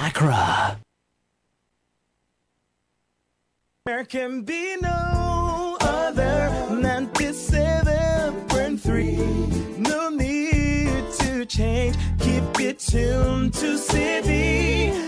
Accra. There can be no other 97.3. No need to change. Keep it tuned to Citi.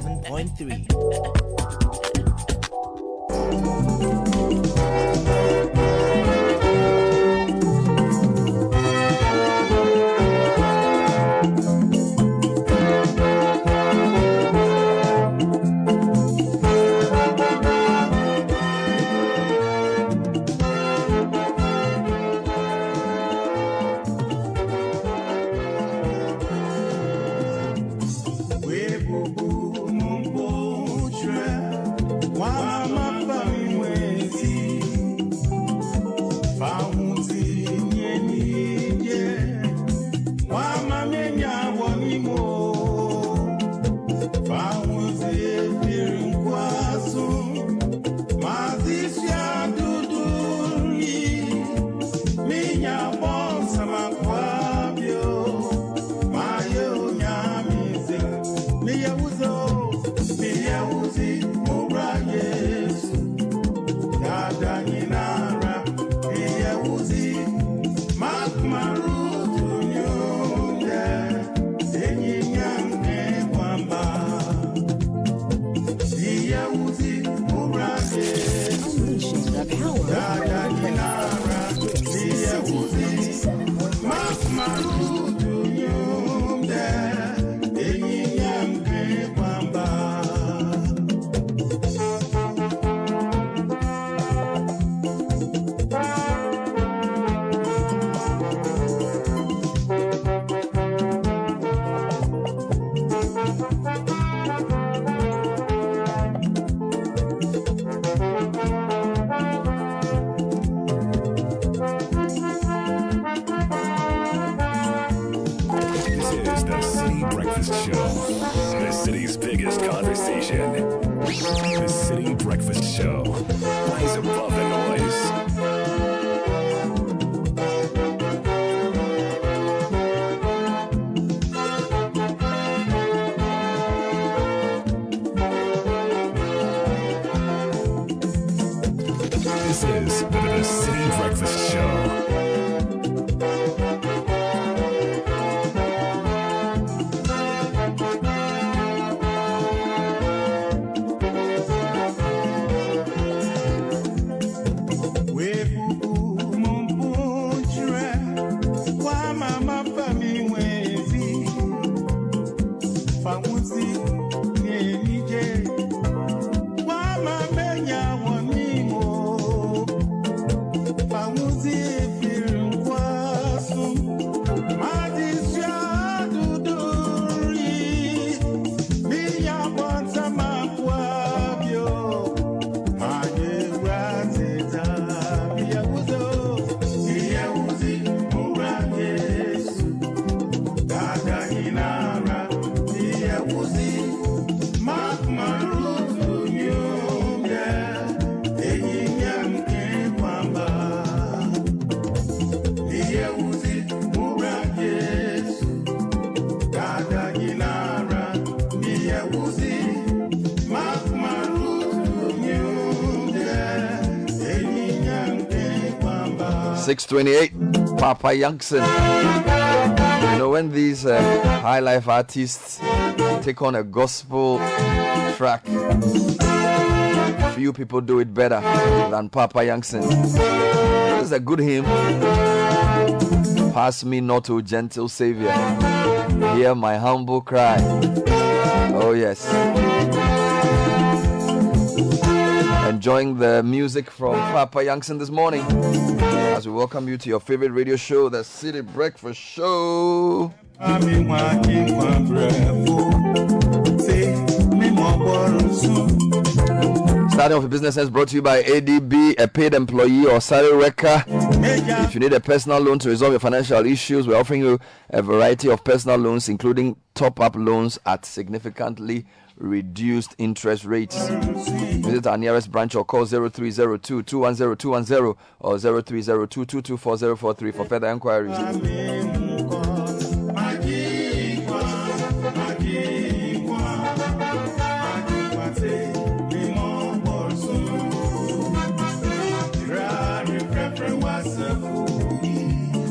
97.3. 628, Papa Yankson. You know, when these uh, high life artists take on a gospel track, few people do it better than Papa Yankson. It's a good hymn. Pass me not, O gentle Savior. Hear my humble cry. Oh, yes enjoying the music from Papa Yankson this morning. As we welcome you to your favorite radio show, the Citi Breakfast Show. Starting off with business is brought to you by ADB, a paid employee or salary worker. If you need a personal loan to resolve your financial issues, we're offering you a variety of personal loans, including top up loans at significantly reduced interest rates. Visit our nearest branch or call 0302 210 210 or 0302 224 for further inquiries.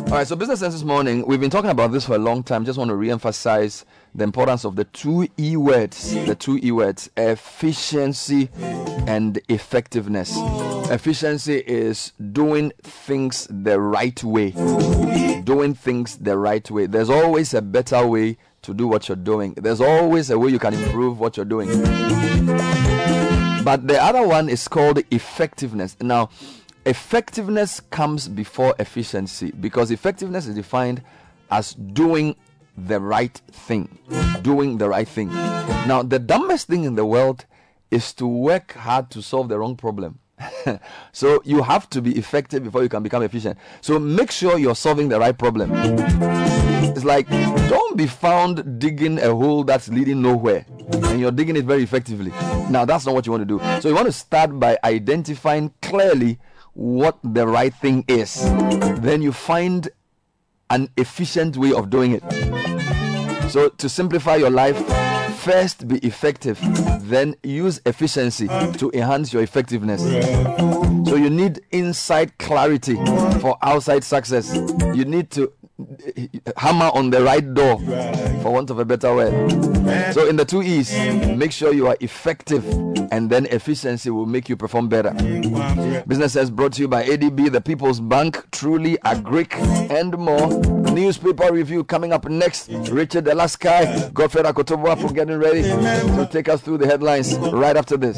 All right, so business sense this morning, we've been talking about this for a long time. Just want to re emphasize the importance of the two E words. The two E words efficiency and effectiveness. Efficiency is doing things the right way. Doing things the right way. There's always a better way to do what you're doing, there's always a way you can improve what you're doing. But the other one is called effectiveness. Now, effectiveness comes before efficiency because effectiveness is defined as doing the right thing. Doing the right thing. Now, the dumbest thing in the world is to work hard to solve the wrong problem. so you have to be effective before you can become efficient. So make sure you're solving the right problem. It's like don't be found digging a hole that's leading nowhere and you're digging it very effectively. Now that's not what you want to do. So you want to start by identifying clearly what the right thing is. Then you find an efficient way of doing it. So to simplify your life, first be effective, then use efficiency to enhance your effectiveness. So you need inside clarity for outside success. You need to hammer on the right door, for want of a better word. Eh? So in the two E's, make sure you are effective, and then efficiency will make you perform better. Business is brought to you by ADB, the People's Bank, Truly, Agric, and more. Newspaper review coming up next. Richard Elaskai, Godfrey Akoto Boafo getting ready to take us through the headlines right after this.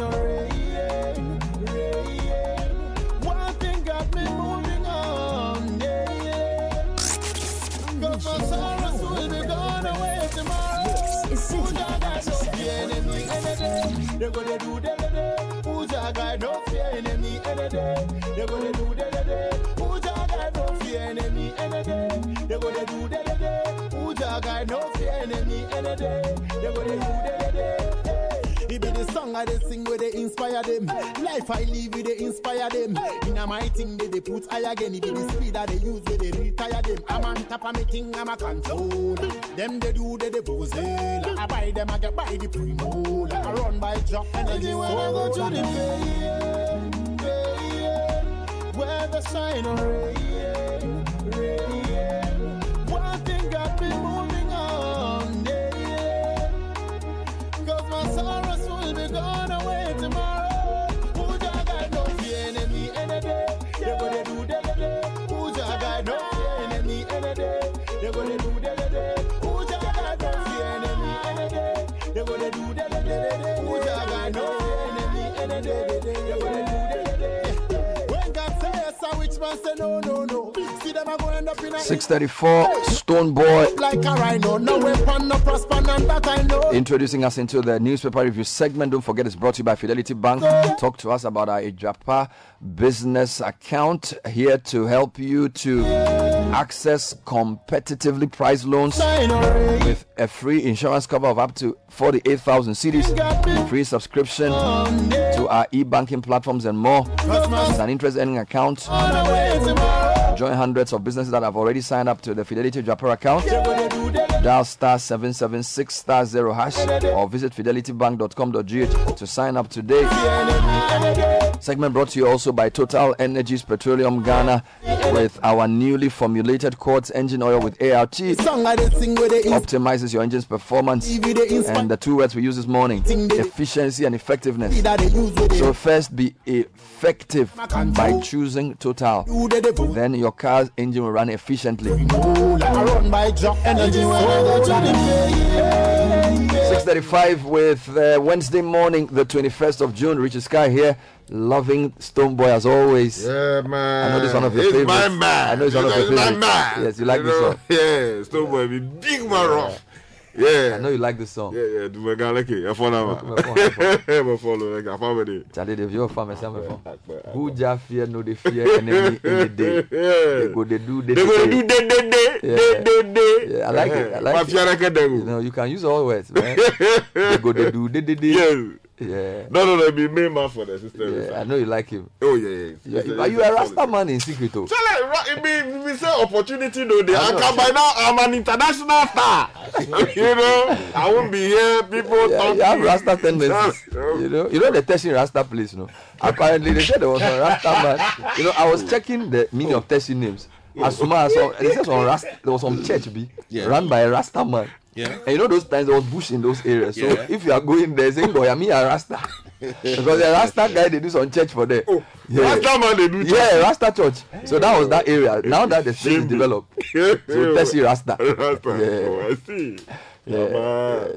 One thing got me moving on, yeah, yeah. Cause my sorrows will be gone away tomorrow. Who got no fear enemy any day? They gonna do the day. Who got no fear enemy any day? They gonna do the day. Who got no fear enemy any day? They gonna do day. Who got no fear enemy any day? They gonna do the. It be the song I they sing where they inspire them. Life I live with they inspire them. In a my thing they, they put I again. It be the speed that they use where they retire them. I'm on top of me thing, I'm a control. Them they do they they pose. I buy them, I get buy the primo. I run by jock and I when I go to the bay, where the sign of rain, rain. Will be gone away tomorrow. Who got no fear enemy any day? They gonna do the day. Who got no fear enemy any day? They gonna do the day. Who got no fear enemy any day? They gonna do the day. Who got no fear enemy any day? Man say no, no, no. See them end up in a 634 Stonebwoy like a rhino. No weapon, no prosper, none that I know. introducing us into the newspaper review segment. Don't forget it's brought to you by Fidelity Bank. Talk to us about our Ejapa business account here to help you to access competitively priced loans with a free insurance cover of up to 48,000 CDs, free subscription to our e-banking platforms and more. It's an interest earning account. Join hundreds of businesses that have already signed up to the Fidelity Japper account. Dial star 776 star 0 hash or visit fidelitybank.com.gh to sign up today. Segment brought to you also by Total Energies Petroleum Ghana with our newly formulated quartz engine oil with ART. Song I dey sing with the Optimizes your engine's performance. TV they inspire And the two words we use this morning efficiency and effectiveness. that they use with So, first be effective by choosing Total. Do the devil. Then your car's engine will run efficiently. Like I run by drop energy when I go to the 635 with uh, Wednesday morning, the 21st of June. Richard Sky here, loving Stone Boy as always. Yeah, man. I know this is one of your He's favorites. my man. I know it's one of your my favorites. man. Yes, you like this know? song. Yeah, Stone Boy, be big man rough. Yeah. I know you like this song. Yeah, yeah, do my guy like it. My phone. him. I follow like I follow it. Charlie, if you're a farmer, some of Who just fear, no, they fear enemy any day. They Yeah. go, they do, they, They gonna say. do Yeah. day, day, day. Yeah, I like it, I like it. Mafia like that. You know, you can use all words, man. they go, they do, they, they, they. Yeah. Yeah. No, no, no, be main man for the system. Yeah, I know you like him. Oh, yeah, yeah. Yeah, but you a are a. Rasta man in secret, though. Tell it, it be, say opportunity though. They, can by now. I'm an international star. you know, I won't be here. People Yeah, talk. you have Rasta tendencies. You know, you know the Teshin Rasta place, know. Apparently, they said there was a Rasta man. You know, I was checking the meaning of Teshin names. As soon as I saw, they said some Rasta, there was some church be Yeah. run by a Rasta man. Yeah. And you know those times there was bush in those areas. So Yeah. if you are going there saying, "Boy, I'm a Rasta," because the Rasta guy they do some church for there. Oh, yeah. Rasta man, they do. church. Yeah, Rasta church. So that was that area. Now that the place is developed, so Tessie oh. Rasta. Rasta. Oh, yeah. Oh, I see. Yeah.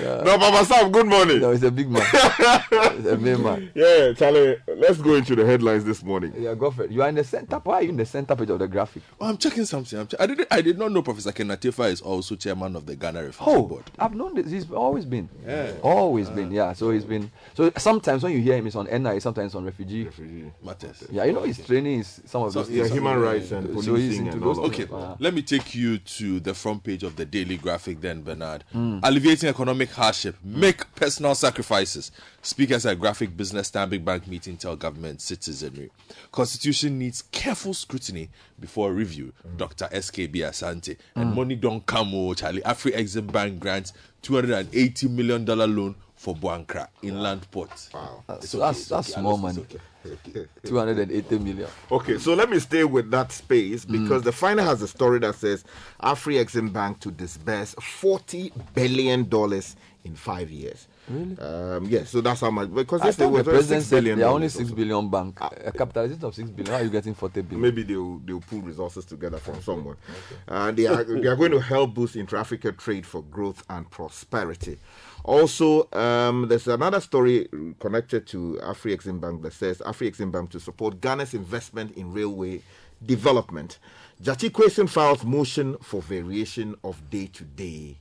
Yeah. no, Papa Sam, good morning. No, he's a big man. He's a big man. Yeah, Charlie, let's go into the headlines this morning. Yeah, go for it. You are in the center. Why are you in the center page of the graphic? Oh, I'm checking something. I'm che- I did. I did not know Professor Ken Attafuah is also chairman of the Ghana Refugee Oh, Board. I've known this. He's always been. Yeah. Always been. Yeah. So he's been. So sometimes when you hear him, it's on NI. Sometimes on refugee. Refugee Matters. Yeah, you know his training is some of those. Yeah, things. human rights and So he's policing into and those all of Okay, that. Uh, let me take you to the front page of the Daily Graphic then, Bernard. Hmm. Alleviating economic hardship, make personal sacrifices. Speakers at Graphic Business Stanbic Bank meeting tell government citizenry. Constitution needs careful scrutiny before review. Dr. SKB Asante. Hmm. And money don't come, oh, Charlie. Afri Exim Bank grants $280 million loan for Boankra, inland port. Wow. That's, that's, that's small money. 280 million. Okay, so let me stay with that space Mm. because the final has a story that says Afri Exim Bank to disburse forty billion dollars in five years. Really? Um, yes. So that's how much. Because I thought the president six said they're only dollars 6 also. billion bank. A capitalization of 6 billion. How are you getting 40 billion? Maybe they'll they'll pull resources together from somewhere. Uh, they are they are going to help boost intra-Africa trade for growth and prosperity. Also, um, there's another story connected to Afri Exim Bank that says Afri Exim Bank to support Ghana's investment in railway development. Gyakye Quayson files motion for variation of day-to-day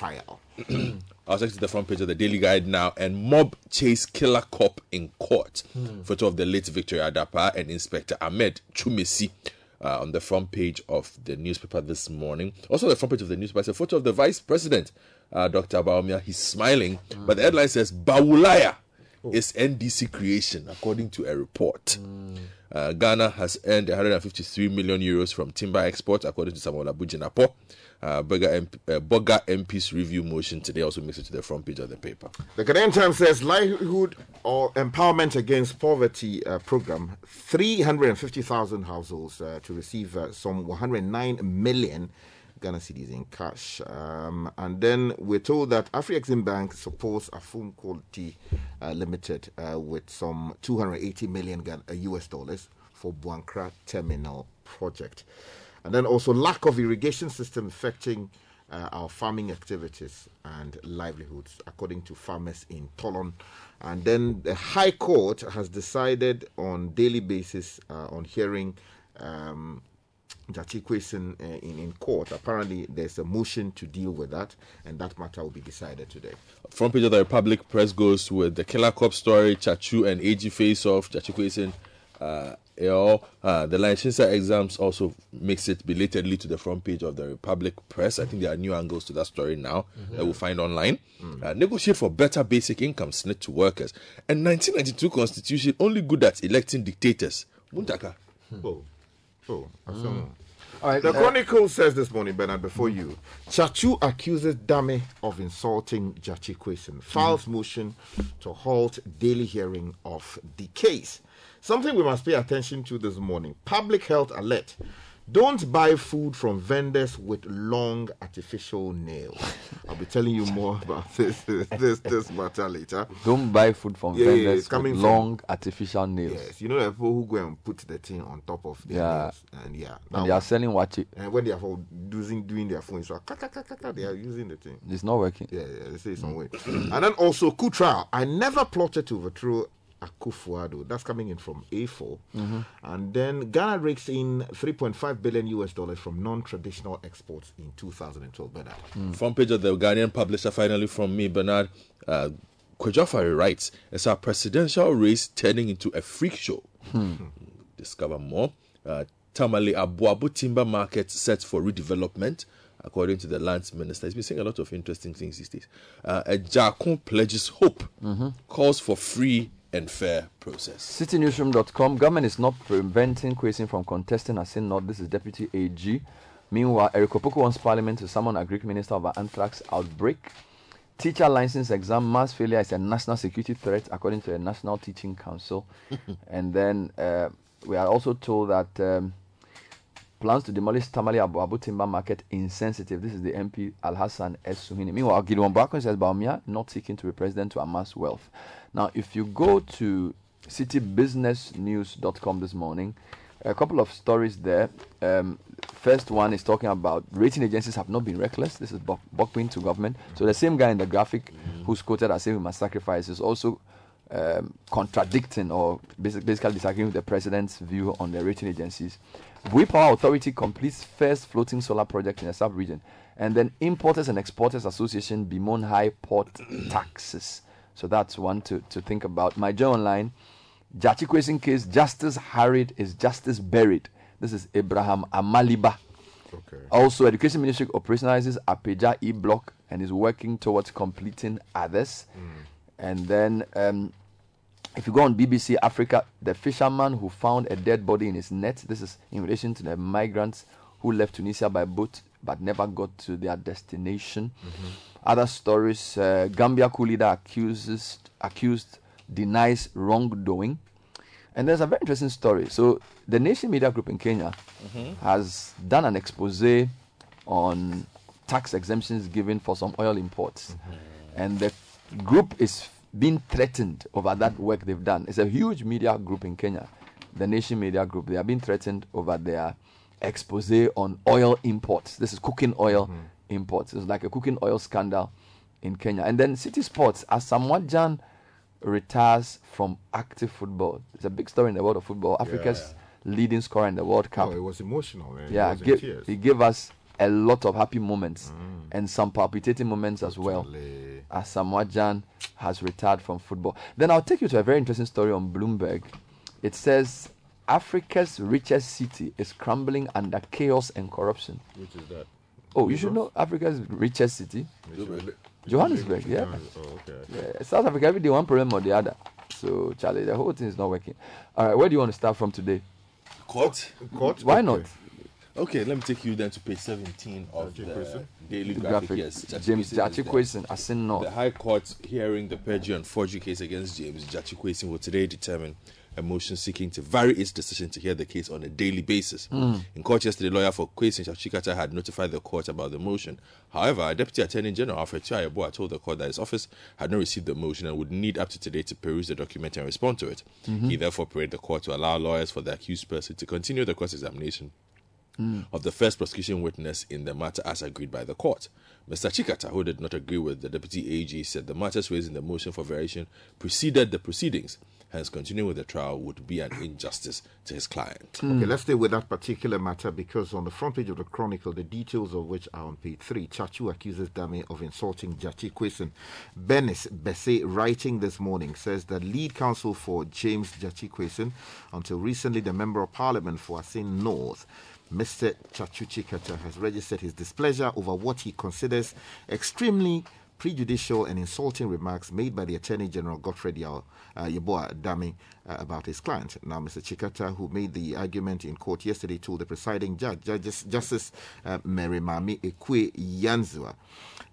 trial. Take you to the front page of the Daily Guide now. And mob chase killer cop in court. Photo of the late Victoria Adapa and Inspector Ahmed Twumasi. Uh, on the front page of the newspaper this morning. Also, the front page of the newspaper is a photo of the Vice President, uh, Dr. Bawumia. He's smiling, but the headline says Bawulaya is NDC creation, according to a report. Uh, Ghana has earned 153 million euros from timber exports, according to Samuel Abu Jinapor. Uh, Boga, MP, uh, MP's review motion today also makes it to the front page of the paper. The Ghanaian Times says livelihood or empowerment against poverty uh, program 350,000 households uh, to receive some 109 million Ghana cedis in cash. Um, and then we're told that AfriExim Bank supports a phone quality uh, limited uh, with some 280 million US dollars for Boankra terminal project. And then also lack of irrigation system affecting uh, our farming activities and livelihoods, according to farmers in Tolon. And then the High Court has decided on daily basis uh, on hearing um, Gyakye Quayson uh, in, in court. Apparently, there's a motion to deal with that, and that matter will be decided today. Front page of the Republic Press goes with the Killer Cop story, Tsatsu and AG face off, Chachu Quayson. Uh, you know, uh, the Lanchinsa exams also makes it belatedly to the front page of the Republic Press. I think there are new angles to that story now that we'll find online. Uh, negotiate for better basic income snit to workers. And 1992 constitution only good at electing dictators. Muntaka. Oh, oh, All right, The uh, Chronicle says this morning, Bernard, before you, Tsatsu accuses Dame of insulting Gyakye Quayson, files motion to halt daily hearing of the case. Something we must pay attention to this morning. Public health alert. Don't buy food from vendors with long artificial nails. I'll be telling you more about this this this matter later. Don't buy food from Yeah, yeah, vendors it's coming with from- long artificial nails. Yes, you know the people who go and put the thing on top of their Yeah. nails, and yeah, that And they are selling selling it. And when they are for doing doing their phones, so they are using the thing. It's not working. Yeah, yeah, they say some way. and then also trial. I never plotted to overthrow Akufo-Addo. That's coming in from A4. And then Ghana rakes in 3.5 billion US dollars from non-traditional exports in 2012. Bernard. Front page of the Guardian publisher, finally from me, Bernard. Uh, writes, It's our presidential race turning into a freak show. Discover more. Uh, Tamale Abuabu Timber Market set for redevelopment, according to the lands minister. He's been saying a lot of interesting things these days. Uh, Jakun pledges hope, calls for free and fair process. CitiNewsroom.com. Government is not preventing Quayson from contesting as in not. This is Deputy AG. Meanwhile, Eric Opoku wants Parliament to summon a Greek minister over anthrax outbreak. Teacher license exam mass failure is a national security threat, according to the National Teaching Council. and then uh, we are also told that um, plans to demolish Tamale Abu Abu Timber Market insensitive. This is the MP Al Hassan S. Suhini. Meanwhile, Gideon Boako says Bawumia not seeking to be president to amass wealth. Now, if you go to citibusinessnews.com this morning, a couple of stories there. Um, first one is talking about rating agencies have not been reckless. This is Bokpin to government. So the same guy in the graphic who's quoted as saying we must sacrifice is also um, contradicting or basic, basically disagreeing with the president's view on the rating agencies. Bui Power Authority completes first floating solar project in the sub region. And then Importers and Exporters Association bemoan high port taxes. So that's one to, to think about. My Joy Online, Gyakye Quayson case, justice harried is justice buried. This is Abraham Amaliba. Okay. Also, Education Ministry operationalizes Apeja E block and is working towards completing others. And then, um, if you go on BBC Africa, the fisherman who found a dead body in his net. This is in relation to the migrants who left Tunisia by boat but never got to their destination. Mm-hmm. Other stories: uh, Gambia coup leader accuses accused denies wrongdoing. And there's a very interesting story. So, the Nation Media Group in Kenya mm-hmm. has done an expose on tax exemptions given for some oil imports. Mm-hmm. And the group is being threatened over that work they've done. It's a huge media group in Kenya, the Nation Media Group. They are being threatened over their expose on oil imports. This is cooking oil mm-hmm. imports. It's like a cooking oil scandal in Kenya. And then Citi Sports, as Gyan retires from active football. It's a big story in the world of football. Africa's leading scorer in the World Cup. Oh, it was emotional. Man. Yeah, in give, he gave us a lot of happy moments mm. and some palpitating moments as well. Totally. Asamoah Gyan has retired from football. Then I'll take you to a very interesting story on Bloomberg. It says Africa's richest city is crumbling under chaos and corruption. Which is that? Oh, you should know Africa's richest city, Johannesburg. Yeah. Oh, okay. Yeah, South Africa every day one problem or the other. So Charlie, the whole thing is not working. All right, where do you want to start from today? Court? Court? Why Okay. not? Okay, let me take you then to page 17 of Jachi the Kwesi. Daily The Graphic. graphic. Yes, Jachi James Kwesi Jachi is there. I said no. The High Court hearing the perjury and forgery case against James Gyakye Quayson will today determine a motion seeking to vary its decision to hear the case on a daily basis. Hmm. In court yesterday, lawyer for Kwesi Shachikata had notified the court about the motion. However, Deputy Attorney General Alfred Tuah-Yeboah told the court that his office had not received the motion and would need up to today to peruse the document and respond to it. Mm-hmm. He therefore prayed the court to allow lawyers for the accused person to continue the cross examination mm. of the first prosecution witness in the matter as agreed by the court. Mr. Tsikata, who did not agree with the deputy AG, said the matters raised in the motion for variation preceded the proceedings. Hence, continuing with the trial would be an injustice to his client. Hmm. Okay, let's stay with that particular matter because on the front page of the Chronicle, the details of which are on page three. Tsatsu accuses Dame of insulting Gyakye Quayson. Benis Besse, writing this morning, says that lead counsel for James Gyakye Quayson, until recently the member of parliament for Asin North, Mr. Chachu Tsikata, has registered his displeasure over what he considers extremely prejudicial and insulting remarks made by the Attorney General Godfrey Yao, uh, Yeboah Dame uh, about his client. Now, Mr. Tsikata, who made the argument in court yesterday, told the presiding judge, Judges, Justice uh, Mary Maame Ekue Yanzuh,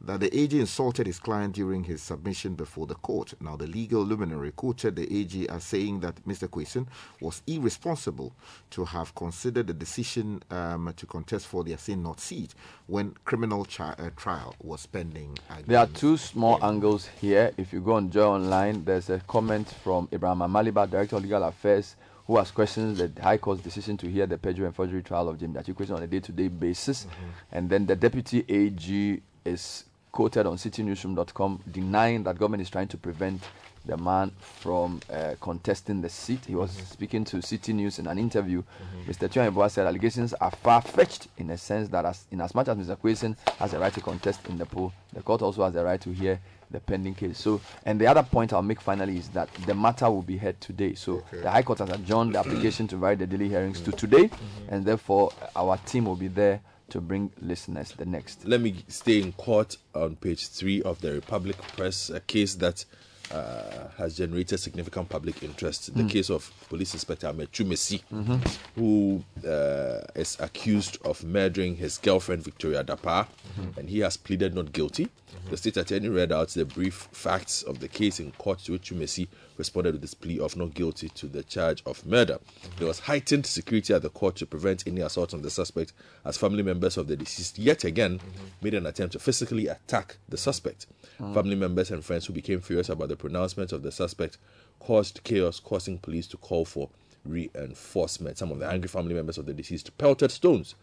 that the AG insulted his client during his submission before the court. Now, the legal luminary quoted the AG as saying that Mr. Quayson was irresponsible to have considered the decision um, to contest for the Asin North seat when criminal uh, trial was pending. There are two small him. angles here. If you go on Joy Online, there's a comment from Ibrahim Amaliba, Director of Legal Affairs, who has questioned the High Court's decision to hear the perjury and forgery trial of James Achikwesi on a day-to-day basis. Mm-hmm. And then the Deputy AG is quoted on citinewsroom.com denying that government is trying to prevent the man from uh, contesting the seat. He was mm-hmm. speaking to Citi News in an interview. Mm-hmm. Mr. Tuah-Yeboah said allegations are far-fetched in a sense that as, in as much as Mr. Quayson has a right to contest in the poll, the court also has a right to hear the pending case. So, and the other point I'll make finally is that the matter will be heard today. So, the High Court has adjourned the application to write the daily hearings to mm. today, mm-hmm. and therefore our team will be there to bring listeners the next. Let me stay in court on page three of the Republic Press, a case that uh, has generated significant public interest. The mm. case of Police Inspector Ahmed Twumasi, mm-hmm. who uh, is accused of murdering his girlfriend Victoria Dapa, mm-hmm. and he has pleaded not guilty. The state attorney read out the brief facts of the case in court, to which Twumasi responded with his plea of not guilty to the charge of murder. There was heightened security at the court to prevent any assault on the suspect, as family members of the deceased yet again made an attempt to physically attack the suspect. Family members and friends who became furious about the pronouncement of the suspect caused chaos, causing police to call for reinforcement. Some of the angry family members of the deceased pelted stones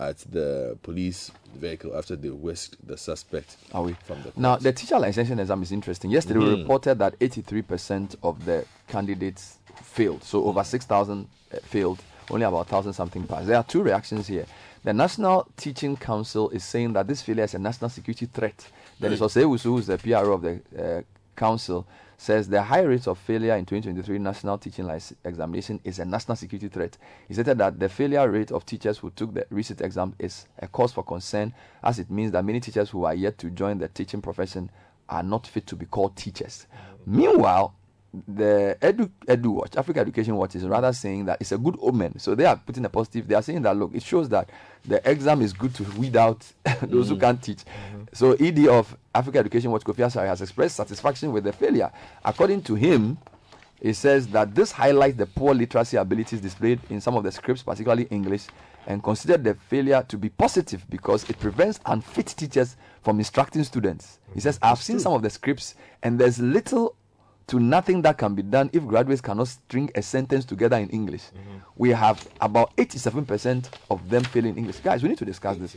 at the police vehicle after they whisked the suspect Are we? from the Now, the teacher licensing exam is interesting. Yesterday, we reported that 83% of the candidates failed. So, over 6,000 uh, failed, only about 1,000 something passed. There are two reactions here. The National Teaching Council is saying that this failure is a national security threat. Then it's Osewusu, who is the PRO of the uh, council, says the high rate of failure in 2023 national teaching license examination is a national security threat. He stated that the failure rate of teachers who took the recent exam is a cause for concern, as it means that many teachers who are yet to join the teaching profession are not fit to be called teachers. Mm-hmm. Meanwhile, the Edu, Edu Watch, Africa Education Watch, is rather saying that it's a good omen. So they are putting a positive. They are saying that look, it shows that the exam is good to weed out those who mm. can't teach. Mm-hmm. So ED of Africa Education Watch, Kofi Asare, has expressed satisfaction with the failure. According to him, he says that this highlights the poor literacy abilities displayed in some of the scripts, particularly English, and considered the failure to be positive because it prevents unfit teachers from instructing students. He says, I've seen some of the scripts, and there's little to nothing that can be done if graduates cannot string a sentence together in English. Mm-hmm. We have about 87% of them failing English. Guys, we need to discuss this.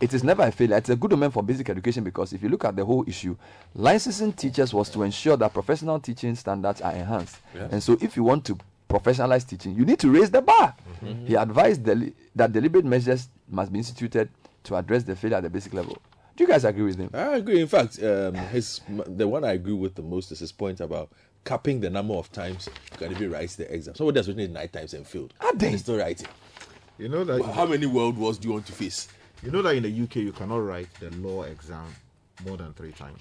It is never a failure. It's a good omen for basic education because if you look at the whole issue, licensing teachers was to ensure that professional teaching standards are enhanced. And so if you want to professionalize teaching, you need to raise the bar. Mm-hmm. He advised deli- that deliberate measures must be instituted to address the failure at the basic level. Do you guys agree with him? I agree. In fact, um, his the one I agree with the most is his point about capping the number of times you can even write the exam. Somebody has written it nine times and failed. Are they? And still writing. You know that How many world wars do you want to face? you know that in the UK you cannot write the law exam more than three times.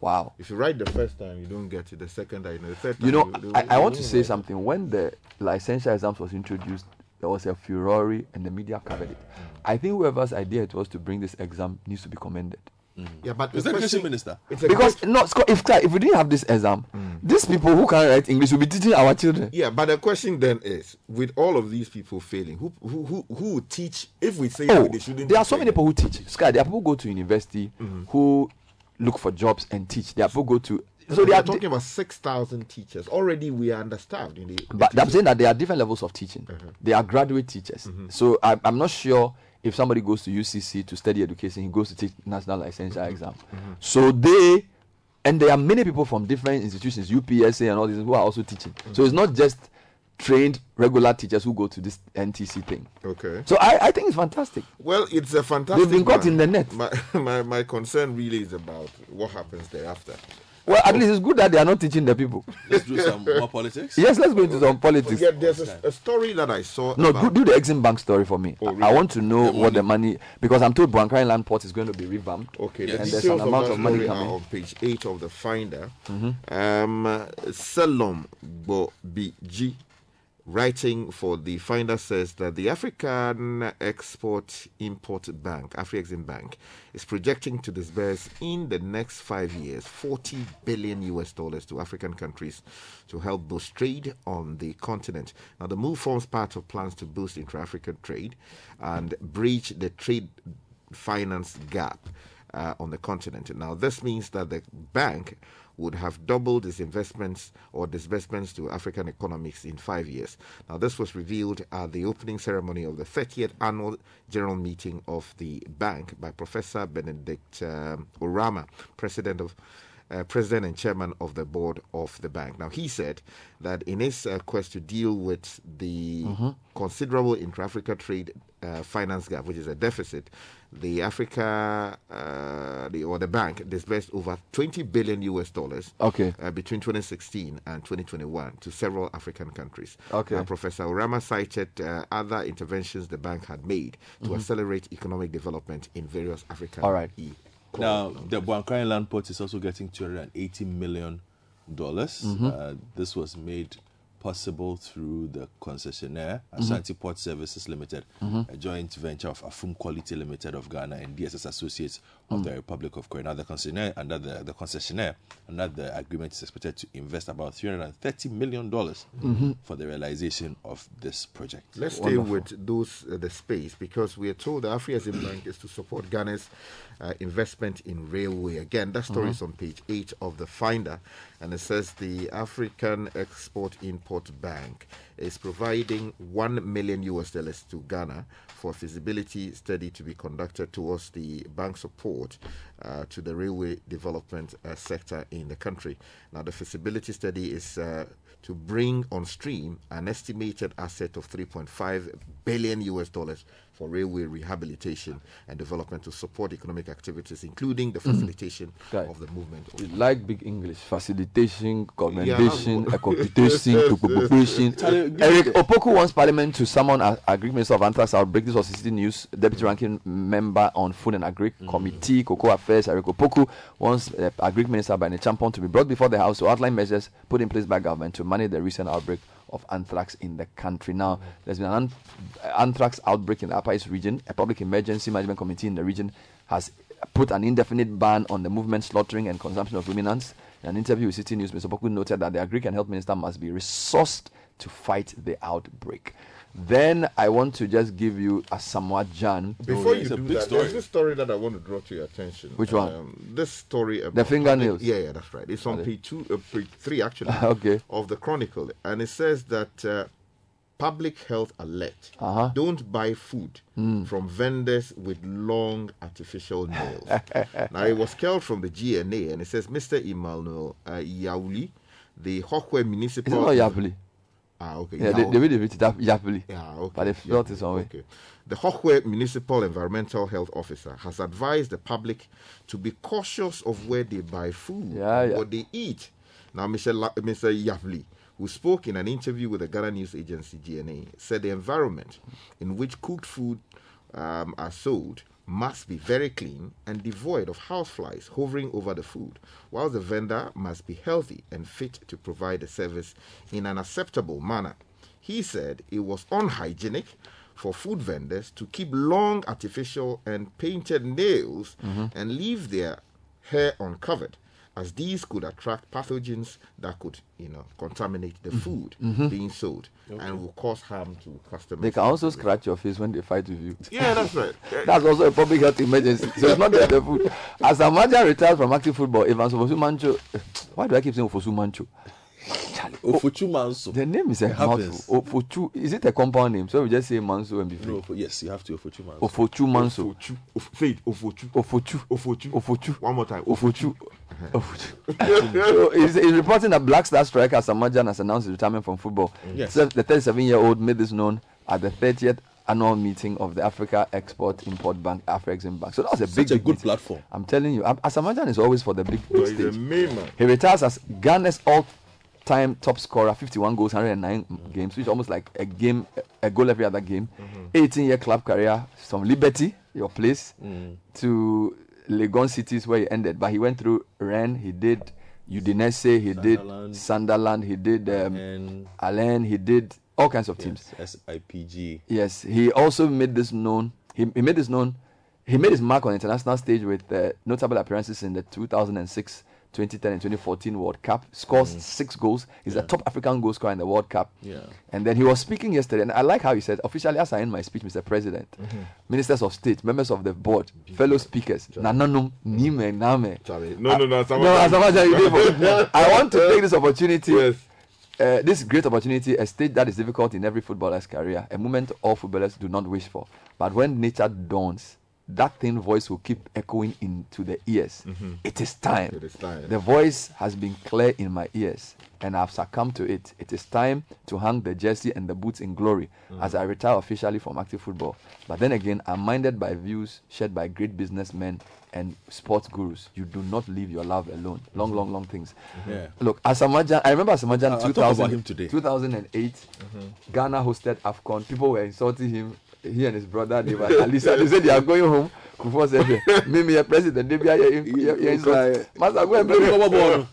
Wow. If you write the first time, you don't get it. The second time, you know, the third time. You know, they- I, they I want to say write. something. When the licensure exams was introduced, there was a furore and the media covered it. Mm. I think whoever's idea it was to bring this exam needs to be commended. Mm. Yeah, but Is the that education question- minister? It's a Because question- no, if if we didn't have this exam, mm. these people who can write English will be teaching our children. yeah, but the question then is, with all of these people failing, who who who, who teach if we say Oh, they shouldn't? there are so many people who teach. Sky, there are people who go to university mm-hmm. who look for jobs and teach. There are people who go to so they are talking about 6,000 teachers. Already we are understaffed in the. the But I'm saying that there are different levels of teaching. Uh-huh. They are graduate teachers. Mm-hmm. So I, I'm not sure if somebody goes to UCC to study education, he goes to take national licensure Mm-hmm. exam. So they, and there are many people from different institutions, UPSA and all these, who are also teaching. Mm-hmm. So it's not just trained regular teachers who go to this NTC thing. Okay. So I, I think it's fantastic. Well, it's a fantastic. They've been caught in the net. My, my, my concern really is about what happens thereafter. Well, at least it's good that they are not teaching the people. Let's do some more politics. Yes, let's go into some politics. Yeah, there's a, a story that I saw. No, do, about, do the Exim Bank story for me. Oh, I- I want to know what the money because I'm told Boankra Inland Port is going to be revamped. Okay, the and there's an amount of money coming. on page 8 of the Finder. Um, uh, Selom Bobiji, writing for the Finder, says that the African Export Import Bank, AfriExim Bank, is projecting to disburse in the next five years 40 billion US dollars to African countries to help boost trade on the continent. Now, the move forms part of plans to boost intra African trade and bridge the trade finance gap uh, on the continent. Now, this means that the bank would have doubled its investments or disbursements to African economies in five years. Now, this was revealed at the opening ceremony of the 30th annual general meeting of the bank by Professor Benedict um, Oramah, president of. Uh, president and chairman of the board of the bank. Now, he said that in his uh, quest to deal with the considerable intra Africa trade uh, finance gap, which is a deficit, the Africa uh, the, or the bank disbursed over 20 billion US dollars Okay. uh, between 2016 and 2021 to several African countries. Okay. Uh, Professor Oramah cited uh, other interventions the bank had made to accelerate economic development in various African All right. e- Now, the Boankra Inland Port is also getting 280 million dollars. Mm-hmm. Uh, this was made possible through the concessionaire, Mm-hmm. Port Services Limited, a joint venture of Afum Quality Limited of Ghana and DSS Associates of Mm. the Republic of Korea. Now, the concessionaire under the, the concessionaire under the agreement is expected to invest about 330 million dollars Mm-hmm. for the realization of this project. Let's stay with those uh, the space because we are told the African Bank is to support Ghana's uh, investment in railway. Again, that story is on page eight of the Finder, and it says the African Export Import Bank is providing one million US dollars to Ghana for feasibility study to be conducted towards the bank support uh, to the railway development uh, sector in the country. Now, the feasibility study is. Uh, to bring on stream an estimated asset of 3.5 billion US dollars for railway rehabilitation and development to support economic activities, including the facilitation Right. of the movement. Of like big English facilitation, commendation, that's a computation, to cooperation. Eric Opoku wants Parliament to summon a Agri Minister of Anthrax outbreak. This was Citi News Deputy Ranking Member on Food and Agri Committee, Cocoa Affairs. Eric Opoku wants uh, Agri Minister by Champon to be brought before the House to outline measures put in place by government to manage the recent outbreak of anthrax in the country. Now, there's been an an- anthrax outbreak in the Upper East region. A public emergency management committee in the region has put an indefinite ban on the movement, slaughtering, and consumption of ruminants. In an interview with Citi News, Mr. Poku noted that the Agri and Health Minister must be resourced to fight the outbreak. Then I want to just give you Asamoah Gyan. Before you it's a do that, story. there's this story that I want to draw to your attention. Which one? Um, this story about the fingernails? Yeah, yeah, that's right. It's on page two, uh, page three actually. Okay. Of the Chronicle, and it says that uh, public health alert: Uh-huh. don't buy food Hmm. from vendors with long artificial nails. now it was called from the GNA, and it says Mr. Emmanuel uh, Yauli, the Hohoe Is it not Yapoli? Ah, okay. Yeah, they, Yao- they really written it Yapoli. yeah, okay. But they yeah, it some way. Okay. The Hohoe Municipal Environmental Health Officer has advised the public to be cautious of where they buy food, Yeah, yeah. what they eat. Now, Mr. La- Mr. Yapli, who spoke in an interview with the Ghana News Agency GNA, said the environment in which cooked food um, are sold must be very clean and devoid of houseflies hovering over the food, while the vendor must be healthy and fit to provide the service in an acceptable manner. He said it was unhygienic for food vendors to keep long artificial and painted nails mm-hmm. and leave their hair uncovered as these could attract pathogens that could, you know, contaminate Mm-hmm. the food being sold and will cause harm to customers. They can also scratch your face when they fight with you. Yeah, that's right. That's also a public health emergency. So it's not just the food. As Amaja retires from active football, Evans Ofosu Mancho. Why do I keep saying Ofosu Mancho? Charlie, oh, Ofuchu Manso. the name is a happens. mouthful. Ofochu. Is it a compound name? So we just say Manso and be free. No, Ofo- yes, you have to Ofuchu Manso. Ofochu Manso. Ofochu. Of, say it, Ofochu. Ofochu. Ofochu. Ofochu. One more time. Ofochu. Ofochu. so he's, he's reporting that Black Star striker Samajan has announced his retirement from football. Yes. So the 37-year-old made this known at the 30th annual meeting of the Africa Export Import Bank, Afrexim Bank. So that was a big, Such a big good meeting. platform. I'm telling you, Am- Asamoah is always for the big, big he's a stage. main man. He retires as Ghana's all-time top scorer, 51 goals, 109 games, which is almost like a game, a goal every other game. 18-year club career from Liberty, your place, to Legon Cities where he ended. But he went through Rennes, he did Udinese, he did Sunderland. Sunderland, he did um, he did all kinds of teams. yes, SIPG. Yes, he also made this known. He, he made this known. He made his mark on the international stage with uh, notable appearances in the 2006, 2010, and 2014 World Cup. Scores six goals. He's the top African goal scorer in the World Cup. Yeah. And then he was speaking yesterday, and I like how he said, officially, as I end my speech, Mr. President, ministers of state, members of the board, fellow speakers, nananum, nime, name. Charlie. No, no, no. No, Asamoah- Asamoah, you did I want to take this opportunity Yes. uh, this great opportunity, a stage that is difficult in every footballer's career, a moment all footballers do not wish for. But when nature dawns, that thin voice will keep echoing into the ears. It is time. Mm-hmm. It is time. The voice has been clear in my ears, and I've succumbed to it. It is time to hang the jersey and the boots in glory Mm. as I retire officially from active football. But then again, I'm minded by views shared by great businessmen and sports gurus. You do not leave your love alone. Long, long, long things. Yeah. Look, Asamoah Gyan, I remember Asamoah Gyan I'll talk 2000, about him today. 2008. Ghana hosted AFCON. People were insulting him. He and his brother, they were Alisa. They said they are going home. Kufuor said, "Mimi, a president, they be here. You You insult. cry. Master, go and play." Come on, boy.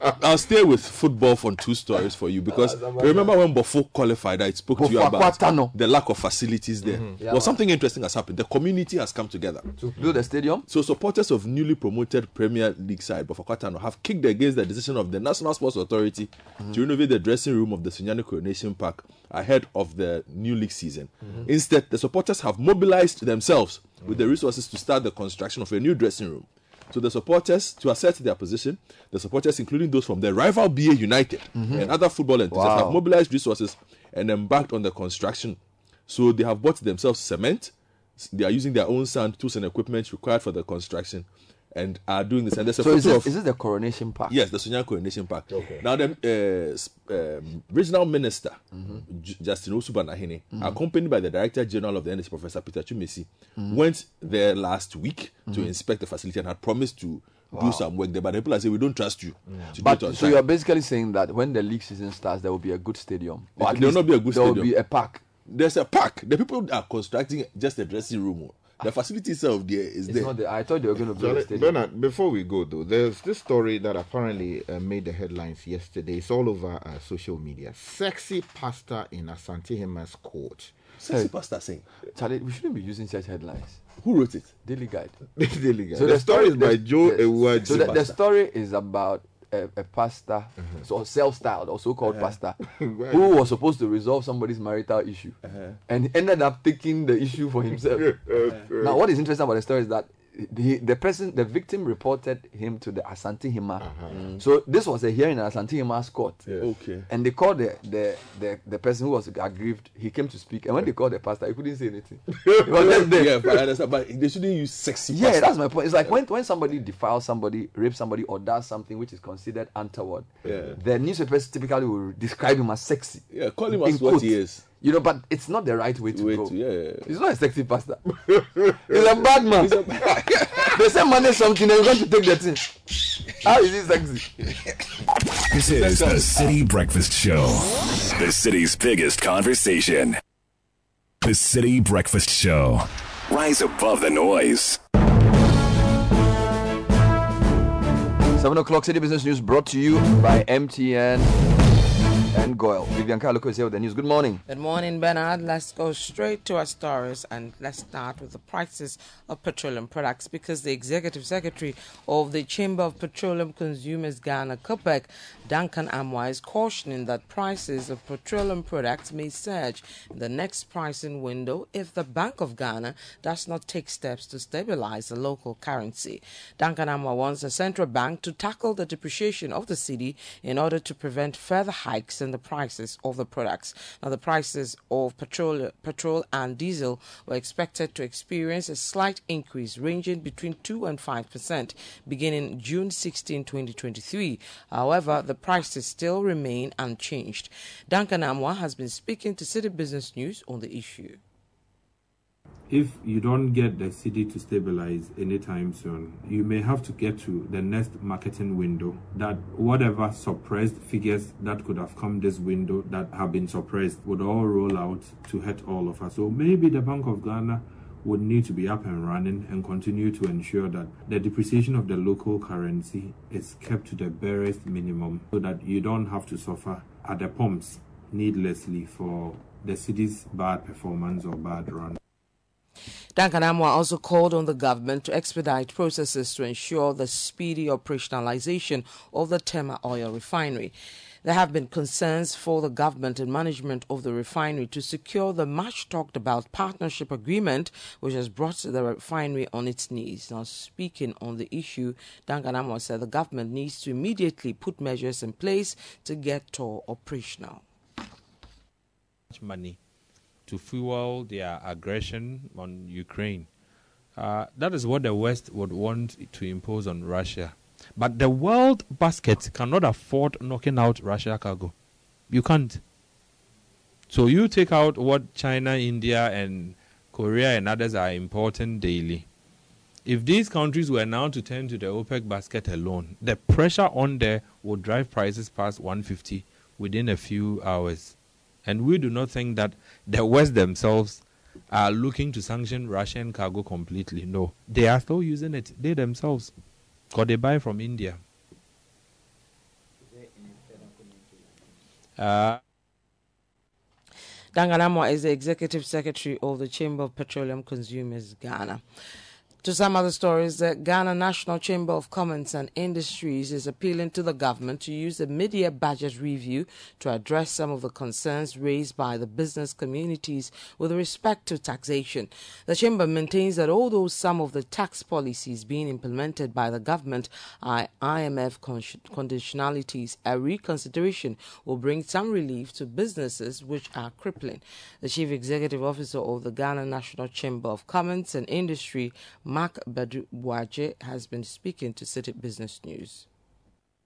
I'll stay with football for two stories for you because ah, remember when Bofo qualified, I spoke to you about Akwatano. the lack of facilities there. Yeah, well, something interesting has happened. The community has come together. To build a stadium. So supporters of newly promoted Premier League side Bofoakwa Tano have kicked against the decision of the National Sports Authority mm-hmm. to renovate the dressing room of the Sunyani Coronation Park ahead of the new league season. Mm-hmm. Instead, the supporters have mobilized themselves with the resources to start the construction of a new dressing room. So the supporters, to assert their position, the supporters, including those from the rival BA United and other football entities, Wow. have mobilized resources and embarked on the construction. So they have bought themselves cement. They are using their own sand, tools, and equipment required for the construction, and are doing this. And there's a So is this, of is this the coronation park? yes, the Sunyani Coronation Park. Okay. Now the uh, um, regional minister J- Justin Owusu-Banahene, accompanied by the director general of the NSC, Professor Peter Twumasi, went there last week to inspect the facility and had promised to do some work there. But the people are saying we don't trust you. To But do it on so time." you're basically saying that when the league season starts, there will be a good stadium. There- at there will not be a good there will be a park. There's a park. The people are constructing just a dressing room. The facility itself there is It's there. not the, I thought they were going to build a stadium. Bernard, before we go though, there's this story that apparently uh, made the headlines yesterday. It's all over uh, social media. Sexy pastor in Asantehemaa's court. Sexy Hey. pastor saying, Charlie, we shouldn't be using such headlines. who wrote it? Daily Guide. Daily Guide. So the, story is by the- Joe the- Ewuaji. So the, the story is about a, a pastor, Uh-huh. so self-styled or so-called pastor, who was supposed to resolve somebody's marital issue, Uh-huh. and he ended up taking the issue for himself. now, what is interesting about the story is that the, the person, the victim, reported him to the Asantehemaa. Uh-huh. So this was a hearing in Asantehemaa's court. Okay. And they called the, the, the, the person who was aggrieved. He came to speak, and when they called the pastor, he couldn't say anything. He was just there. yeah, but I understand. But they shouldn't use sexy. Yeah, pastor. that's my point. It's like when, when somebody defiles somebody, rapes somebody, or does something which is considered untoward, Yeah. the newspapers typically will describe him as sexy. Yeah, call him as what quotes. he is. You know, but it's not the right way to Way go. to- yeah. He's not a sexy pastor. He's a bad man. they say money something and you're going to take the thing. How is he sexy? This is the Citi Breakfast Show, the city's biggest conversation. The Citi Breakfast Show. Rise above the noise. Seven o'clock Citi Business News brought to you by MTN. And Goil. Vivian Kai Lokko is here with the news. Good morning. Good morning, Bernard. Let's go straight to our stories and let's start with the prices of petroleum products because the executive secretary of the Chamber of Petroleum Consumers Ghana, COPEC, Duncan Amoah, is cautioning that prices of petroleum products may surge in the next pricing window if the Bank of Ghana does not take steps to stabilize the local currency. Duncan Amoah wants the central bank to tackle the depreciation of the cedi in order to prevent further hikes in the prices of the products. Now, the prices of petrol, petrol and diesel were expected to experience a slight increase ranging between 2 and 5 percent beginning June 16, 2023. However, the prices still remain unchanged. Duncan Amoah has been speaking to Citi Business News on the issue. If you don't get the cedi to stabilize anytime soon, you may have to get to the next marketing window that whatever suppressed figures that could have come this window that have been suppressed would all roll out to hurt all of us. So maybe the Bank of Ghana would need to be up and running and continue to ensure that the depreciation of the local currency is kept to the barest minimum so that you don't have to suffer at the pumps needlessly for the cedi's bad performance or bad run. Duncan Amoah also called on the government to expedite processes to ensure the speedy operationalization of the Tema oil refinery. There have been concerns for the government and management of the refinery to secure the much talked about partnership agreement which has brought the refinery on its knees. Now, speaking on the issue, Duncan Amoah said the government needs to immediately put measures in place to get TOR operational. money to fuel their aggression on Ukraine. Uh, that is what the West would want to impose on Russia. But the world basket cannot afford knocking out Russia cargo. You can't. So you take out what China, India, and Korea and others are importing daily. If these countries were now to turn to the OPEC basket alone, the pressure on there would drive prices past 150 within a few hours. And we do not think that the West themselves are looking to sanction Russian cargo completely. No, they are still using it, they themselves, because they buy from India. Uh, Duncan Amoah is the executive secretary of the Chamber of Petroleum Consumers Ghana. To some other stories, the Ghana National Chamber of Commerce and Industries is appealing to the government to use the mid-year budget review to address some of the concerns raised by the business communities with respect to taxation. The chamber maintains that although some of the tax policies being implemented by the government are IMF con- conditionalities, a reconsideration will bring some relief to businesses which are crippling. The chief executive officer of the Ghana National Chamber of Commerce and Industry, Mark Badu-Aboagye has been speaking to Citi Business News.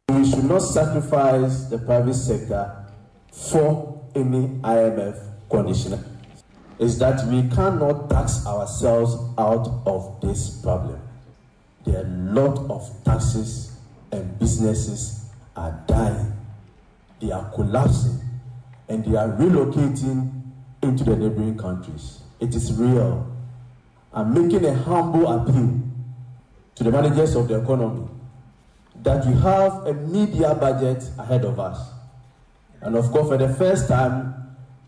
We should not sacrifice the private sector for any IMF conditioner. Is that we cannot tax ourselves out of this problem. There are a lot of taxes and businesses are dying. They are collapsing and they are relocating into the neighboring countries. It is real. I'm making a humble appeal to the managers of the economy that we have a media budget ahead of us. And of course, for the first time,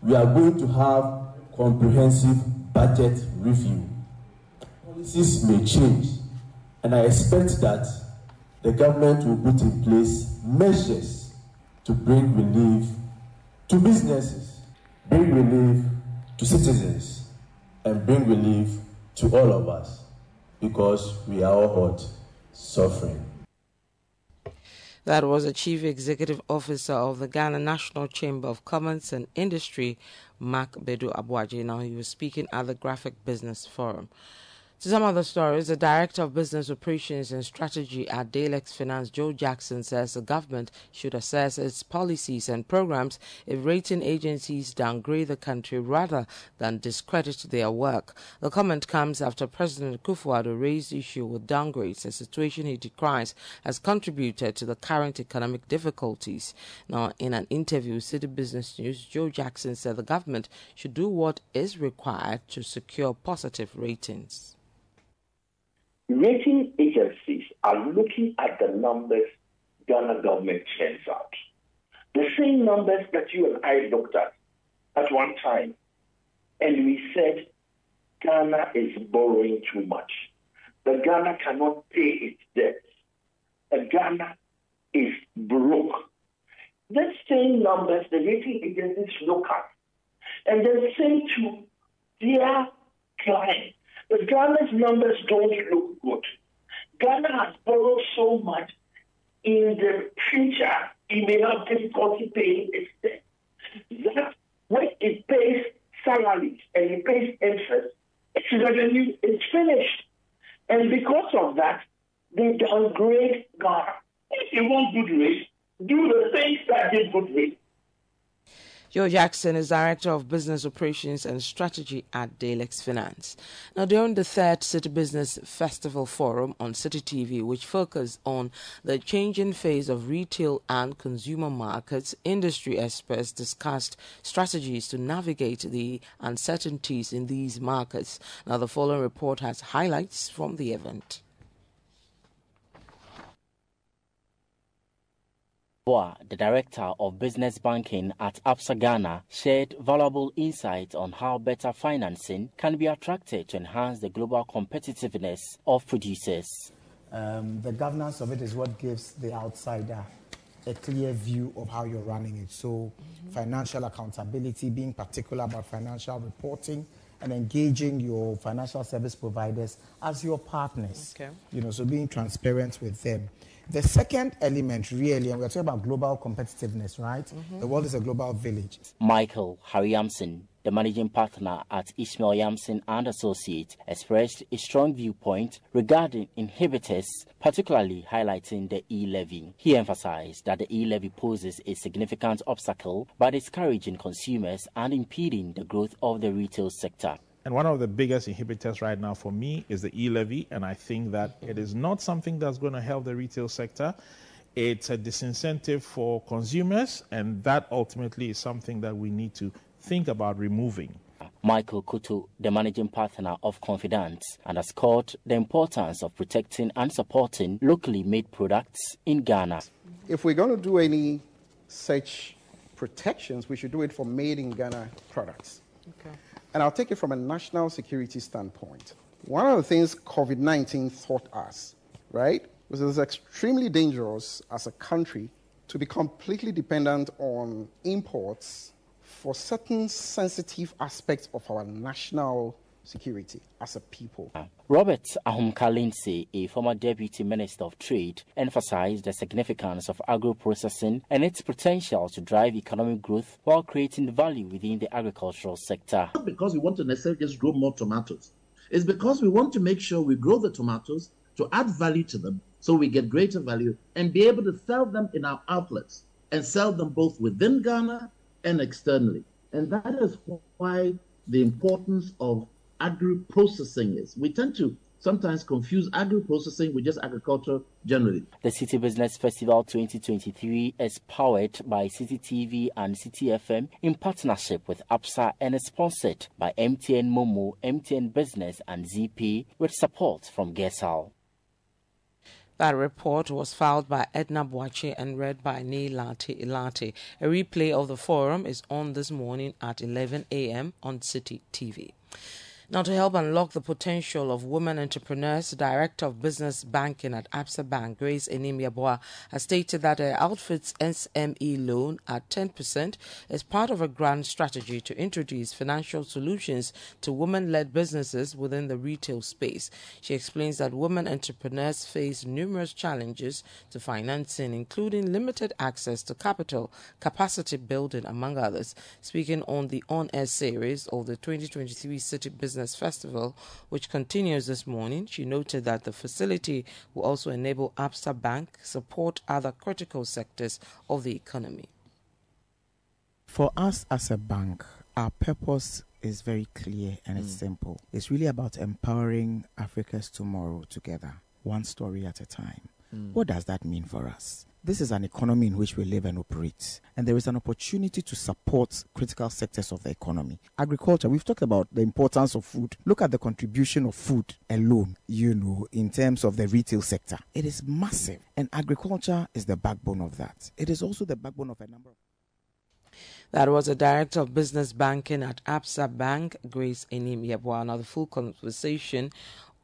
we are going to have comprehensive budget review. Policies may change, and I expect that the government will put in place measures to bring relief to businesses, bring relief to citizens, and bring relief to all of us because we are all hurt, suffering. That was the Chief Executive Officer of the Ghana National Chamber of Commerce and Industry, Mark Badu-Aboagye. Now he was speaking at the Graphic Business Forum. To some other stories, the Director of Business Operations and Strategy at Dalex Finance, Joe Jackson, says the government should assess its policies and programs if rating agencies downgrade the country rather than discredit their work. The comment comes after President Kufuor raised the issue with downgrades, a situation he decries has contributed to the current economic difficulties. Now, in an interview with Citi Business News, Joe Jackson said the government should do what is required to secure positive ratings. Rating agencies are looking at the numbers Ghana government sends out. the same numbers that you and I looked at at one time, and we said Ghana is borrowing too much. That Ghana cannot pay its debts. That Ghana is broke. The same numbers the rating agencies look at and then say to their client that Ghana's numbers don't look good. Ghana has borrowed so much in the future, it may have difficulty paying its debt. That when it pays salaries and it pays interest, its revenue is finished. And because of that, they downgrade Ghana. If you want good rates, do the things that give good rates. Joe Jackson is Director of Business Operations and Strategy at Dalex Finance. Now, during the third Citi Business Festival Forum on Citi TV, which focused on the changing phase of retail and consumer markets, industry experts discussed strategies to navigate the uncertainties in these markets. Now, the following report has highlights from the event. Boa, the director of business banking at Absa Ghana, shared valuable insights on how better financing can be attracted to enhance the global competitiveness of producers. Um, the governance of it is what gives the outsider a clear view of how you're running it. So, financial accountability, being particular about financial reporting, and engaging your financial service providers as your partners. Okay. You know, so being transparent with them. The second element, really, and we're talking about global competitiveness, right? Mhm. The world is a global village. Michael Harry Yamson, the managing partner at Ishmael Yamson and Associates, expressed a strong viewpoint regarding inhibitors, particularly highlighting the e-levy. He emphasized that the e-levy poses a significant obstacle by discouraging consumers and impeding the growth of the retail sector. And one of the biggest inhibitors right now for me is the e levy. And I think that it is not something that's going to help the retail sector. It's a disincentive for consumers. And that ultimately is something that we need to think about removing. Michael Kutu, the managing partner of Confidence, underscored the importance of protecting and supporting locally made products in Ghana. If we're going to do any such protections, we should do it for made in Ghana products. Okay. And I'll take it from a national security standpoint. One of the things COVID 19 taught us, right, was that it's extremely dangerous as a country to be completely dependent on imports for certain sensitive aspects of our national security as a people. Robert Ahomka-Lindsay, a former Deputy Minister of Trade, emphasized the significance of agro-processing and its potential to drive economic growth while creating value within the agricultural sector. Not because we want to necessarily just grow more tomatoes. It's because we want to make sure we grow the tomatoes to add value to them so we get greater value and be able to sell them in our outlets and sell them both within Ghana and externally. And that is why the importance of agro-processing is. We tend to sometimes confuse agro-processing with just agriculture generally. The Citi Business Festival 2023 is powered by Citi TV and Citi FM in partnership with Absa and is sponsored by MTN Momo, MTN Business, and ZP with support from Gesal. That report was filed by Edna Boakye and read by Neil Lati Ilati. A replay of the forum is on this morning at 11 a.m. on Citi TV. Now, to help unlock the potential of women entrepreneurs, Director of Business Banking at Absa Bank, Grace Enimiaboa, has stated that her outfit's SME loan at 10% is part of a grand strategy to introduce financial solutions to women led businesses within the retail space. She explains that women entrepreneurs face numerous challenges to financing, including limited access to capital, capacity building, among others. Speaking on the on air series of the 2023 Citi Business Festival, which continues this morning, she noted that the facility will also enable Absa Bank support other critical sectors of the economy. For us as a bank, our purpose is very clear and it's Mm. simple. It's really about empowering Africa's tomorrow together, one story at a time. Mm. What does that mean for us? This is an economy in which we live and operate, and there is an opportunity to support critical sectors of the economy. Agriculture, we've talked about the importance of food. Look at the contribution of food alone, you know, in terms of the retail sector. It is massive, and agriculture is the backbone of that. It is also the backbone of a number of That was the Director of Business Banking at Absa Bank, Grace Enim Yebwa. Now, the full conversation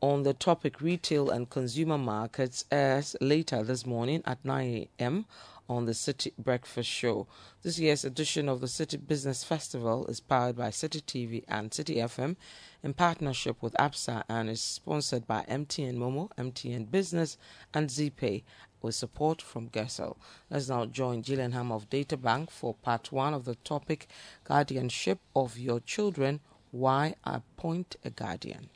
on the topic retail and consumer markets airs later this morning at 9 a.m. on the Citi Breakfast Show. This year's edition of the Citi Business Festival is powered by Citi TV and Citi FM in partnership with Absa and is sponsored by MTN Momo, MTN Business, and Zeepay with support from Gessel. Let's now join Gillian Ham of Data Bank for part one of the topic Guardianship of Your Children Why Appoint a Guardian?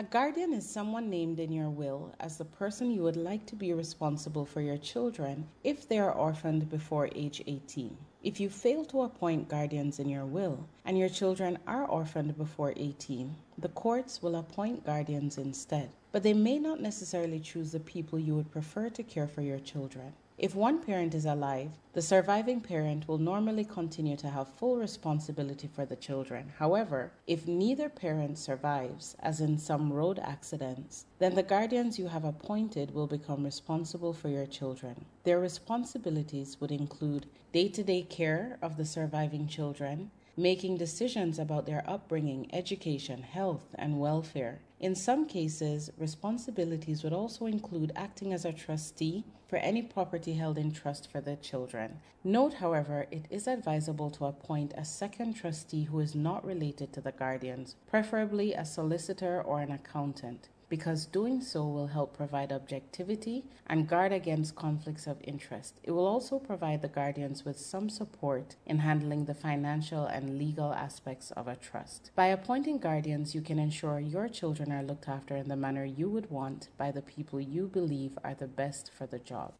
A guardian is someone named in your will as the person you would like to be responsible for your children if they are orphaned before age 18. If you fail to appoint guardians in your will and your children are orphaned before 18, the courts will appoint guardians instead, but they may not necessarily choose the people you would prefer to care for your children. If one parent is alive, the surviving parent will normally continue to have full responsibility for the children. However, if neither parent survives, as in some road accidents, then the guardians you have appointed will become responsible for your children. Their responsibilities would include day to day care of the surviving children, making decisions about their upbringing, education, health, and welfare. In some cases, responsibilities would also include acting as a trustee for any property held in trust for the children. Note, however, it is advisable to appoint a second trustee who is not related to the guardians, preferably a solicitor or an accountant because doing so will help provide objectivity and guard against conflicts of interest. It will also provide the guardians with some support in handling the financial and legal aspects of a trust. By appointing guardians, you can ensure your children are looked after in the manner you would want by the people you believe are the best for the job.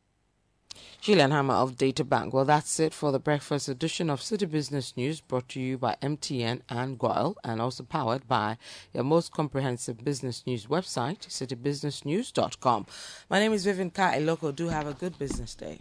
Gillian Hammer of Data Bank. Well, that's it for the breakfast edition of Citi Business News brought to you by MTN and Goil and also powered by your most comprehensive business news website, citibusinessnews.com. My name is Vivian Kai Lokko. Do have a good business day.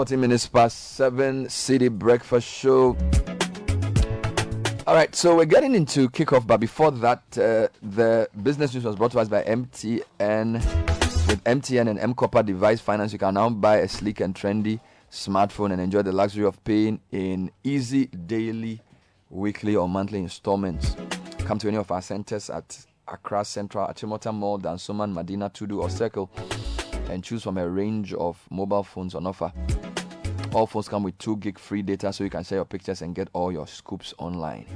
40 minutes past 7 Citi Breakfast Show. All right, so we're getting into kickoff, but before that, uh, the business news was brought to us by MTN. With MTN and M Copper device finance, you can now buy a sleek and trendy smartphone and enjoy the luxury of paying in easy daily, weekly, or monthly installments. Come to any of our centers at Accra Central, Achimota Mall, Dansoman, Madina, Tudu, or Circle and choose from a range of mobile phones on offer. All phones come with 2 gig free data so you can share your pictures and get all your scoops online.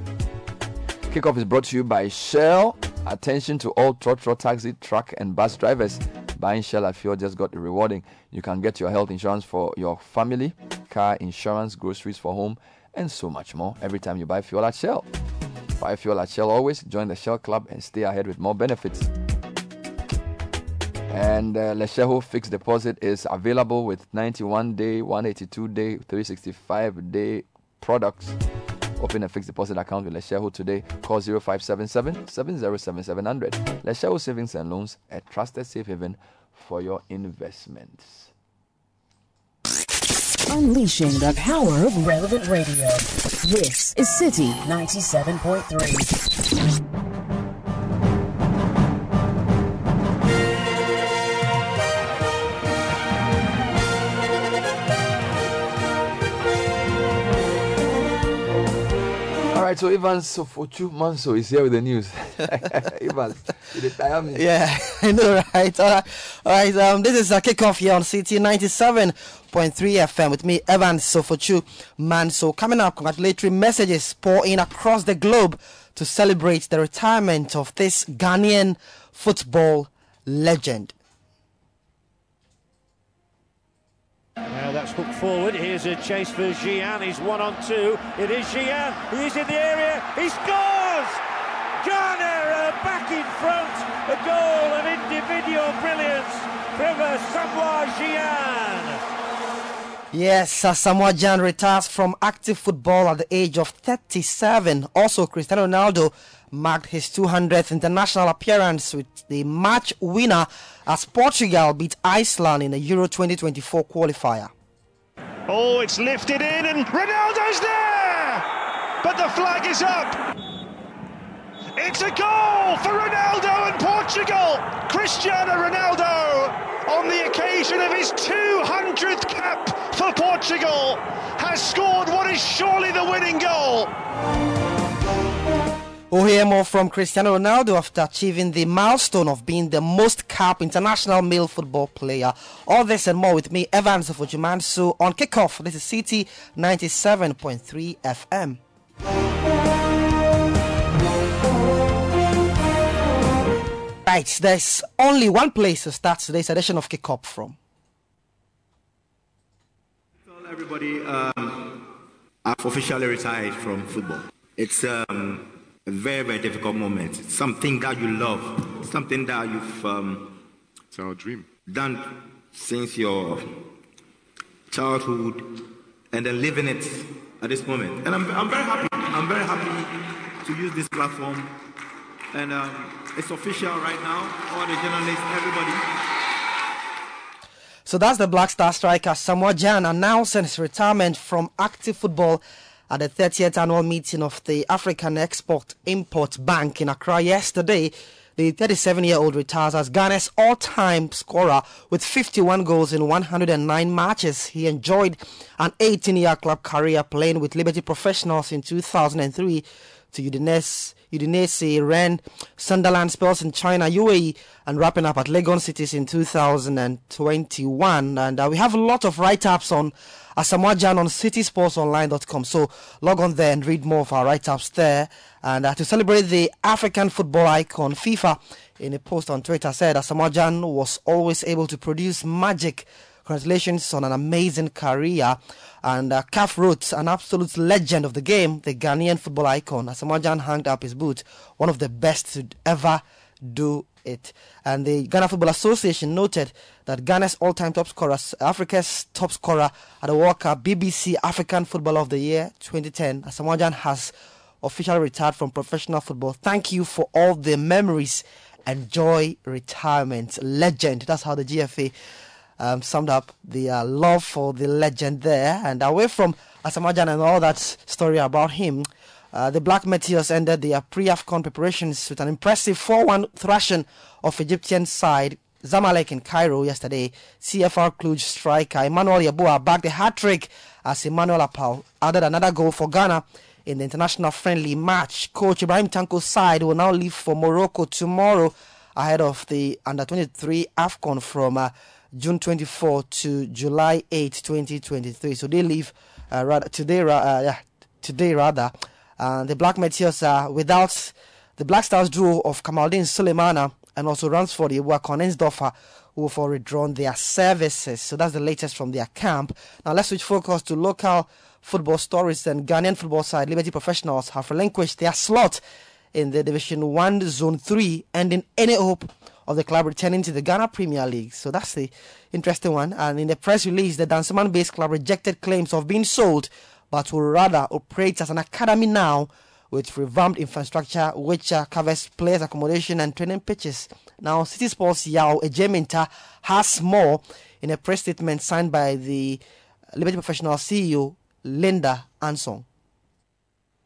Kickoff is brought to you by Shell. Attention to all Trotro taxi, truck, and bus drivers. Buying Shell at fuel just got rewarding. You can get your health insurance for your family, car insurance, groceries for home, and so much more every time you buy fuel at Shell. Buy fuel at Shell always. Join the Shell Club and stay ahead with more benefits. And uh, Letshego fixed deposit is available with 91 day, 182 day, 365 day products. Open a fixed deposit account with Letshego today. Call 0577 707700. Letshego Savings and Loans, a trusted safe haven for your investments. Unleashing the power of relevant radio. This is Citi 97.3. right, so Ivan Sofochu Manso is here with the news. Me. Yeah, I know, right? All right, all right. Um, this is a kickoff here on Citi 97.3 FM with me, Evan Sofochu Manso. Coming up, congratulatory messages pour in across the globe to celebrate the retirement of this Ghanaian football legend. Now that's hooked forward. Here's a chase for Gyan. He's one on two. It is Gyan. He's in the area. He scores! Ghana back in front. A goal of individual brilliance from Asamoah Gyan. Yes, Asamoah Gyan retires from active football at the age of 37. Also, Cristiano Ronaldo marked his 200th international appearance with the match winner as Portugal beat Iceland in the Euro 2024 qualifier. Oh, it's lifted in and Ronaldo's there! But the flag is up! It's a goal for Ronaldo and Portugal! Cristiano Ronaldo on the occasion of his 200th cap for Portugal, has scored what is surely the winning goal. We'll hear more from Cristiano Ronaldo after achieving the milestone of being the most capped international male football player. All this and more with me, Evans of Ojumansu, on kickoff. This is Citi 97.3 FM. Right, there's only one place to start today's edition of Kick Up from. Tell everybody um, I've officially retired from football. It's um, a very, very difficult moment. It's something that you love, something that you've um, it's our dream. done since your childhood and then living it at this moment. And I'm, I'm very happy. I'm very happy to use this platform. And um, it's official right now. All the journalists, everybody. So that's the Black Star striker Asamoah Gyan announcing his retirement from active football at the 30th annual meeting of the African Export Import Bank in Accra yesterday. The 37 year old retires as Ghana's all time scorer with 51 goals in 109 matches. He enjoyed an 18 year club career playing with Liberty Professionals in 2003 to Udinese Udinese, ran Sunderland Spurs in China, UAE, and wrapping up at Legon Cities in 2021. And uh, we have a lot of write ups on Asamoah Gyan on citisportsonline.com. So log on there and read more of our write ups there. And uh, to celebrate the African football icon, FIFA, in a post on Twitter, said Asamoah Gyan was always able to produce magic. Congratulations on an amazing career. And uh, Caf wrote, an absolute legend of the game, the Ghanaian football icon. Asamoah hung up his boot, one of the best to ever do it. And the Ghana Football Association noted that Ghana's all-time top scorer, Africa's top scorer at the World Cup, BBC African Footballer of the Year 2010, Asamoah has officially retired from professional football. Thank you for all the memories. Enjoy retirement. Legend. That's how the GFA um, summed up the uh, love for the legend there. And away from Asamoah Gyan and all that story about him, uh, the Black Meteors ended their pre AFCON preparations with an impressive 4 1 thrashing of Egyptian side Zamalek in Cairo yesterday. CFR Cluj striker Emmanuel Yeboah backed a hat trick as Emmanuel Apal added another goal for Ghana in the international friendly match. Coach Ibrahim Tanko's side will now leave for Morocco tomorrow ahead of the under 23 AFCON from. Uh, June 24 to July 8, 2023. So they leave uh, rather today. Uh, today rather. Uh, the Black Meteors are without the Black Stars duo of Kamaldeen Sulemana and also Ransford Yeboah Königsdorffer who have withdrawn their services. So that's the latest from their camp. Now let's switch focus to local football stories. And Ghanaian football side Liberty Professionals have relinquished their slot in the Division 1 Zone 3, ending any hope of the club returning to the Ghana Premier League. So that's the interesting one. And in the press release, the Dansoman based club rejected claims of being sold, but will rather operate as an academy now with revamped infrastructure which uh, covers players' accommodation and training pitches. Now, Citi Sports Yao Ejeminta has more in a press statement signed by the Liberty Professional CEO Linda Ansong.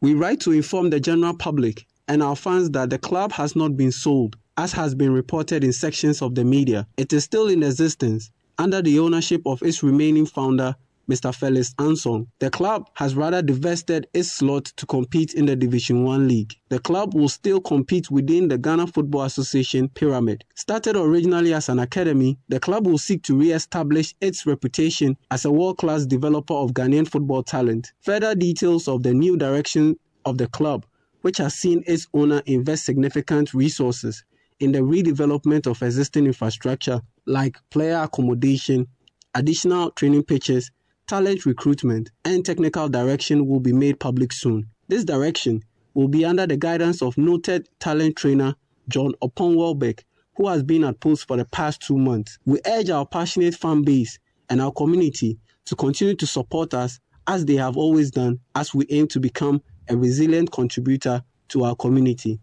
We write to inform the general public and our fans that the club has not been sold as has been reported in sections of the media. It is still in existence under the ownership of its remaining founder, Mr. Felix Ansong. The club has rather divested its slot to compete in the Division 1 league. The club will still compete within the Ghana Football Association pyramid. Started originally as an academy, the club will seek to re-establish its reputation as a world-class developer of Ghanaian football talent. Further details of the new direction of the club, which has seen its owner invest significant resources in the redevelopment of existing infrastructure like player accommodation, additional training pitches, talent recruitment, and technical direction will be made public soon. This direction will be under the guidance of noted talent trainer John Oponwelbeck, who has been at post for the past two months. We urge our passionate fan base and our community to continue to support us as they have always done as we aim to become a resilient contributor to our community.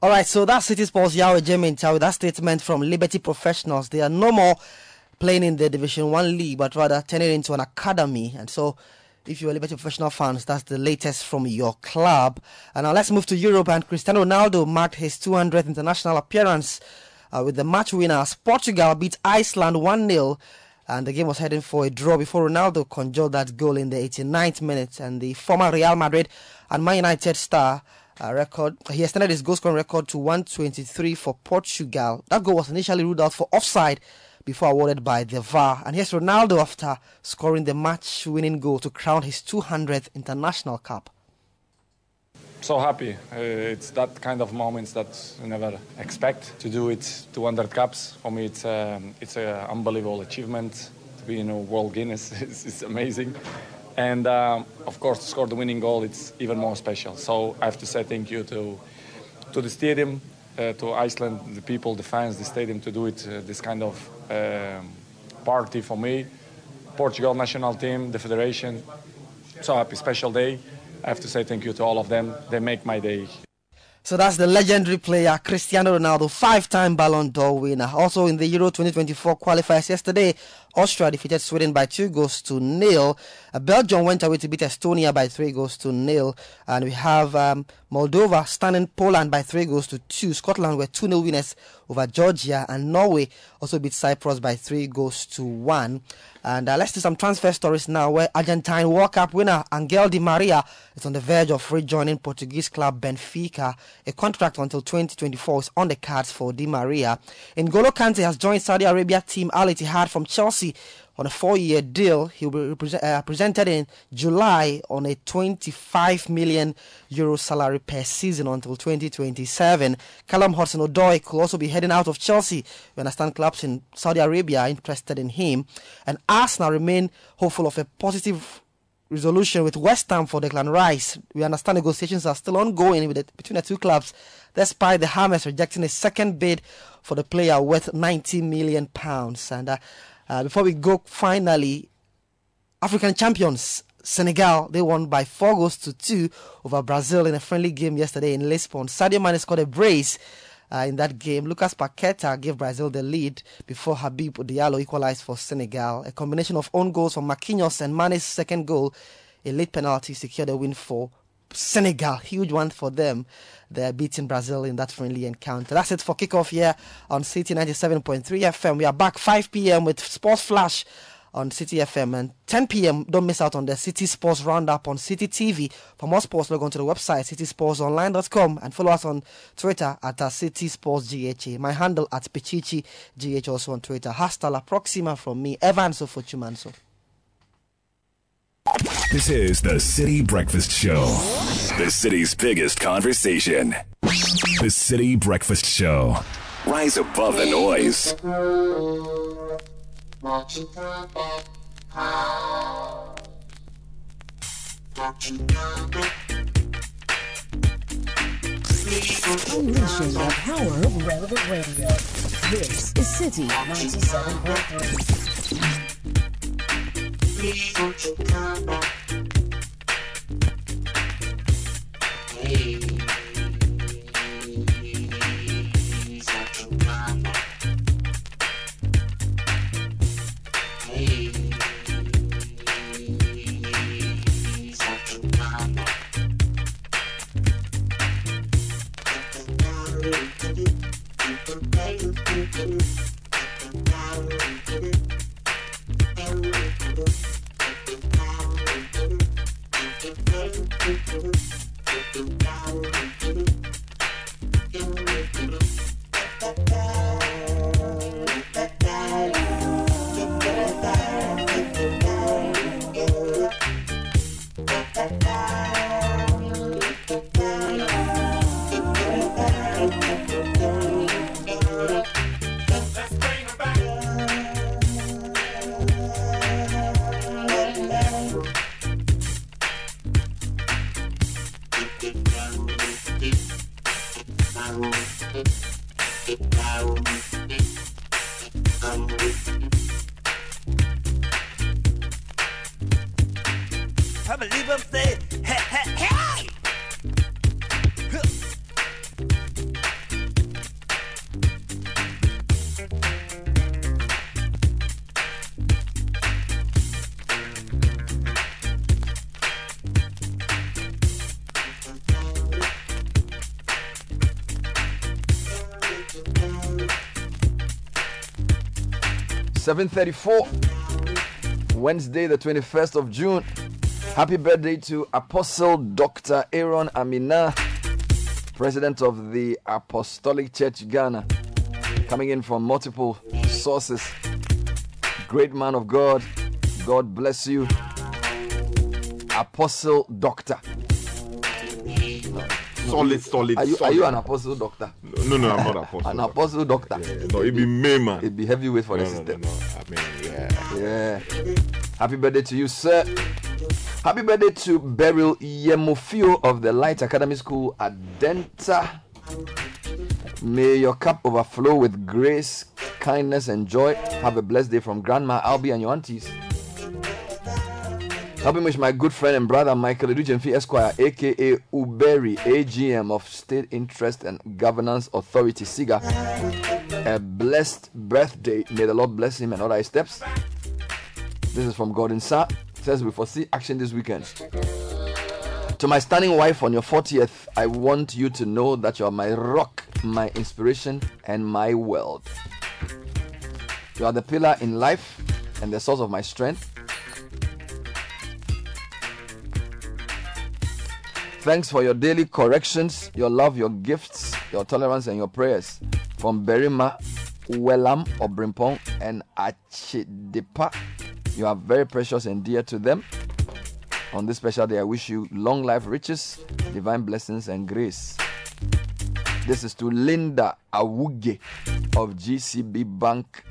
All right, so that's Citi Sports Yahweh Jemin with that statement from Liberty Professionals. They are no more playing in the Division 1 league, but rather turning it into an academy. And so, if you're Liberty Professional fans, that's the latest from your club. And now let's move to Europe. And Cristiano Ronaldo marked his 200th international appearance uh, with the match winners. Portugal beat Iceland 1 0 and the game was heading for a draw before Ronaldo conjured that goal in the 89th minute. And the former Real Madrid and Man United star uh, record, he extended his goal scoring record to 123 for Portugal. That goal was initially ruled out for offside before awarded by the VAR. And here's Ronaldo after scoring the match winning goal to crown his 200th international cap so happy. Uh, it's that kind of moments that you never expect to do it 200 caps. For me, it's um, it's an unbelievable achievement to be in a world Guinness. it's amazing, and um, of course to score the winning goal, it's even more special. So I have to say thank you to to the stadium, uh, to Iceland, the people, the fans, the stadium to do it uh, this kind of um, party for me. Portugal national team, the federation. So happy, special day. I have to say thank you to all of them. They make my day. So that's the legendary player Cristiano Ronaldo, five-time Ballon d'Or winner. Also in the Euro 2024 qualifiers yesterday, Austria defeated Sweden by two goals to nil. Uh, Belgium went away to beat Estonia by three goals to nil. And we have um, Moldova standing Poland by three goals to two. Scotland were 2 0 winners over Georgia. And Norway also beat Cyprus by three goals to one. And uh, let's do some transfer stories now where Argentine World Cup winner Angel Di Maria is on the verge of rejoining Portuguese club Benfica. A contract until 2024 is on the cards for Di Maria. N'Golo Kante has joined Saudi Arabia team Al Ittihad from Chelsea on a four-year deal. He will be uh, presented in July on a 25 million euro salary per season until 2027. Callum Hudson-Odoi could also be heading out of Chelsea. We understand clubs in Saudi Arabia are interested in him, and Arsenal remain hopeful of a positive resolution with West Ham for Declan Rice. We understand negotiations are still ongoing the, between the two clubs, despite the Hammers rejecting a second bid for the player worth 90 million pounds. And uh, uh, before we go, finally, African champions Senegal they won by four goals to two over Brazil in a friendly game yesterday in Lisbon. Sadio Mane scored a brace. Uh, in that game, Lucas Paqueta gave Brazil the lead before Habib Diallo equalized for Senegal. A combination of own goals from Marquinhos and Mane's second goal, a late penalty secured a win for Senegal. Huge one for them. They're beating Brazil in that friendly encounter. That's it for kickoff here on Citi 97.3 FM. We are back 5 p.m. with Sports Flash on Citi FM and 10 p.m. Don't miss out on the Citi Sports Roundup on Citi TV. For more sports, log on to the website citisportsonline.com and follow us on Twitter at uh, Citi Sports GHA. My handle at Pichichi GH also on Twitter. Hasta la próxima from me, Evan Sofochumanso. This is the Citi Breakfast Show, the city's biggest conversation. The Citi Breakfast Show. Rise above the noise. Unleashing the power of relevant radio. This is City 97.3. Hey. 734. Wednesday, the 21st of June. Happy birthday to Apostle Dr. Aaron Ami-Narh, President of the Apostolic Church Ghana, coming in from multiple sources. Great man of God. God bless you. Apostle Doctor. Solid, solid, Are you, solid. Are you an apostle doctor? No, no, I'm not apostle. an apostle doctor. no, it be me, man. It be heavyweight for No, the no, system. no, no. I mean, yeah. Yeah. Happy birthday to you, sir. Happy birthday to Beryl Yemofio of the Light Academy School at Denta. May your cup overflow with grace, kindness, and joy. Have a blessed day from Grandma Albie and your aunties. Helping wish my good friend and brother Michael Edujemfi Esquire, aka Uberi, AGM of State Interest and Governance Authority, SIGA, a blessed birthday. May the Lord bless him and all his steps. This is from Gordon Sa. Says we foresee action this weekend. To my stunning wife on your 40th, I want you to know that you are my rock, my inspiration, and my world. You are the pillar in life and the source of my strength. Thanks for your daily corrections, your love, your gifts, your tolerance, and your prayers. From Berima, Wellam, Obrimpong, and Achidipa. You are very precious and dear to them. On this special day, I wish you long life, riches, divine blessings, and grace. This is to Linda Awuge of GCB Bank.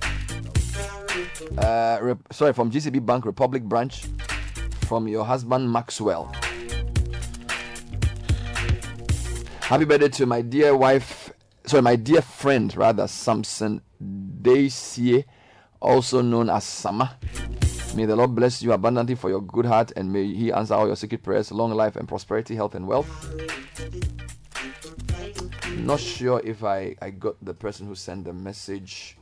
Uh, rep- sorry, from GCB Bank Republic Branch. From your husband Maxwell. Happy birthday to my dear wife, sorry, my dear friend, rather, Samson Daisie, also known as Sama. May the Lord bless you abundantly for your good heart and may He answer all your secret prayers, long life and prosperity, health and wealth. Not sure if I, I got the person who sent the message.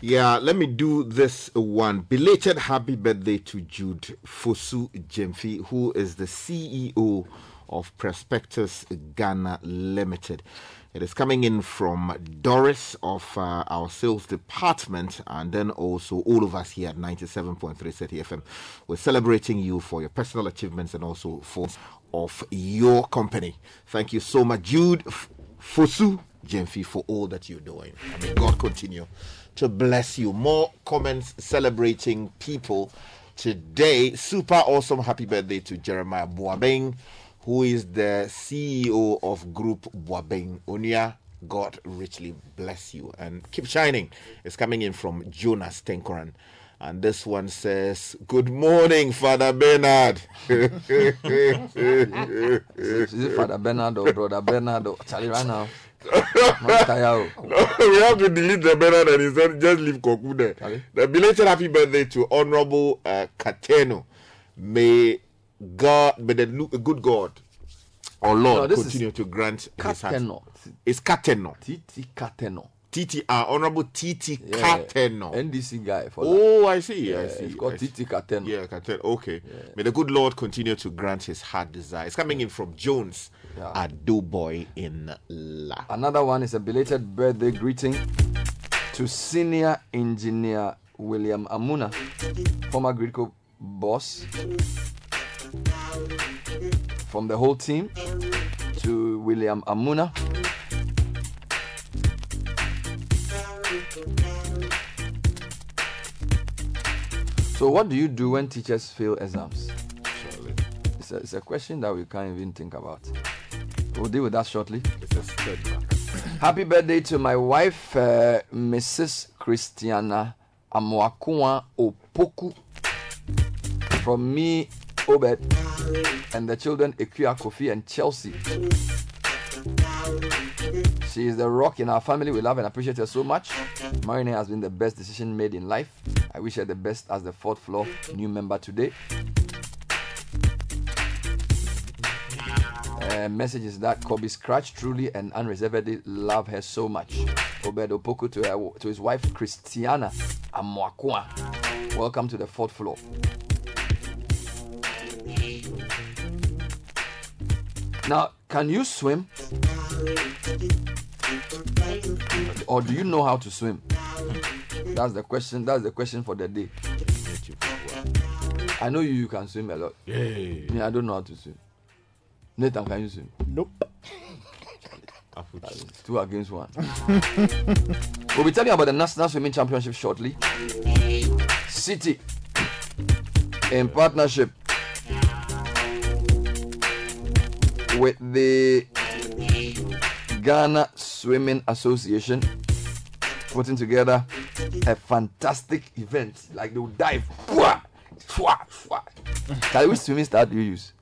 Yeah, let me do this one. Belated happy birthday to Jude Fosu Jemfi, who is the CEO of Prospectus Ghana Limited. It is coming in from Doris of uh, our sales department and then also all of us here at 97.3 Citi FM. We're celebrating you for your personal achievements and also for of your company. Thank you so much, Jude Fosu Jemfi, for all that you're doing. I mean, God continue to bless you. More comments celebrating people today. Super awesome happy birthday to Jeremiah Boabeng, who is the CEO of Group Boabeng Unia. God richly bless you and keep shining. It's coming in from Jonas Tenkorang. And this one says, Good morning, Father Bernard. Is it Father Bernard or Brother Bernard or Charlie right now? We have to delete the Bernard and instead just leave Koku there. The belated happy birthday to Honorable uh, Kateno. May God, may the good God or Lord is continue to grant his heart. Kateno. It's Kateno. Titi Kateno. TT, uh, Honorable TT Yeah, Kateno. NDC guy for Oh, I see. I see. it's called. Titi Kateno. Yeah, Kateno. Okay. May the good Lord continue to grant his heart desire. It's coming in from Jones, a do boy in La. Another one is a belated birthday greeting to senior engineer William Amuna, former Gridco boss. From the whole team to William Amuna. So, what do you do when teachers fail exams? It's a, it's a question that we can't even think about. We'll deal with that shortly. Happy birthday to my wife, uh, Mrs. Christiana Amwakua Opoku. From me, Obed, and the children, Ekuya, Kofi, and Chelsea. She is the rock in our family. We love and appreciate her so much. Marine has been the best decision made in life. I wish her the best as the fourth floor new member today. Uh, message that Kobe Scratch truly and unreservedly love her so much. Obed Opoku to, her, to his wife Christiana Amwakwa. Welcome to the fourth floor. Now, can you swim? Or do you know how to swim? That's the question. That's the question for the day. I know you, you can swim a lot. Yeah. I don't know how to swim. Nathan, can you swim? Nope. Two against one. we'll be telling you about the National Swimming Championship shortly. Citi, in partnership with the Ghana Swimming Association, putting together a fantastic event. Like they will dive. Charlie, which swimming style do you use?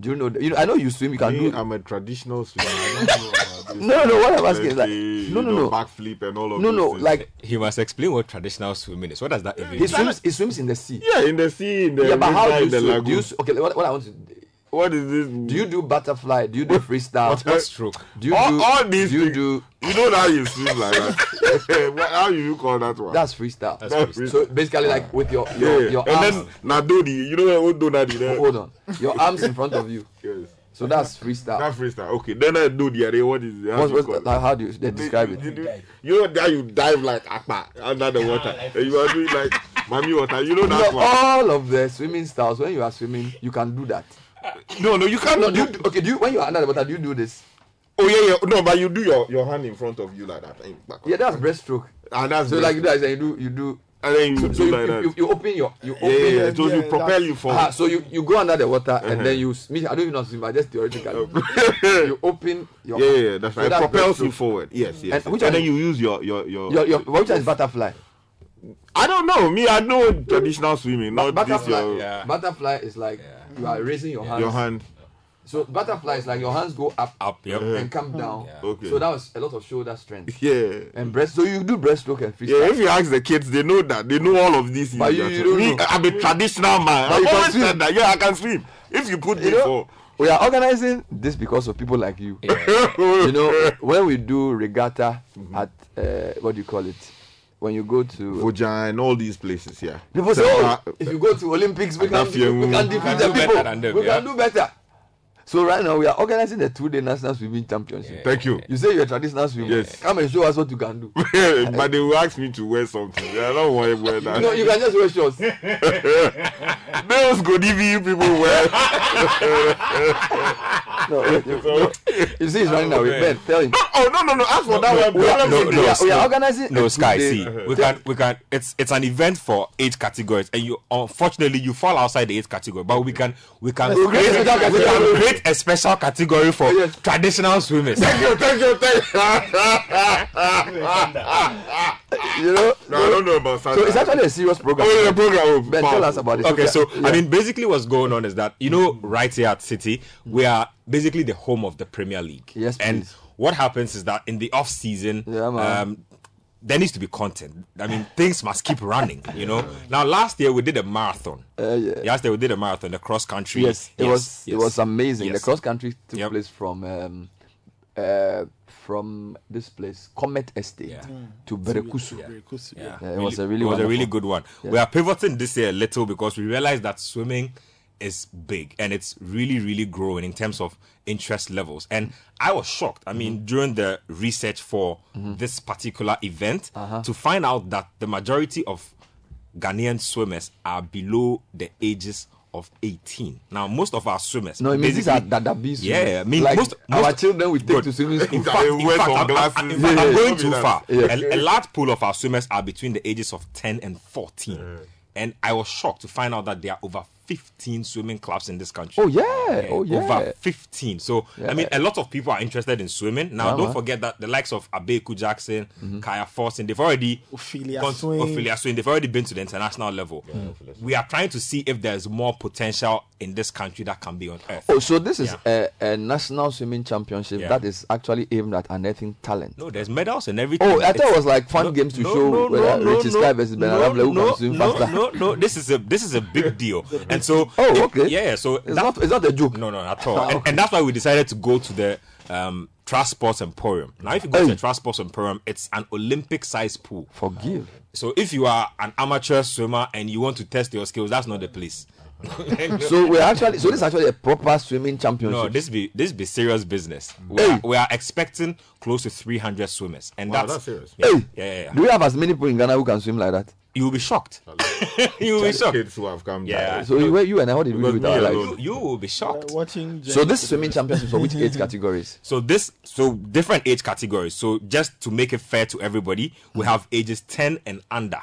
Do you know? You know, I know you swim. You can Me, do. I'm a traditional swimmer. I don't know about this. No, no, what I'm asking is like, no, no, no. backflip and all of No, no, things. like he must explain what traditional swimming is. What does that even he mean? swims. He swims in the sea. Yeah, in the sea, in the yeah, but how do you in the swim? Do you s- okay? What, what I want to. What is this? Do you do butterfly? Do you do freestyle? What- what stroke? Do you all, do? all these do you things, do? You know how you swim like that. What- how you call that one? That's freestyle. That's freestyle. So basically, like with your your, yeah. your and arms. then Nadodi, you know what Donadi there? Hold on, your arms in front of you. Yes. So that's freestyle. That's freestyle. Okay, then I do the other. What is it? How What's, do you what's the, it? how do you they describe it? You, you, you know that you dive like akpa under the water, and you are doing like mommy water. You know that No, one. all of the swimming styles. When you are swimming, you can do that. No, no, you can't. No, do you, okay, do you when you are under the water, do you do this? Oh yeah, yeah. No, but you do your, your hand in front of you like that. back. Yeah, that's breaststroke. And that's so like you do, that, you do you do. And then you so, do so you, like you, that. you, you open your you Yeah, open yeah, your, yeah, so you propel you forward. Ah, so you, you go under the water and Uh-huh. then you s- me I don't even know swim, but just theoretically you open your yeah, yeah, yeah, that's so right. it propels you forward. Yes, yes. And yes. which and one- then you use your your your. Your your which is butterfly? I don't know. Me, I know traditional swimming, not this butterfly. your Butterfly is like you are raising your hands. your hand. So butterflies like your hands go up, up, yep. and come down. Okay. So that was a lot of shoulder strength. Yeah. And breast. So you do breaststroke and freestyle. Yeah, if you ask the kids, they know that. They know all of these things. But you- you don't Me, know. I'm a traditional man. But I've you can always swim. said that. Yeah, I can swim. If you put me know, for. we are organizing this because of people like you. you know, when we do regatta Mm-hmm. at uh, what do you call it? When you go to Voja and all these places, yeah. people say, Sapa- oh, if you go to Olympics, we can, Adafiemu. we can defeat can the do better people. than them, we yeah. can do better. So right now we are organizing the two-day national swimming championship. Thank you. You say you're a traditional swimmer. Yes. Come and show us what you can do. but they will ask me to wear something. I don't want to wear that. No, you can just wear shorts. Those good EVU people wear. no, wait, you, no. you see, he's running away. Ben, tell him. Oh, oh no no no! Ask for that one. we are- no, is- no, we are- we are organizing No, a Sky. two-day- See, we can, we can. It's it's an event for eight categories, and you unfortunately you fall outside the eight category. But we can we can We'll create, create a special we can category. create a special category for traditional swimmers. Thank you, thank you, thank you. You know, No, I don't know about so it's actually a serious program. Oh, yeah, program. Oh, Ben, tell us about it. Okay, so yeah. I mean, basically, what's going on is that you know, right here at Citi, we are basically the home of the Premier League. Yes, please. and what happens is that in the off season, Yeah, man. um, there needs to be content. I mean, things must keep running. You know. Now, last year we did a marathon. Uh, yeah. Last year we did a marathon, the cross country. Yes, it was it was amazing. The cross country took Yep. place from um, uh, from this place, Comet Estate, to Berekusu. Yeah, Yeah, it was a really it was a really good one. Yeah. We are pivoting this year a little because we realized that swimming is big and it's really, really growing in terms of interest levels. And I was shocked. I Mm-hmm. mean, during the research for this particular event, Uh-huh. to find out that the majority of Ghanaian swimmers are below the ages of 18. Now, most of our swimmers. No, it means these are basically- Dadabi swimmers. Yeah, I mean, like most, our most children we take Good. to swimming school. In fact, in fact, I'm, glasses. I'm- in fact, I'm going too far. Yeah. A, a large pool of our swimmers are between the ages of 10 and 14. And I was shocked to find out that they are over 15 swimming clubs in this country. Oh yeah, oh yeah. Over 15. So, I mean, a lot of people are interested in swimming. Now, Yeah, don't man. forget that the likes of Abeku Jackson, mm-hmm. Kaya Forson, they've already Ophelia gone- Swayne. Ophelia Swayne, they've already been to the international level. We are trying to see if there's more potential in this country that can be on earth. Oh, so this is a, a national swimming championship Yeah. that is actually aimed at unearthing talent. No, there's medals and everything. Oh, I thought It's- it was like fun games to show whether Richie Sky versus Ben Adamle who no, can swim no, faster. no, no. This is a this is a big deal, and so Oh, okay. yeah. So It's not it's not a joke. no, no, at all. and, and that's why we decided to go to the um, Trust Sports Emporium. Now, if you go to the Trust Sports Emporium, it's an Olympic-sized pool. Forgive. So if you are an amateur swimmer and you want to test your skills, that's not the place. so we're actually so this is actually a proper swimming championship. No, this be this be serious business. We, are, we are expecting close to 300 swimmers, and Wow, that's, that's serious. Yeah, Hey, yeah, yeah, yeah. Do we have as many people in Ghana who can swim like that? You will be shocked. you will be shocked. Kids who have come Yeah. So you, where you and I, what did we do with our me lives? You, you will be shocked. Uh, watching. So this swimming championship for which age categories? So this, so different age categories. So just to make it fair to everybody, we have ages 10 and under.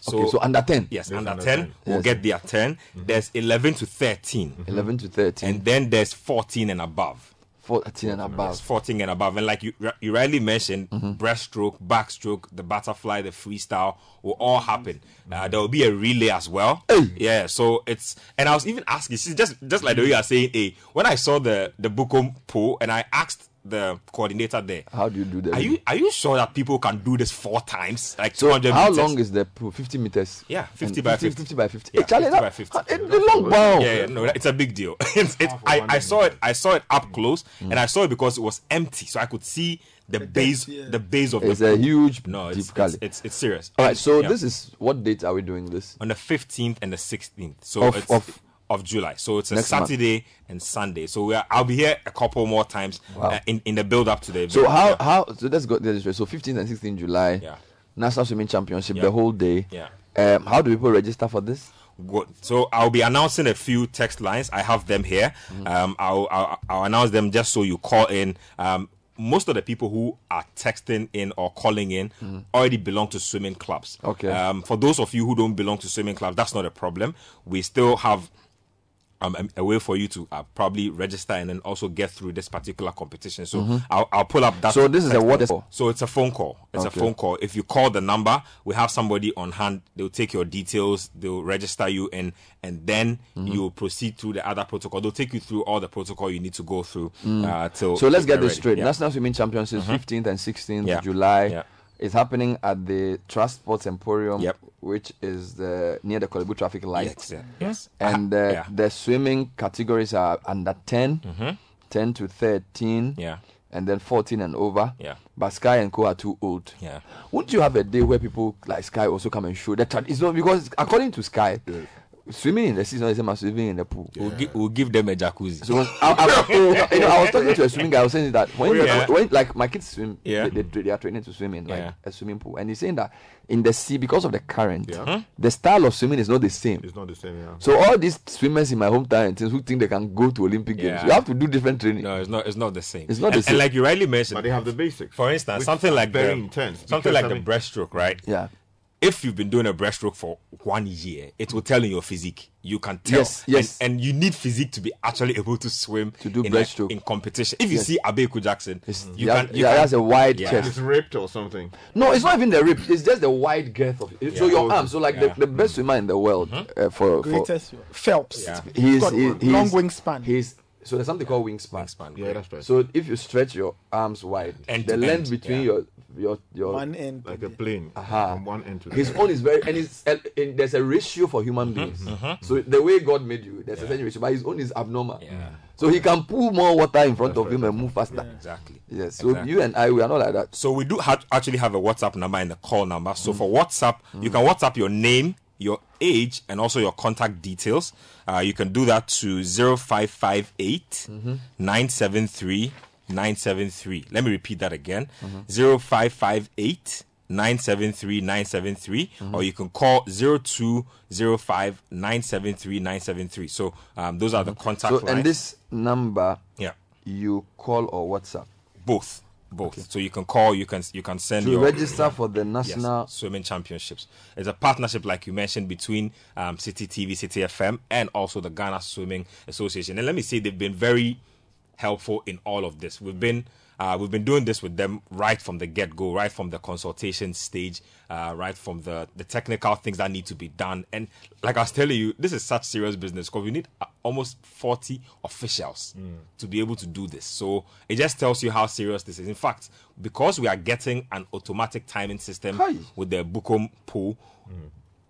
So, Okay, so under 10. Yes, Yes, under, under 10, 10. we'll Yes. get there 10. Mm-hmm. There's 11 to 13. Mm-hmm. 11 to 13. And then there's 14 and above. 14 and Yes, above. 14 and above. And like you, you rightly mentioned, mm-hmm. breaststroke, backstroke, the butterfly, the freestyle will all happen. Uh, there will be a relay as well. Yeah, so it's and I was even asking, see, just just like the way you are saying, hey, when I saw the the Bukom pool and I asked the coordinator there, How do you do that? are you are you sure that people can do this four times, like so 200 how meters? long is the pool? 50 meters? Yeah, 50 by 50. 50 by 50. Yeah, Hey, Charlie, 50 that- by 50. It's a long bound. Yeah, yeah, no, it's a big deal. it's, it's, I, I saw it. I saw it up close, Mm. and I saw it because it was empty, so I could see the, base, the base of It's the a pool. huge No, it's deep it's, it's it's serious. All right, so Yeah. this is what date are we doing this? on the fifteenth and the sixteenth. So Of- it's of- of July. So it's a Next month. Saturday and Sunday. So we are, I'll be here a couple more times Wow. uh, in in the build up to the event. So how Yeah. how so let's go this way. So 15th and 16th July, Yeah. National Swimming Championship, Yeah. the whole day. Yeah. Um, how do people register for this? Good. So I'll be announcing a few text lines. I have them here. Mm-hmm. Um, I'll, I'll I'll announce them just so you call in. Um, most of the people who are texting in or calling in already belong to swimming clubs. Okay. Um, for those of you who don't belong to swimming clubs, that's not a problem. We still have um, a, a way for you to uh, probably register and then also get through this particular competition. So Mhm. I'll, I'll pull up that. So this is a what So it's a phone call. It's Okay. a phone call. If you call the number, we have somebody on hand. They'll take your details. They'll register you, and and then Mhm. you will proceed through the other protocol. They'll take you through all the protocol you need to go through Mm. uh, so let's get this ready. straight. Yeah. National Swimming Championships, Mhm. 15th and 16th Yeah. July. Yeah. It's happening at the Trust Sports Emporium, Yep. which is the near the Korle Bu traffic light. Yes, yeah, yes. And uh, yeah. the swimming categories are under 10, Mhm. 10 to 13, Yeah. and then 14 and over. Yeah. But Sky and Co are too old. Yeah. Wouldn't you have a day where people like Sky also come and show that? tra- It's not because according to Sky, swimming in the season is the same as swimming in the pool. We'll, gi- we'll give them a jacuzzi. So I, I, you know, I was talking to a swimming guy. I was saying that when, Yeah. when like my kids swim, Yeah. they, they, they are training to swim in like Yeah. a swimming pool, and he's saying that in the sea because of the current, Yeah. Hmm? the style of swimming is not the same. It's not the same, yeah. So all these swimmers in my hometown and things who think they can go to Olympic Games, you have to do different training. No, it's not. It's not the same. It's not and, the same. And like you rightly mentioned, But they have the basics. For instance, which something are like very the, intense, something because, like I the breaststroke, right? Yeah. If you've been doing a breaststroke for one year, it will tell in your physique. You can tell. Yes, yes. And, and you need physique to be actually able to swim To do in, breaststroke. in competition. If you Yes. see Abeku Jackson, you yeah, can. You yeah, can, has a wide Yeah. chest. It's ripped or something. No, it's not even the rip. It's just the wide girth of it. Yeah. So your arms. So like Yeah. the, the best swimmer in the world uh, for, for Greatest Phelps. Yeah. he's, got he's long wingspan. He's so there's something called wingspan. Wingspan, Yeah, that's right. So if you stretch your arms wide, End the length end, between yeah. your your your One end. like a plane Aha. from one end to the his other. own is very and it's uh, in, there's a ratio for human beings. So the way God made you, there's a certain ratio, but his own is abnormal. Yeah. So he can pull more water in front of him and move faster. Exactly. Yes. So Exactly. you and I, we are not like that. So we do ha- actually have a WhatsApp number and a call number. Mm. So for WhatsApp, you can WhatsApp your name, your age, and also your contact details. Uh, you can do that to 0558 Mm-hmm. 973 973. Let me repeat that again Mm-hmm. 0558 973 973 Mm-hmm. or you can call 0205 973 973 so um, those are the contact Mm-hmm. So lines and this number, yeah you call or WhatsApp both both so you can call you can you can send to your register for the national. Yes, swimming championships. It's a partnership, like you mentioned, between um, Citi TV, Citi FM, and also the Ghana Swimming Association. And let me say, they've been very helpful in all of this. We've been uh, we've been doing this with them right from the get go, right from the consultation stage, uh, right from the the technical things that need to be done. And like I was telling you, this is such serious business because we need uh, almost forty officials to be able to do this. So it just tells you how serious this is. In fact, because we are getting an automatic timing system Hi. with the Bukom pool,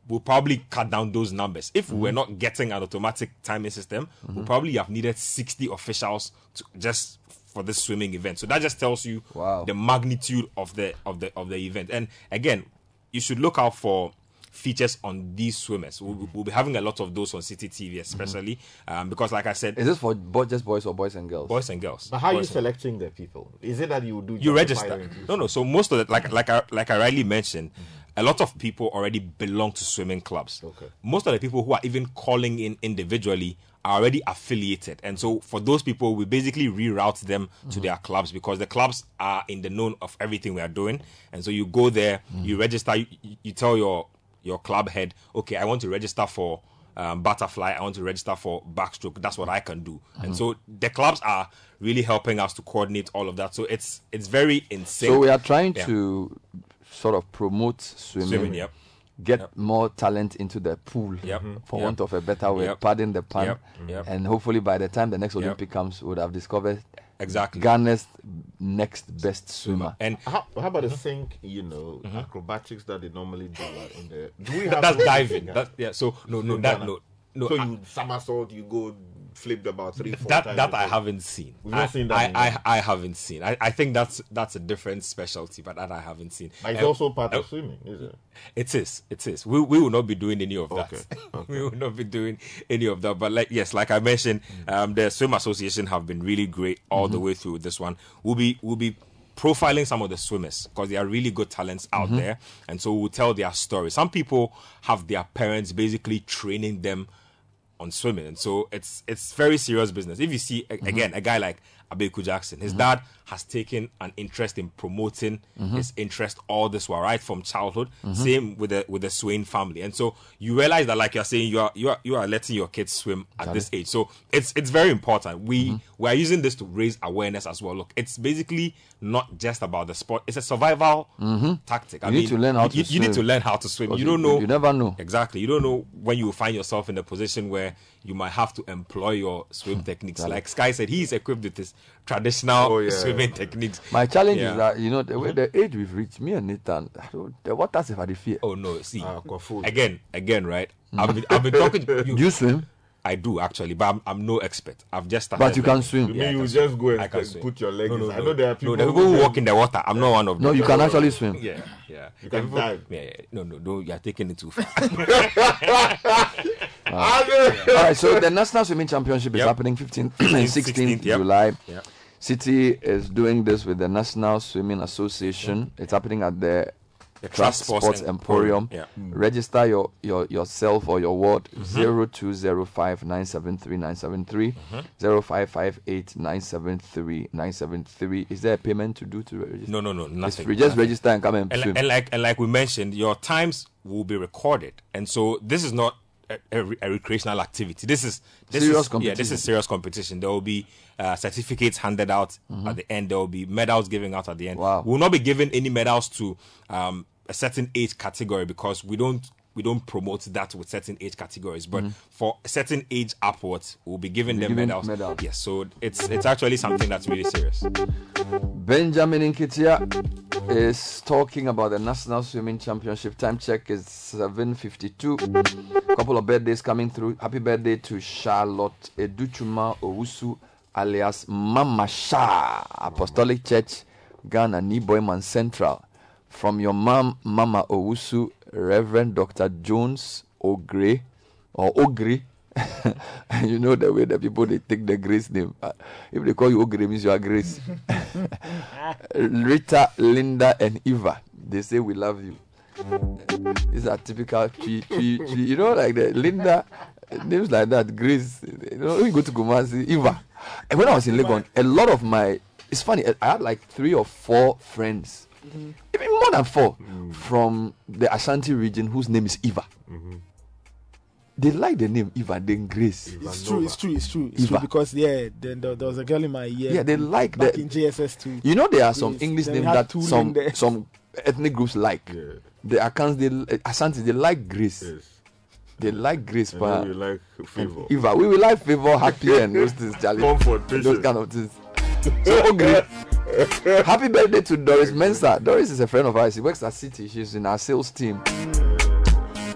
we'll probably cut down those numbers. If we were not getting an automatic timing system, we'll probably have needed 60 officials to just for this swimming event. So that just tells you Wow. the magnitude of the of the of the event. And again, you should look out for features on these swimmers. We'll, we'll be having a lot of those on Citi TV, especially um, because, like I said, Is this for bo- just boys or boys and girls? boys and girls. But how are you Boys and- selecting the people? Is it that you do you register. No, no. So most of it, like like I like I rightly mentioned, a lot of people already belong to swimming clubs. Okay. Most of the people who are even calling in individually are already affiliated, and so for those people, we basically reroute them to mm-hmm. their clubs because the clubs are in the know of everything we are doing, and so you go there, mm-hmm. you register, you, you tell your your club head, okay, I want to register for um, butterfly. I want to register for backstroke. That's what I can do. And mm-hmm. so the clubs are really helping us to coordinate all of that. So it's it's very insane. So we are trying Yeah. to sort of promote swimming. Swimming, yep. Get Yep. more talent into the pool, Yep. for mm-hmm. Yep. want of a better way. Yep. Pardon the pun. Yep. Yep. And hopefully by the time the next Yep. Olympic comes, we would have discovered exactly Ghana's next best swimmer. And how, how about the mm-hmm. sink, you know, mm-hmm. acrobatics that they normally do in the. Do we have that's diving. in Ghana? That, yeah. So no, no, that no, no. So I- you somersault, you go flipped about three, four that times. that I haven't seen. We've I, not seen that. I, I, I haven't seen. I, I think that's that's a different specialty, but that I haven't seen. But it's Um, also part uh, of swimming, is it? It is. It is. We we will not be doing any of that. Okay, we will not be doing any of that. But like yes, like I mentioned, um, the swim association have been really great all the Mhm. way through this one. We'll be we'll be profiling some of the swimmers because they are really good talents out Mhm. there, and so we'll tell their story. Some people have their parents basically training them on swimming, and so it's it's very serious business. If you see a- mm-hmm. again a guy like Abeku Jackson, his dad has taken an interest in promoting Mhm. his interest all this while, right from childhood. Mhm. Same with the with the Swayne family, and so you realize that, like you're saying, you are you are you are letting your kids swim at this age. So it's it's very important. We we are using this to raise awareness as well. Look, it's basically not just about the sport; it's a survival Mhm. tactic. You need to learn how you, to you need to swim. learn how to swim. You you- don't know. you never know. Exactly. You don't know when you will find yourself in a position where you might have to employ your swim techniques. Got. Like Sky said, he's equipped with his traditional Oh, yeah. swimming techniques. My challenge Yeah. is that you know the way the age we've reached, me and Nathan, I don't, the waters have had the fear. Oh no, see Ah, again, again, right? I've been, I've been talking. To you. Do you swim? I do actually, but I'm, I'm no expert. I've just started. But you can swim. You mean I you can just swim. go and I can put- swim. put your legs No, no, inside? I know there are people. No, people there are who people who just- walk in the water. I'm not one of them. No, you can actually swim. Yeah, yeah. You There are can people- dive. Yeah, yeah. No, no, no. You're taking it too far. Ah. All right, so the National Swimming Championship is Yep. happening 15th and 16th 16th, yep. July. Yep. Citi is doing this with the National Swimming Association. It's happening at the, The Trust Sports Emporium. Yeah. Register your, your yourself or your ward Mhm. 0205 973 973 0558 973 973. Is there a payment to do to register? No, no, no, It's nothing. free. Just nothing. register and come and, and, swim. and like and like we mentioned, your times will be recorded, and so this is not a, a, a recreational activity. This is this Serious is, Yeah, competition. this is serious competition. There will be uh, certificates handed out Mhm. at the end. There will be medals given out at the end. Wow. We will not be giving any medals to um, a certain age category because we don't. We don't promote that with certain age categories, but Mhm. for a certain age upwards, we'll be giving Be them medals. medals. Yes, so it's it's actually something that's really serious. Benjamin Inkitia is talking about the National Swimming Championship. Time check is 7.52. Couple of birthdays coming through. Happy birthday to Charlotte Educhuma Owusu alias Mama Sha, Apostolic Church, Ghana, Niboyman Central. From your mom, Mama Owusu, Reverend Dr. Jones Ogre, or Ogre. you know the way the people they take the grace name. Uh, if they call you Ogre, means you are grace. Rita, Linda, and Eva. They say we love you. These are typical tree, tree, tree. You know, like the Linda, names like that, Grace. You know, we go to Kumasi, Eva. And when I was in Legon, a lot of my, it's funny, I had like three or four friends, Mm-hmm. even more than four, mm-hmm. from the Ashanti region whose name is Eva. Mm-hmm. They like the name Eva, then Grace. It's true, it's true, it's true, it's Eva. true because yeah, then there, there was a girl in my year. Yeah, they like back the- in JSS too. You know there are some Yes, English names that two some in some ethnic groups like. The Akans they Ashanti they like Grace. Yes They like Grace, And but then we like Favour. Eva, we will like favor, happy, and those things, Charlie. Comfort, those kind of things. So okay. Happy birthday to Doris Mensah. Doris is a friend of ours. She works at Citi. She's in our sales team.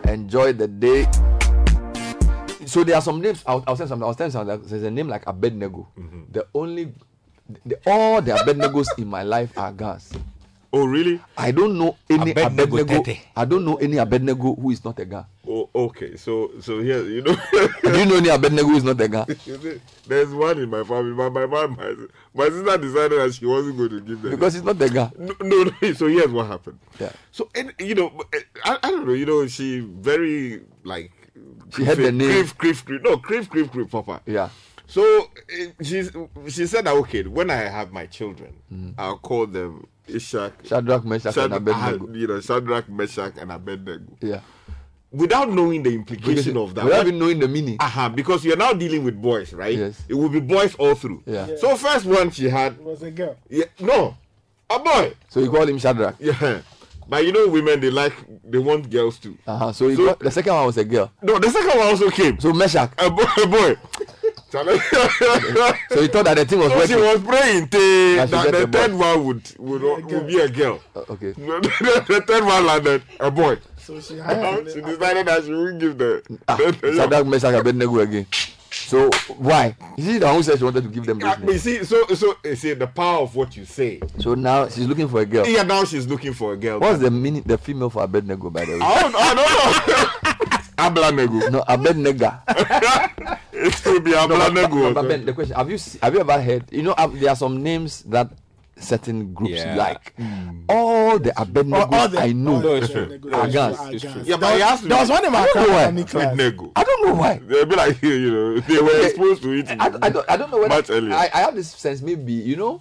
Enjoy the day. So there are some names. I'll, I'll send some. I'll send some. There's a name like Abednego. Mm-hmm. The only, the, all the Abednegos in my life are girls. Oh, really? I don't know any Abednego Abednego. I don't know any Abednego who is not a Ga. Oh, okay. So, so here, you know. Do you know any Abednego who is not a Ga? There's one in my family. My my mom, my, my sister decided that she wasn't going to give them Because it's not a Ga. No, no, no. So here's what happened. Yeah. So and you know, I, I don't know. You know, she very like She had the name. Crave, crave, crave. No, crave, crave, crave, Papa. Yeah. So eh, she she said that okay, when I have my children, Mm. I'll call them Ishak, Shadrach, Meshach, and Abednego. You know, Shadrach, Meshach, and Abednego. Yeah. Without knowing the implication of that, Without even knowing the meaning. uh-huh, because you're now dealing with boys, right? Yes. It will be boys all through. Yeah. Yeah. So first one she had It was a girl. yeah, no, a boy. So you call him Shadrach. Yeah. But you know, women they like they want girls too. Uh-huh. So, So- got, the second one was a girl. No, the second one also came. So Meshach. A boy, a boy. So he thought that the thing was so she working. was praying till That the third one would would, would be a girl. Uh, okay. the third one landed a boy. So she she decided that she wouldn't give the. Ah, the, the Shadrach, Meshach, Abednego again. So why? Is she the one who said she wanted to give them Ah, business? but you see, so so you see the power of what you say. So now she's looking for a girl. Yeah, now she's looking for a girl. What's the meaning, the female for Abednego, by the way? I don't, I don't know. Ablanego. No, Abednego. it will be No, but- Ablanego. but- but Ben, the question: Have you have you ever heard? You know, there are some names that certain groups Yeah. like. Hmm. All the Abednego All- all the- I know all the are Abednego Ghans. are Ghans. Yeah, but he has to There was one in my I don't know class, why. Annie. Abednego. I don't know why. They'll be like, you know, they were exposed to it. I, I, don't, I don't know whether Much earlier. I, I have this sense maybe you know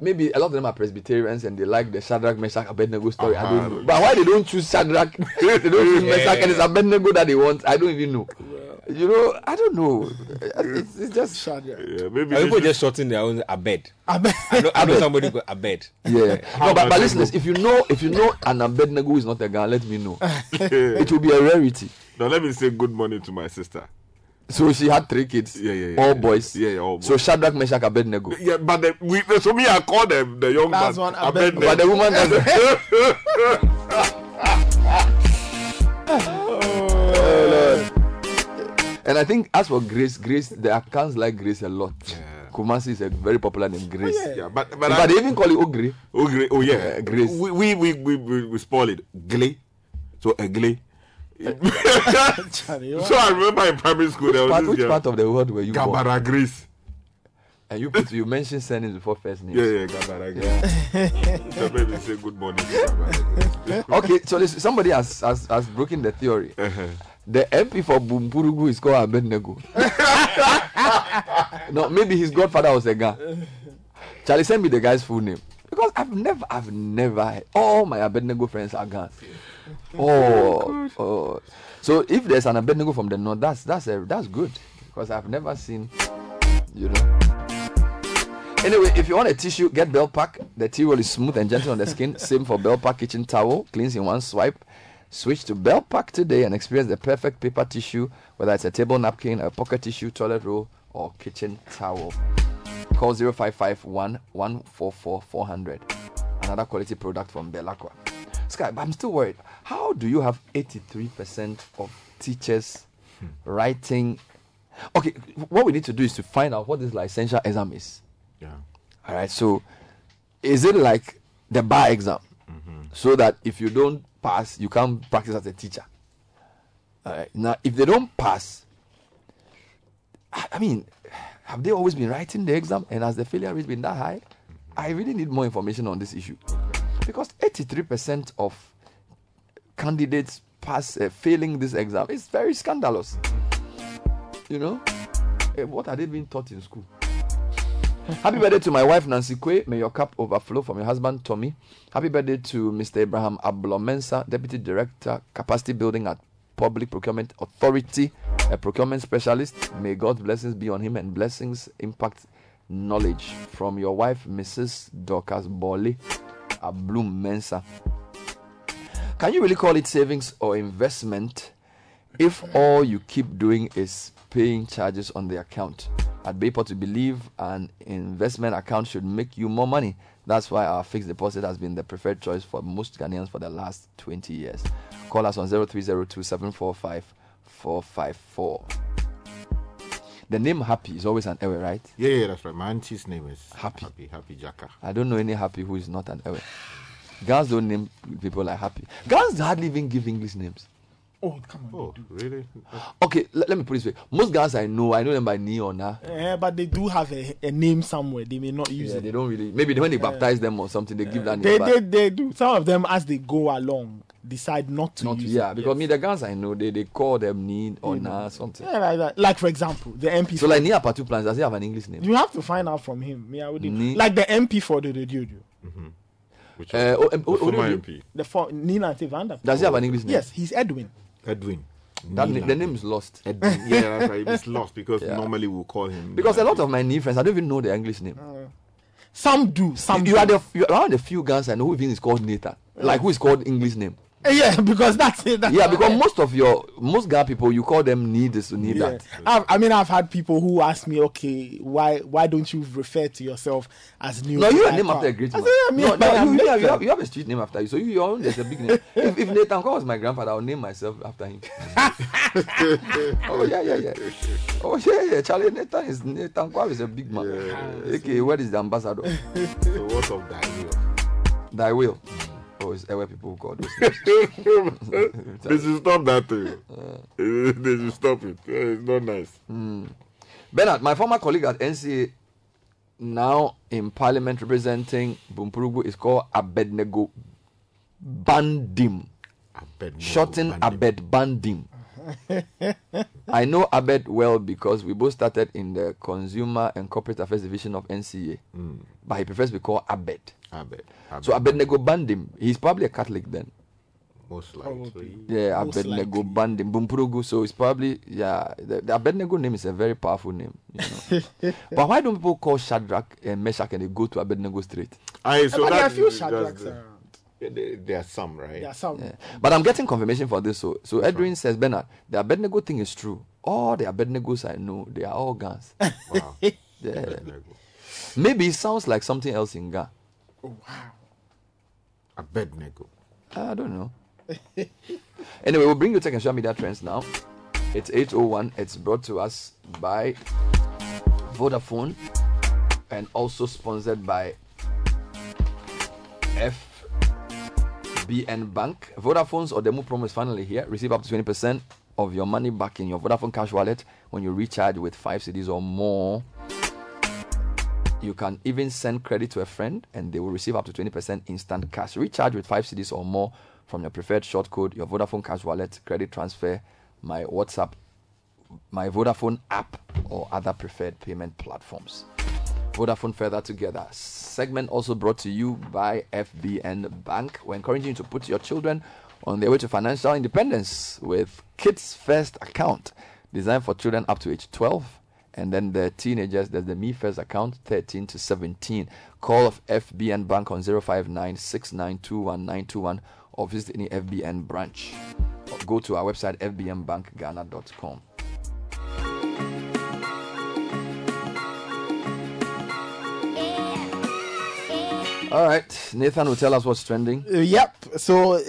maybe a lot of them are Presbyterians and they like the Shadrach Meshach Abednego story. I Uh-huh. don't know, but why they don't choose Shadrach, they don't choose Meshach, and it's Abednego that they want. I don't even know. You know, I don't know. It's, it's just Yeah, maybe people just shorten their own abed. Abed. I know, I know Abed. somebody got abed. yeah. no, but, but listen, if you know if you know an Abednego is not a guy, let me know. it will be a rarity. Now let me say good morning to my sister. So she had three kids, Yeah, yeah, yeah. all yeah. boys. Yeah, yeah, all boys. So Shadrach, Meshach, Abednego. yeah, but the, we, so me, I call them the young Last man. one, Abednego. But the woman doesn't. And I think as for Grace, Grace, the Akans like Grace a lot. Kumasi is a very popular name, Grace. Yeah, but But, but, I, they even call it Ogre. oh, great. oh yeah, Uh, Grace. We we we we, we, we spoil it. Glee. So a glee. Charlie, so I remember in primary school there was Part, this which girl, part of the world were you born? Gabara Grace. And you put you mentioned surnames before first names. Yeah, yeah, Gabara Grace. so maybe say good morning. to Gabara Okay, so this, somebody has, has has broken the theory. Uh-huh. The MP for Bunkpurugu is called Abednego. no, maybe his godfather was a guy. Charlie, send me the guy's full name. Because I've never, I've never, all my Abednego friends are guns. Oh, oh. So if there's an Abednego from the north, that's that's a, that's good because I've never seen, you know. Anyway, if you want a tissue, get Belpak. The tea roll is smooth and gentle on the skin. Same for Belpak kitchen towel, cleans in one swipe. Switch to Belpak today and experience the perfect paper tissue, whether it's a table napkin, a pocket tissue, toilet roll, or kitchen towel. Call 0551 144 400. Another quality product from Bel-Aqua. Sky, but I'm still worried. How do you have 83% of teachers hmm. writing? Okay, what we need to do is to find out what this licensure exam is. Yeah. All right. So, is it like the bar exam, mm-hmm. so that if you don't pass, you can't practice as a teacher? All right. Now, if they don't pass, I I mean, have they always been writing the exam, and has the failure rate been that high? Mm-hmm. I really need more information on this issue because 83% of candidates pass uh, failing this exam is very scandalous. You know, Eh, what are they being taught in school? Happy birthday to my wife Nancy Kwe. May your cup overflow from your husband Tommy. Happy birthday to Mr. Abraham Ablomensa, Deputy Director, Capacity Building at Public Procurement Authority, a procurement specialist. May God's blessings be on him and blessings impact knowledge from your wife, Mrs. Dorcas Boli Ablum Mensa. Can you really call it savings or investment if all you keep doing is paying charges on the account? At Bayport, to believe an investment account should make you more money. That's why our fixed deposit has been the preferred choice for most Ghanaians for the last 20 years. Call us on 0302 745 454. The name Happy is always an error, right? Yeah, yeah, that's right. My auntie's name is Happy. Happy, Happy Jaka. I don't know any Happy who is not an error. Girls don't name people like Happy. Girls hardly even give English names. Oh, come on. Oh, really? Okay, let, let me put it this way. Most girls I know, I know them by Ni or Na. Eh, but they do have a, a name somewhere. They may not use Yeah, it. they don't really. Maybe when they baptize them or something, they give that name. They, they, they do. Some of them, as they go along, decide not to not use yeah, it. because me the Gans I know, they, they call them Ni or You know. Something. Yeah, like that. Like, for example, the MP. So like Ni Apatu plans, does he have an English name? you have to find out from him. Me, I would Ni- like the MP for the radio. Which Uh, oh, oh, the former oh, MP. The for Nina Tivanda. Does he have an English name? Yes, he's Edwin. Edwin. That Nila. na- the name is lost. Edwin. Yeah, that's right. It's lost because Yeah. normally we'll call him. Because a lot of my new friends, I don't even know their English name. Some do. Some you, you do. are the you are one of the few guys I know who even is called Nathan. Like who is called English name. Yeah, because that's it. That's Yeah, because most of your most guy people you call them need this, need Yeah. that. I've, I mean, I've had people who ask me, okay, why why don't you refer to yourself as new? No, you are Like, named uh, after a great man. said, yeah, no, no, you, you, have, you, have, you have a street name after you, so you your own there's a big name. if, if Nathan Quao was my grandfather, I'll name myself after him. oh yeah, yeah, yeah. Oh yeah, yeah. Charlie Nathan is Nathan Quao is a big man. okay, where is the ambassador? so what of that? Thy will. Oh, it's where people call those names. they should stop that thing. they should stop it. Yeah, It's not nice. Hmm. Bernard, my former colleague at NCA, now in Parliament representing Bumpurugu, is called Abednego Bandim. Abednego Shorten Abed Bandim. I know Abed well because we both started in the Consumer and Corporate Affairs Division of NCA. Mm. But he prefers to be called Abed. Abed. So Abednego Bandim, he's probably a Catholic then. Most likely. Yeah, Most Abednego Bandim, Bunkpurugu. So it's probably yeah. The, the Abednego name is a very powerful name. You know? but why don't people call Shadrach and Meshach and they go to Abednego straight? Aye, so but there are that- a few that's Shadrachs the- around. Yeah, there, there are some, right? There are some. Yeah. But I'm getting confirmation for this. So, so Edwin says, Bernard, the Abednego thing is true. All the Abednegos I know, they are all guns. Wow. Yeah. Maybe it sounds like something else in Ga. Oh, Abednego. I don't know. anyway, we'll bring you tech and social media trends now. It's 801. It's brought to us by Vodafone and also sponsored by FBN Bank. Vodafone's Odemo promo is finally here. Receive up to 20% of your money back in your Vodafone cash wallet when you recharge with 5 cedis or more. You can even send credit to a friend and they will receive up to 20% instant cash. Recharge with 5 cedis or more from your preferred short code, your Vodafone cash wallet, credit transfer, my WhatsApp, my Vodafone app, or other preferred payment platforms. Vodafone further together. Segment also brought to you by FBN Bank. We're encouraging you to put your children on their way to financial independence with Kids First account designed for children up to age 12 and then the teenagers there's the me first account 13 to 17 call of fbn bank on 059 or visit any fbn branch or go to our website fbnbankghana.com all right nathan will tell us what's trending Uh, yep. So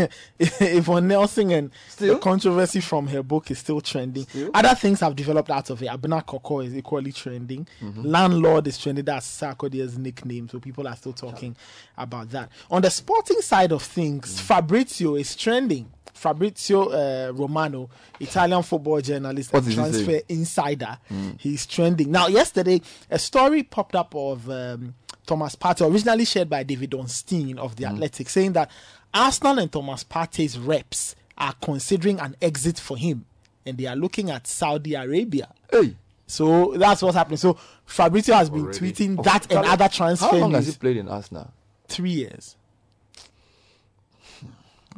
Yvonne Nelson and the controversy from her book is still trending. Other things have developed out of it. Abena Korkor is equally trending. Mhm. Landlord is trending. That's Sarkodie's nickname. So people are still talking about that. On the sporting side of things, Fabrizio is trending. Fabrizio uh, Romano, Italian football journalist What and transfer insider, Mm. he's trending. Now, yesterday, a story popped up of um, Thomas Partey, originally shared by David Ornstein of Mm. The Athletic, saying that Arsenal and Thomas Partey's reps are considering an exit for him and they are looking at Saudi Arabia. Hey. So that's what's happening. So Fabrizio has been Already. tweeting Oh, that and other transfer how long has news. he played in arsenal Three years.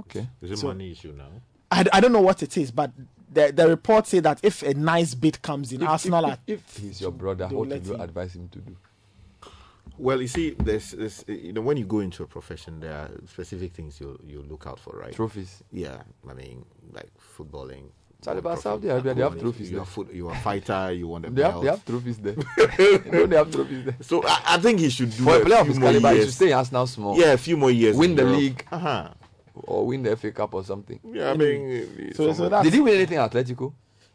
okay Is it So- money issue now? I, I don't know what it is, but the, the reports say that if a nice bid comes in, If- Arsenal if, if, if he's your brother they'll what let would you him. advise him to do Well, you see, there's, there's you know when you go into a profession, there are specific things you you look out for, right? Trophies. Yeah, I mean, like footballing. Charlie, you but Saudi Arabia, they have you- trophies You're, foot, you're a fighter. You want a They have, they have trophies there. you know they have trophies there. So I, I think he should do For a a player of few his more caliber, he years. should stay in Arsenal small. Yeah, a few more years. Win the Europe. league. Uh-huh. Or win the FA Cup or something. Yeah, I mean, So- so that's- Did he win anything at Atletico?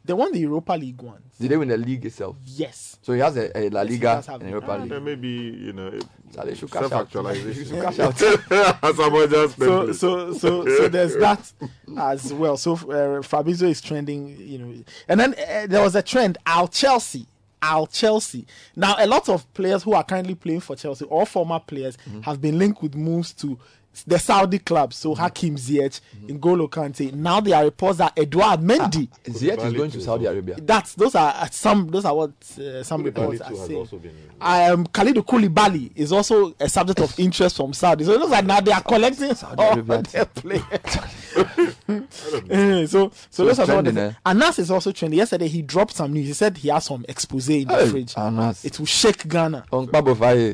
They won the Europa League once. Did they win the league itself? Yes. So he has a, a La Yes, he Liga does have and it. Europa Ah, League. Then maybe you know So they should cash out. self-actualization. They should cash out. As so so so so there's that as well. So uh, Fabrizio is trending, you know, and then uh, there was a trend. Al Chelsea, Al Chelsea. Now a lot of players who are currently playing for Chelsea, or former players, have been linked with moves to the Saudi clubs. So Hakim Ziyech, N'Golo Kante. Now there are reports that Eduard Mendy. Ziyech is going to Saudi Arabia. That's those are uh, some those are what uh, some reports are saying. also been- Um, Kalidou Koulibaly is also a subject of interest from Saudi. So it looks like now they are collecting all Arabia their players. Anyway, so so So those it's are some of the trending. Anas is also trending. Yesterday he dropped some news. He said he has some expose in the Hey, fridge. Anas. It will shake Ghana. On Pabo Faye.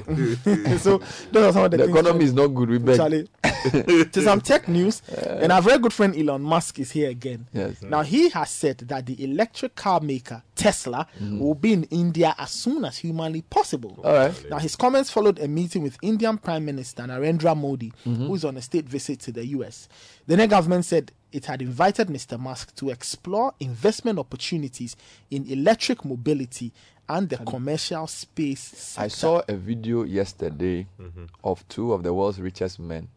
so those are some of the, The economy is not good. We beg. To some tech news, and our very good friend Elon Musk is here again. Yes. Now he has said that the electric car maker Tesla will be in India as soon as humanly possible. All right. Now his comments followed a meeting with Indian Prime Minister Narendra Modi, Mhm. who is on a state visit to the US. The Indian government said it had invited Mr. Musk to explore investment opportunities in electric mobility and the commercial space sector. I saw a video yesterday of two of the world's richest men,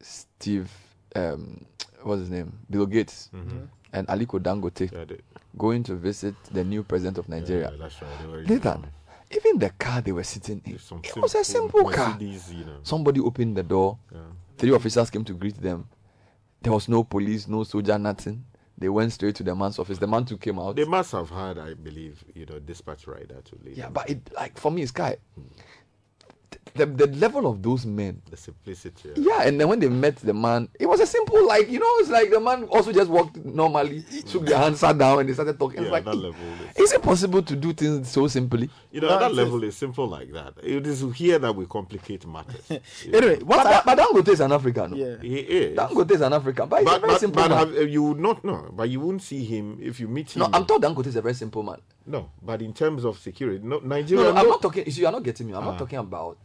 Steve, um, what's his name, Bill Gates, Mhm. and Aliko Dangote, Yeah, they- going to visit the new president of Nigeria. Yeah, that's right. Nathan, even the car they were sitting in, it was a simple car. You know. Somebody opened the door. Yeah. Three officers came to greet them. There was no police, no soldier, nothing. They went straight to the man's office. The man too came out. They must have had, I believe, you know, dispatch rider to lead. Yeah, but it like for me, it's guy. The, the level of those men. the simplicity. Yeah, and then when they met the man, it was a simple like you know, it's like the man also just walked normally, shook their hand, sat down, and they started talking. Yeah, it's like, that level. is it possible to do things so simply? You know, at that level is simple like that. It is here that we complicate matters. anyway, but, but, but Dangote is an African. Yeah. He is. Dangote is an African, but he's a But, very but, simple but man. have, you would not know, but you wouldn't see him if you meet him. no, I'm told Dangote is a very simple man. No, but in terms of security, no, No, Nigeria. no, I'm no- not talking. You see, you're not getting me. I'm Ah. not talking about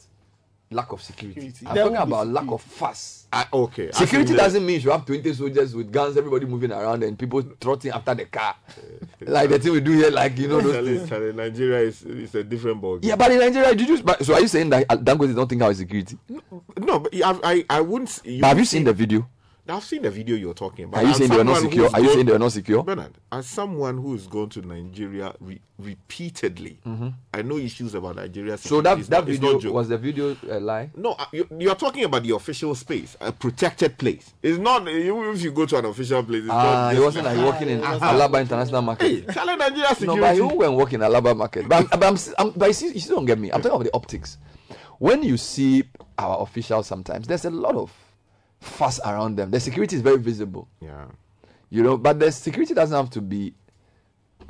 lack of security. Security. I'm There talking will be about lack of fuss. Ah, okay. Security think doesn't mean you have 20 soldiers with guns, everybody moving around, and people trotting after the car. like the thing we do here, like, you know, those things. Nigeria is, is a different ballgame. Yeah, but in Nigeria, did you? But, so are you saying that uh, Dangote don't think about security? No, no but I, I, I wouldn't. You but have you seen the video? I've seen the video you're talking about. Are you saying they were not secure? Are you saying they were not secure? Bernard, as someone who's gone to Nigeria re- repeatedly, I know issues about Nigeria. Mm-hmm. So that. It's that not- video was the video a lie? No, uh, you, you're talking about the official space, a protected place. It's not even if you go to an official place. It's Ah, not he wasn't like working in Uh-huh. Alaba International Market. Hey, Charlie, Nigeria No, security. but he won't work in Alaba Market. But, but, I'm, I'm, but you, see, you still don't get me. I'm talking about the optics. When you see our officials sometimes, there's a lot of fuss around them. The security is very visible. Yeah. You know, but the security doesn't have to be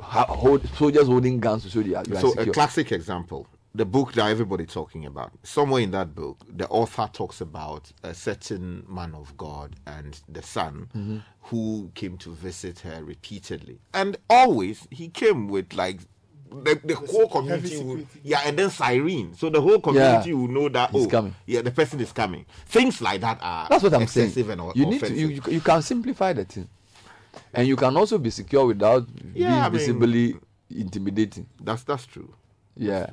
hold, soldiers holding guns to show you are, so secure. a classic example the book that everybody's talking about somewhere in that book the author talks about a certain man of god and the son Mhm. who came to visit her repeatedly and always he came with like the, the whole community would, yeah and then siren so the whole community Yeah. will know that He's oh coming. yeah the person is coming things like that are That's what I'm saying. excessive and o- You need to, you, you, you can simplify the thing, and you can also be secure without Yeah, being I mean- visibly intimidating. that's that's true Yeah.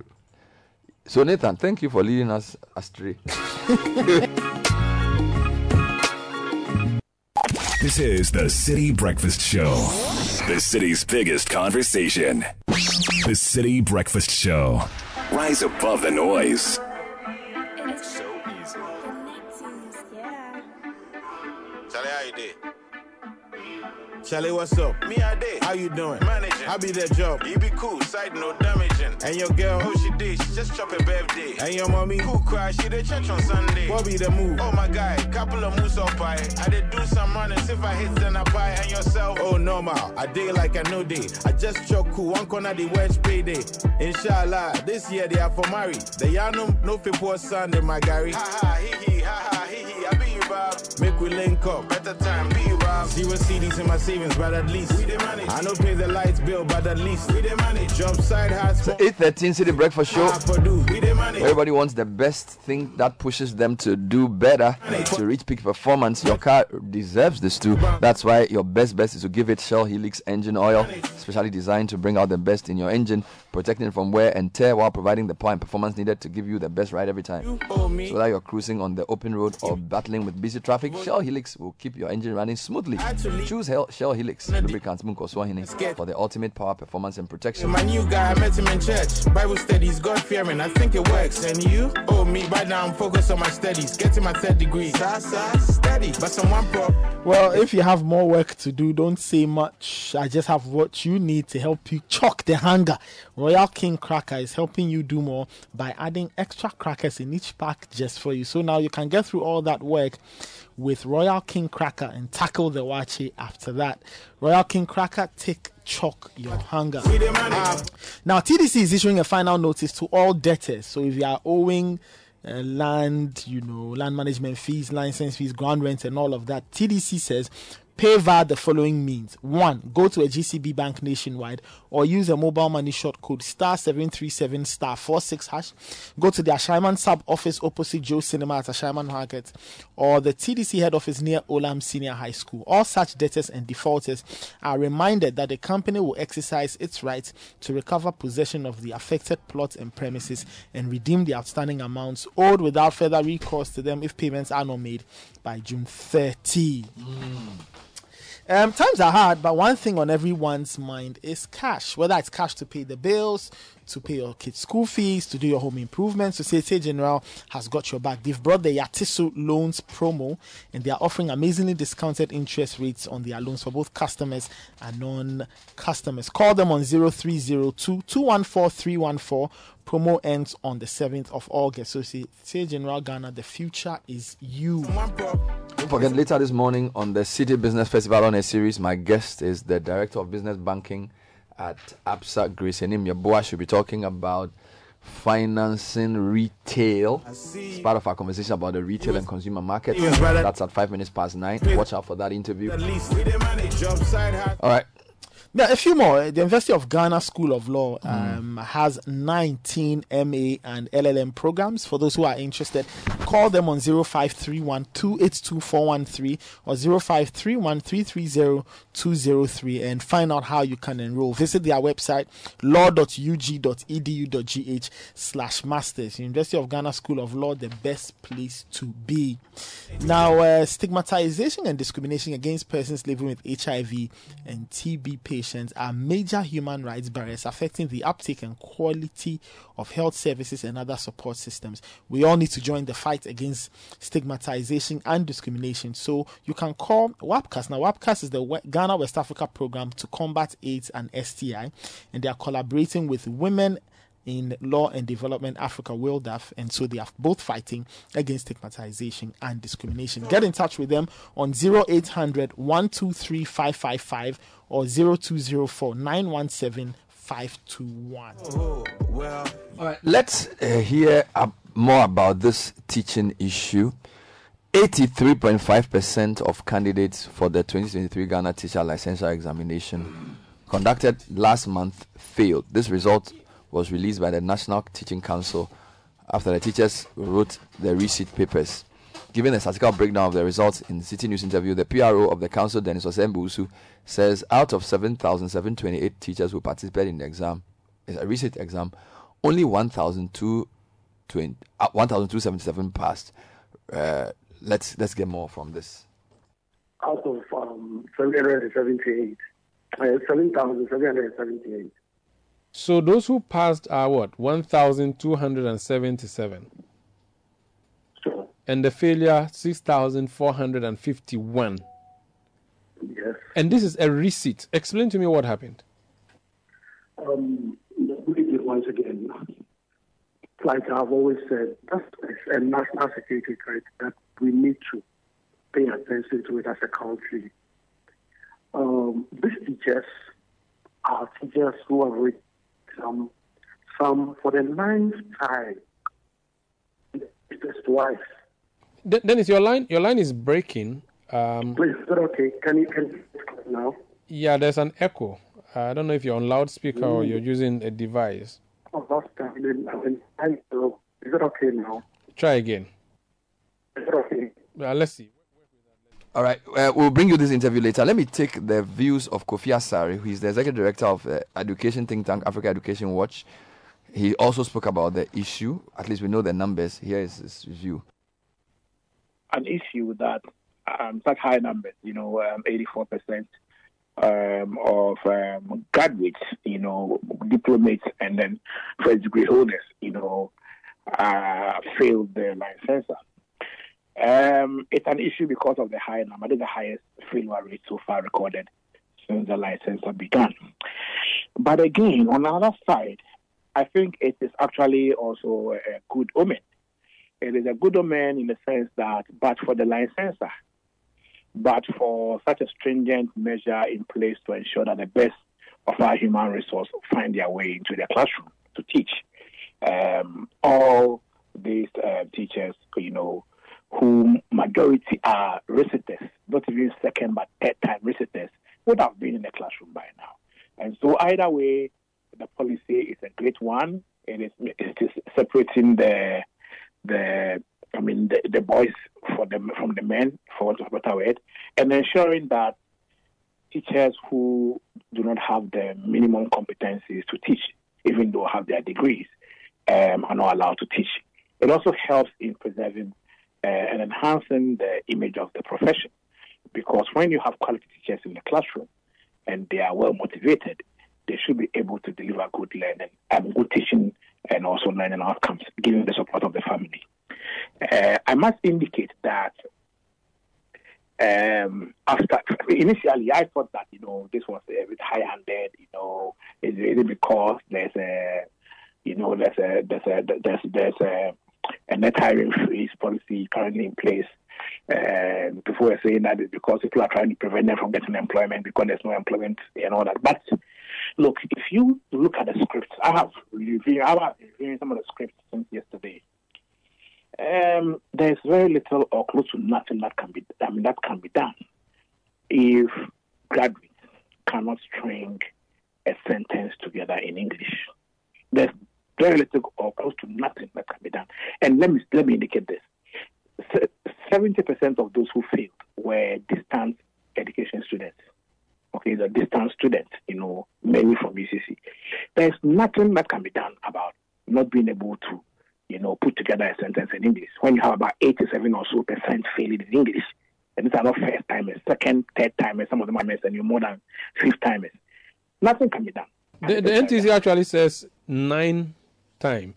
So Nathan, thank you for leading us astray. This is the Citi Breakfast Show, the city's biggest conversation. The Citi Breakfast Show. Rise above the noise. It's So easy. Yeah. Charlie, how you did? Charlie, what's up? Me, I did. How you doing? Managing. I be that job. You be cool, side no damaging. And your girl? Oh, she did. She just a birthday. And your mommy? Cool cry. She did church on Sunday. What be the move? Oh, my guy. Couple of moves up by. I did do some runnings. If I hit, then I buy. And yourself? Oh, normal. I did like I know day. I just choke cool. One corner the wedge payday. Inshallah. This year they are for marry. The Yanum no fit poor Sunday, my Gary. Ha ha, hee hee, ha ha, hee hee. I be you, Bob. Make we link up. Better time, be you, Bob. Zero CDs in my savings, but at least we manage. I know pay the lights bill, but at least we manage. Job side has. So 813 Citi Breakfast Show. Everybody wants the best thing that pushes them to do better, to reach peak performance. Your car deserves this too. That's why your best bet is to give it Shell Helix engine oil, specially designed to bring out the best in your engine, protecting it from wear and tear while providing the power and performance needed to give you the best ride every time. So that you're cruising on the open road or battling with busy traffic, Shell Helix will keep your engine running smoothly. Choose Hel- Shell Helix lubricants Munko Swahini for the ultimate power, performance, and protection. My new guy, I met him in church. Bible studies, God fearing, I think it works. And you? Oh, me, right now I'm focused on my studies, getting my third degree. Sa, sa, steady, but someone prop. Well, if you have more work to do, don't say much. I just have what you need to help you chalk the hunger. Royal King Cracker is helping you do more by adding extra crackers in each pack just for you. So now you can get through all that work with Royal King Cracker and tackle the wachi after that. Royal King Cracker, take chalk your hunger. Now, TDC is issuing a final notice to all debtors. So if you are owing uh, land, you know, land management fees, license fees, ground rent, and all of that, TDC says pay via the following means. One, go to a GCB bank nationwide or use a mobile money short code star 737 star 46 hash. Go to the Ashaiman sub office opposite Joe Cinema at Ashaiman Market or the TDC head office near Olam Senior High School. All such debtors and defaulters are reminded that the company will exercise its right to recover possession of the affected plots and premises and redeem the outstanding amounts owed without further recourse to them if payments are not made by June 30. Um, times are hard, but one thing on everyone's mind is cash. Whether it's cash to pay the bills, to pay your kids' school fees, to do your home improvements. So Societe Generale has got your back. They've brought the Yatisu loans promo, and they are offering amazingly discounted interest rates on their loans for both customers and non-customers. Call them on 0302 214 314. Promo ends on the 7th of August. So Societe Generale Ghana, the future is you. Don't forget, later this morning on the Citi Business Festival on a series, my guest is the Director of Business Banking at ABSA, Grace Enim Yaboa. She'll be talking about financing retail. It's part of our conversation about the retail and consumer market. That's at five minutes past nine. Watch out for that interview. All right. Yeah, a few more. The University of Ghana School of Law um, has 19 MA and LLM programs. For those who are interested, call them on 0531 282 413 or 0531 330 203 and find out how you can enroll. Visit their website law.ug.edu.gh slash masters. University of Ghana School of Law, the best place to be. Now, uh, stigmatization and discrimination against persons living with HIV and TB patients are major human rights barriers affecting the uptake and quality of health services and other support systems. We all need to join the fight against stigmatization and discrimination. So you can call WAPCAS. Now, WAPCAS is the Ghana West Africa program to combat AIDS and STI, and they are collaborating with women in Law and Development Africa, WILDAF, and so they are both fighting against stigmatization and discrimination. Get in touch with them on 0800 123 555 or 0204 917 521. All right, let's uh, hear uh, more about this teaching issue. 83.5% of candidates for the 2023 Ghana Teacher Licensure Examination conducted last month failed. This result was released by the National Teaching Council after the teachers wrote the receipt papers. Given a statistical breakdown of the results in the Citi News interview, the PRO of the council, Dennis Osembusu, says out of 7,728 teachers who participated in the exam, a receipt exam, only 1,220 uh, 1,277 passed. Uh, let's let's get more from this. out of um, 778, uh, 7,778. So those who passed are what? 1,277. Sure. And the failure, 6,451. Yes. And this is a receipt. Explain to me what happened. Um, once again, like I've always said, that's a national security threat that we need to pay attention to it as a country. Um, these teachers are teachers who have some, some for the ninth time. It's twice. Dennis, your line, your line is breaking. Um, Please, is that okay? Can you can you now? yeah, there's an echo. I don't know if you're on loudspeaker or Mm. you're using a device. Oh, last time I've I've been trying to. Is that okay now? Try again. Is that okay? Uh, let's see. All right, uh, we'll bring you this interview later. Let me take the views of Kofi Asare, who is the executive director of uh, education think tank Africa Education Watch. He also spoke about the issue. At least we know the numbers. Here is his view. an issue that um, such high numbers, you know, um, 84% um, of um, graduates, you know, diplomates, and then first degree holders, you know, uh, failed their license. Um, it's an issue because of the high number. It is the highest failure rate so far recorded since the license began. But again, on the other side, I think it is actually also a good omen it is a good omen in the sense that, but for the licensor, but for such a stringent measure in place to ensure that the best of our human resource find their way into the classroom to teach. Um, all these uh, teachers, you know, who majority are reciters, not even second but third time reciters, would have been in the classroom by now. And so either way, the policy is a great one. It is, it is separating the the I mean the, the boys for the from the men, for want of a better word, and ensuring that teachers who do not have the minimum competencies to teach, even though have their degrees, um, are not allowed to teach. It also helps in preserving uh, and enhancing the image of the profession, because when you have quality teachers in the classroom and they are well motivated, they should be able to deliver good learning and good teaching and also learning outcomes, given the support of the family. Uh, I must indicate that um, after initially I thought that you know this was a bit high-handed. You know, is it because there's a you know there's a there's a there's there's a, a net hiring freeze policy currently in place. Uh, people were saying that it's because people are trying to prevent them from getting employment because there's no employment and all that. But look, if you look at the scripts, I have reviewed, I have reviewed some of the scripts since yesterday. Um, there's very little or close to nothing that can be, I mean, that can be done if graduates cannot string a sentence together in English. There's very little or close to nothing that can be done. And let me let me indicate this: seventy percent of those who failed were distance education students. Okay, the distance students, you know, mainly from UCC. There's nothing that can be done about not being able to, you know, put together a sentence in English when you have about 87 or so percent failing in English. And these are not first timers, second, third timers, some of them are missing and you're more than fifth timers. Nothing can be done. The, the NTC actually says nine time.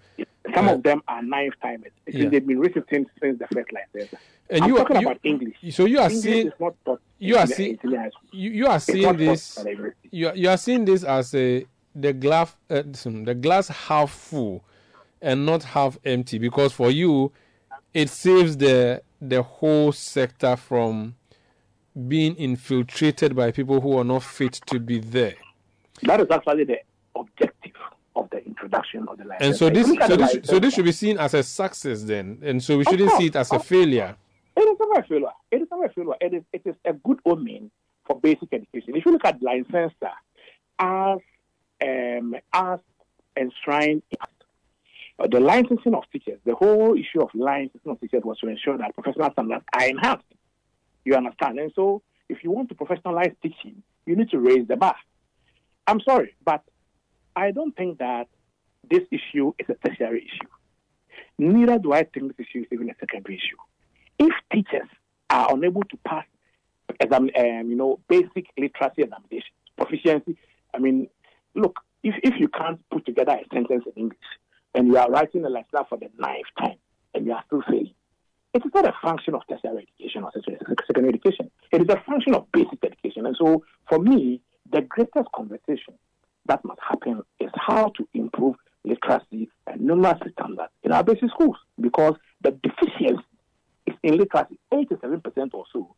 Some Uh, of them are ninth timers. Because Yeah. They've been reciting since the first license. And I'm you are- talking you- about English. So you are English seeing is not taught you are seeing in the high school. you, you are seeing this at the university. you are, you are seeing this as a the glass uh, the glass half full and not half empty because for you it saves the the whole sector from being infiltrated by people who are not fit to be there. That is actually the objective of the introduction of the license. And so this so this so this should be seen as a success then. And so we shouldn't see it as a failure. It is not a failure. It is not a failure. It is, it is a good omen for basic education. If you look at licensor as um, as enshrined in uh, the licensing of teachers, the whole issue of licensing of teachers was to ensure that professional standards are enhanced. You understand? And so, if you want to professionalize teaching, you need to raise the bar. I'm sorry, but I don't think that this issue is a tertiary issue. Neither do I think this issue is even a secondary issue. If teachers are unable to pass exam, um, you know, basic literacy examination, proficiency, I mean, look, if, if you can't put together a sentence in English and you are writing a letter for the ninth time and you are still failing, it is not a function of tertiary education or secondary education. It is a function of basic education. And so, for me, the greatest conversation that must happen is how to improve literacy and numeracy standards in our basic schools because the deficiency is in literacy. 87% or so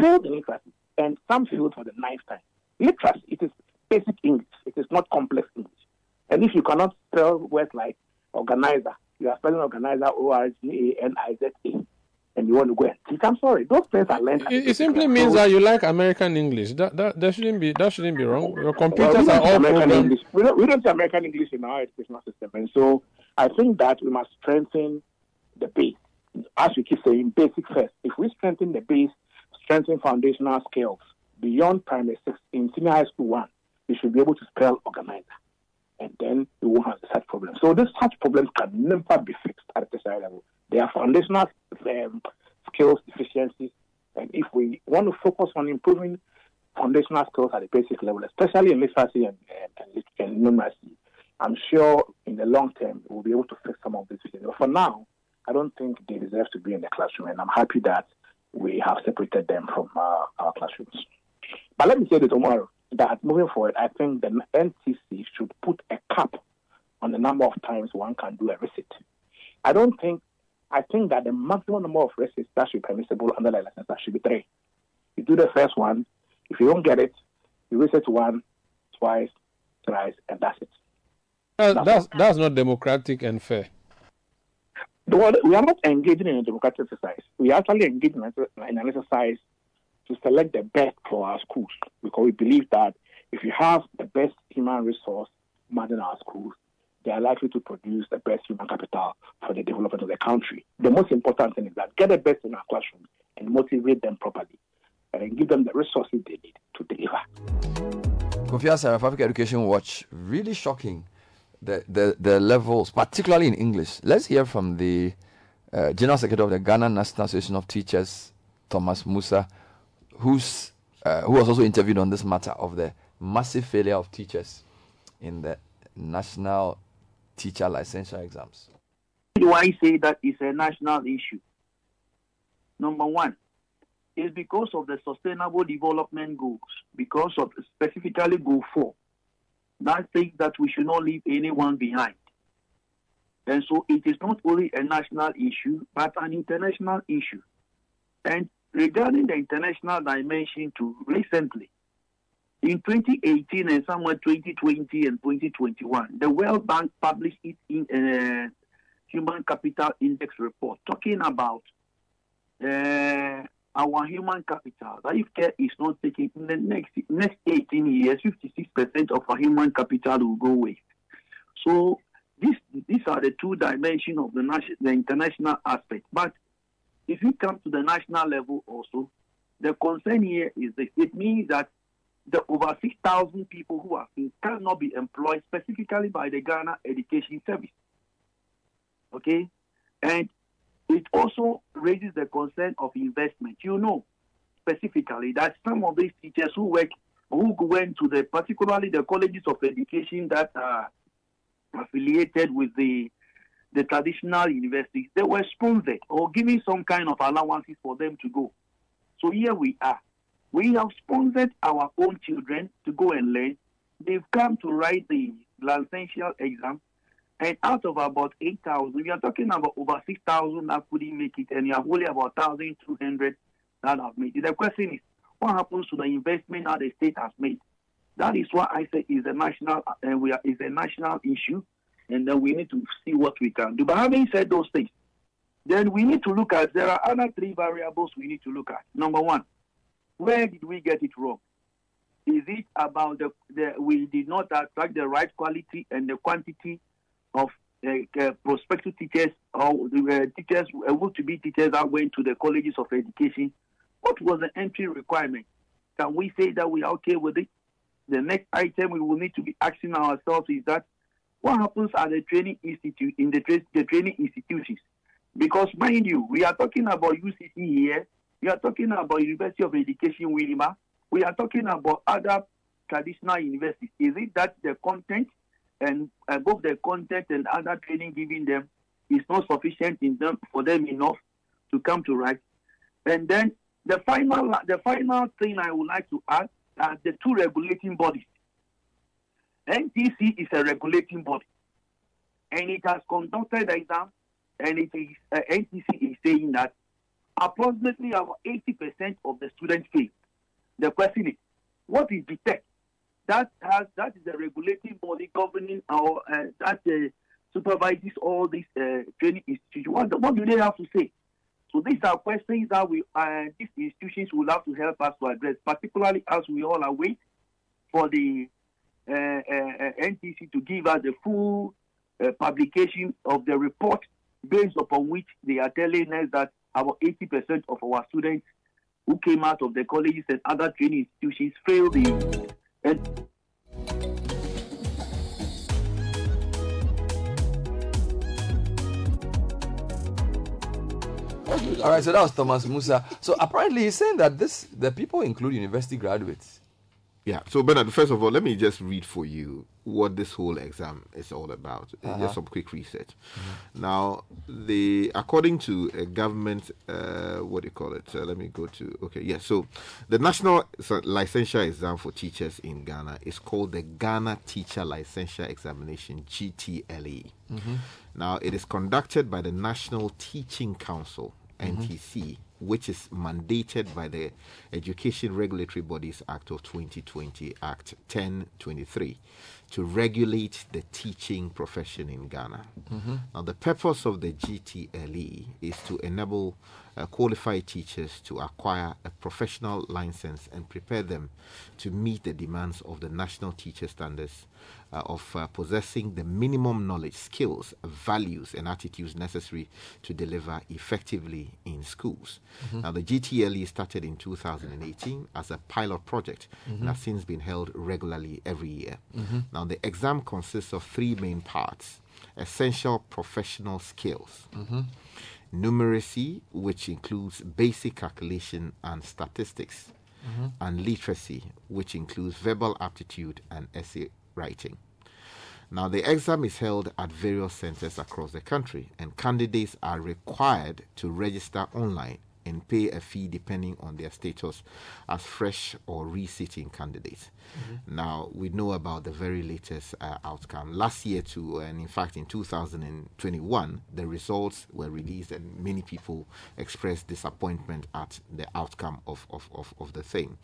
failed in literacy, and some failed for the ninth time. Literacy, it is basic English, it is not complex English. And if you cannot spell words like organizer, you are spelling organizer O R G A N I Z A, and you want to go and teach. I'm sorry, those things are learned. It, it simply means that you like American English. That that that shouldn't be that shouldn't be wrong. Your Well, computers we are all American programmed. English. We don't, we don't see American English in our educational system, and so I think that we must strengthen the base. As we keep saying, basic first. If we strengthen the base, strengthen foundational skills beyond primary six in senior high school one, we should be able to spell organizer, and then you won't have such problems. So this such problems can never be fixed at the tertiary level. They are foundational um, skills deficiencies, and if we want to focus on improving foundational skills at the basic level, especially in literacy and, and, and, numeracy, I'm sure in the long term we'll be able to fix some of these things. But for now, I don't think they deserve to be in the classroom, and I'm happy that we have separated them from uh, our classrooms. But let me say this tomorrow that moving forward, I think the NTC should put a cap on the number of times one can do a receipt. I don't think, I think that the maximum number of races that should be permissible under the license that should be three. You do the first one, if you don't get it, you reset one, twice, thrice, and that's it. That, that's that's not democratic and fair. One- We are not engaging in a democratic exercise. We are actually engaging in in an exercise to select the best for our schools because we believe that if you have the best human resource managing our schools, they are likely to produce the best human capital for the development of the country. The most important thing is that get the best in our classrooms and motivate them properly and give them the resources they need to deliver. Kofi Asare, Africa Education Watch, really shocking the, the, the levels, particularly in English. Let's hear from the uh, General Secretary of the Ghana National Association of Teachers, Thomas Musah, who's, uh, who was also interviewed on this matter of the massive failure of teachers in the national teacher licensure exams. Why do I say that it's a national issue? Number one, is because of the sustainable development goals, because of specifically goal four, that says that we should not leave anyone behind. And so it is not only a national issue, but an international issue. And regarding the international dimension too, recently, in 2018 and somewhere 2020 and 2021, the World Bank published its in, uh, Human Capital Index report talking about uh, our human capital. That if care is not taken in the next next 18 years, 56% of our human capital will go waste. So this, these are the two dimensions of the, nation, the international aspect. But if you come to the national level also, the concern here is that it means that the over 6,000 people who are cannot be employed specifically by the Ghana Education Service. Okay? And it also raises the concern of investment. You know specifically that some of these teachers who work, who went to the, particularly the colleges of education that are affiliated with the the traditional universities, they were sponsored or given some kind of allowances for them to go. So here we are. We have sponsored our own children to go and learn. They've come to write the licential exam, and out of about 8,000, we are talking about over 6,000 that couldn't make it, and you have only about 1,200 that have made it. The question is, what happens to the investment that the state has made? That is why I say is a national, uh, we are, is a national issue, and then we need to see what we can do. But having said those things, then we need to look at there are other three variables we need to look at. Number one, where did we get it wrong? Is it about the, the we did not attract the right quality and the quantity of uh, uh, prospective teachers or the uh, teachers able to be teachers that went to the colleges of education? What was the entry requirement? Can we say that we are okay with it? The next item we will need to be asking ourselves is that what happens at the training institute in the, tra- the training institutions? Because mind you, we are talking about UCC here, we are talking about University of Education Winneba, we are talking about other traditional universities. Is it that the content and uh, both the content and other training given them is not sufficient in them for them enough to come to right? And then the final the final thing I would like to add are the two regulating bodies. NTC is a regulating body, and it has conducted the exam, and it is uh, NTC is saying that approximately about 80% of the students fail. The question is, what is the tech that has that is the regulating body governing our uh, that uh, supervises all these uh, training institutions? What, what do they have to say? So these are questions that we uh, these institutions will have to help us to address, particularly as we all await for the uh, uh, NTC to give us the full publication of the report based upon which they are telling us that about 80% of our students who came out of the colleges and other training institutions failed the. And All right, so that was Thomas Musah. So apparently he's saying that this the people include university graduates. Yeah. So Bernard, first of all, let me just read for you what this whole exam is all about. Uh-huh. Just some quick research. Now, the according to a government, uh, what do you call it? Uh, let me go to okay. Yeah. So, the national licensure exam for teachers in Ghana is called the Ghana Teacher Licensure Examination (GTLE). Mhm. Now, it is conducted by the National Teaching Council Mhm. (NTC), which is mandated by the Education Regulatory Bodies Act of 2020, Act 1023, to regulate the teaching profession in Ghana. Mhm. Now, the purpose of the GTLE is to enable uh, qualified teachers to acquire a professional license and prepare them to meet the demands of the national teacher standards uh, of uh, possessing the minimum knowledge, skills, values, and attitudes necessary to deliver effectively in schools. Mhm. Now, the GTLE started in 2018 as a pilot project Mhm. and has since been held regularly every year. Mhm. Now, the exam consists of three main parts essential professional skills, Mhm. Numeracy, which includes basic calculation and statistics, Mhm. and literacy, which includes verbal aptitude and essay writing. Now, the exam is held at various centers across the country, and candidates are required to register online and pay a fee depending on their status as fresh or resitting candidates. Now, we know about the very latest uh, outcome. Last year, too, and in fact, in 2021, the results were released, and many people expressed disappointment at the outcome of, of, of, of the thing.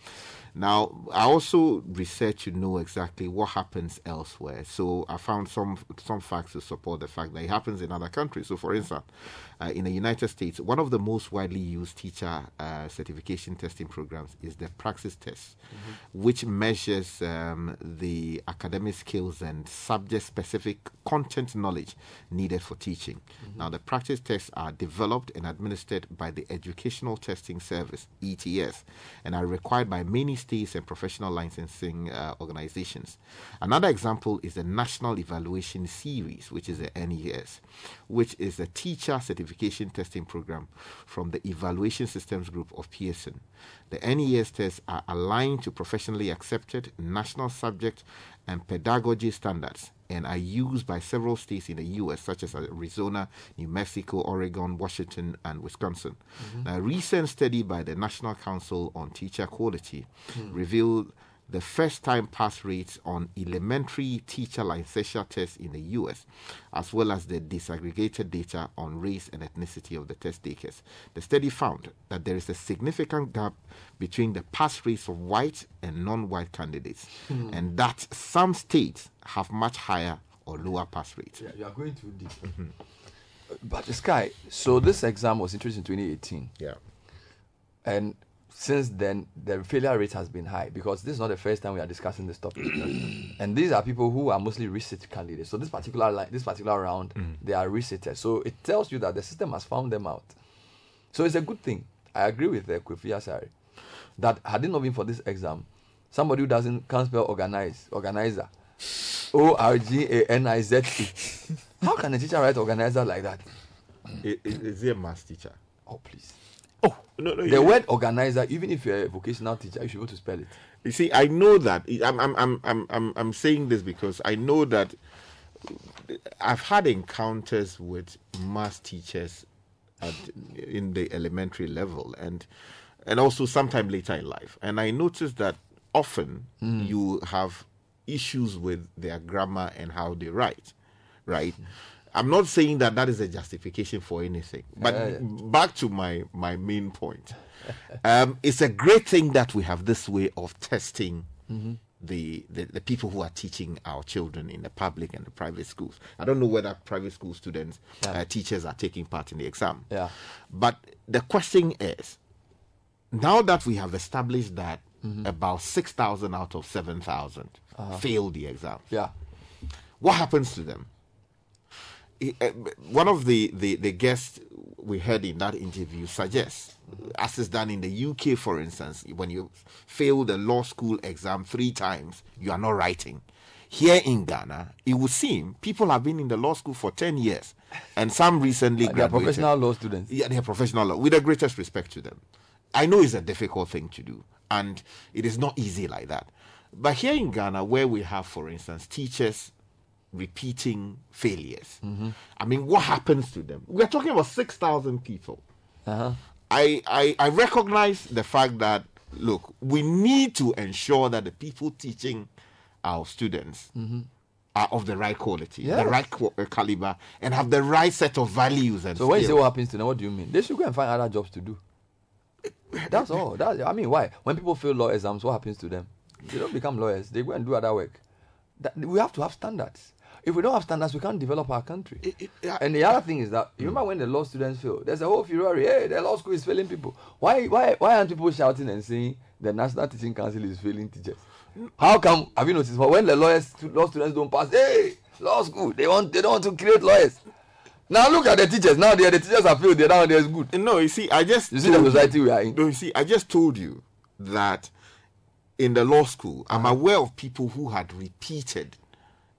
Now, I also researched to know exactly what happens elsewhere. So, I found some, some facts to support the fact that it happens in other countries. So, for instance, uh, in the United States, one of the most widely used teacher uh, certification testing programs is the Praxis Test, which measures um, the academic skills and subject specific content knowledge needed for teaching. Now, the Praxis tests are developed and administered by the Educational Testing Service, ETS, and are required by many states and professional licensing uh, organizations. Another example is the National Evaluation Series, which is the NES, which is a teacher certification testing program from the Evaluation Systems Group of Pearson. The NES tests are aligned to professionally accepted national subject and pedagogy standards and are used by several states in the U.S., such as Arizona, New Mexico, Oregon, Washington, and Wisconsin. Mhm. Now, a recent study by the National Council on Teacher Quality Hmm. revealed the first time pass rates on elementary teacher licensure tests in the US, as well as the disaggregated data on race and ethnicity of the test takers. The study found that there is a significant gap between the pass rates of white and non white candidates, Hmm. and that some states have much higher or lower pass rates. Yeah, you are going too deep. But the sky. So this exam was introduced in 2018. Yeah. And since then, the failure rate has been high because this is not the first time we are discussing this topic. and these are people who are mostly resit candidates. So this particular line, this particular round, they are resitters. So it tells you that the system has found them out. So it's a good thing. I agree with uh, Kofi Asare that had it not been for this exam, somebody who doesn't can't spell organize organizer, O R G A N I Z E. How can a teacher write organizer like that? Is he a math teacher? Oh, please. Oh, no, no. The you- word organizer, even if you're a vocational teacher, you should be able to spell it. You see, I know that. I'm, I'm, I'm, I'm, I'm, I'm saying this because I know that I've had encounters with math teachers at, in the elementary level and and also sometime later in life. And I noticed that often Mm. you have issues with their grammar and how they write, right? I'm not saying that that is a justification for anything, but Yeah, yeah. back to my my main point. um, it's a great thing that we have this way of testing Mhm. the, the, the people who are teaching our children in the public and the private schools. I don't know whether private school students, uh, teachers are taking part in the exam. Yeah. But the question is now that we have established that Mm-hmm. about 6,000 out of 7,000 Uh-huh. failed the exam, Yeah. what happens to them? Uh, One of the, the, the guests we heard in that interview suggests, as is done in the UK, for instance, when you fail the law school exam three times, you are not writing. Here in Ghana, it would seem people have been in the law school for 10 years, and some recently And they are graduated. professional law students. Yeah, they are professional law, with the greatest respect to them. I know it's a difficult thing to do, and it is not easy like that. But here in Ghana, where we have, for instance, teachers repeating failures, I mean, what happens to them? We're talking about 6,000 people. Uh-huh. I, I, I recognize the fact that, look, we need to ensure that the people teaching our students Mhm. are of the right quality, the right uh, caliber, and have the right set of values and So when you say what happens to them, what do you mean? They should go and find other jobs to do. That's all. That I mean, why? When people fail law exams, what happens to them? They don't become lawyers. They go and do other work. That, we have to have standards. If we don't have standards, we can't develop our country. and the other thing is that you remember when the law students fail, there's a whole furor. Hey, the law school is failing people. Why? Why? Why aren't people shouting and saying the National Teaching Council is failing teachers? How come? Have you noticed? But When the lawyers, law students don't pass, hey, law school, they want, they don't want to create lawyers. Now look at the teachers. Now are the teachers are failed. They're now they're good. No, you see, I just you see the society you- we are in. No, you see, I just told you that in the law school, I'm Uh-huh. aware of people who had repeated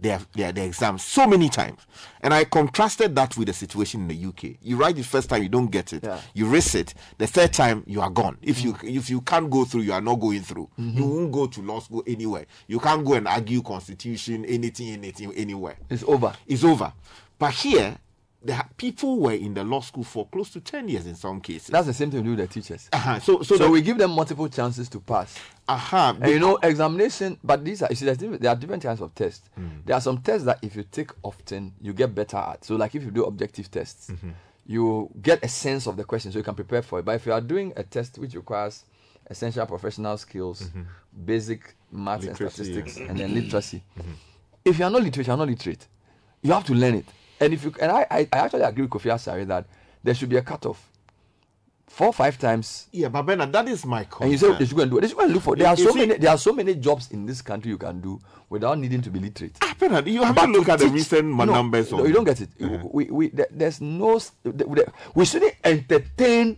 their, their their exams so many times, and I contrasted that with the situation in the UK. You write it first time, you don't get it. Yeah. You risk it. The third time, you are gone. If you if you can't go through, you are not going through. Mhm. You won't go to law school anywhere. You can't go and argue constitution, anything, anything, anywhere. It's over. It's over. But here, the people were in the law school for close to ten years in some cases. That's the same thing we do with the teachers. Uh-huh. So, so, So, the- we give them multiple chances to pass. Aha. And you know, examination, but these are, you see, there are different kinds of tests. Hmm. There are some tests that if you take often, you get better at. So, like if you do objective tests, mm-hmm. you get a sense of the question so you can prepare for it. But if you are doing a test which requires essential professional skills, mm-hmm. basic maths and statistics, and then mm-hmm. literacy, if you are not literate, you are not literate. You have to learn it. And if you and I, I, I actually agree with Kofi Asare that there should be a cutoff. Four or five times Yeah, but Bernard, that is my concern. and you say they should go and do it. They should go and look for. There are so many. There are so many jobs in this country you can do without needing to be literate. Ah, Bernard, you have But to look at the recent no, numbers. No, you don't get it. Uh-huh. We, we, there- there's no. s- the- the- We shouldn't entertain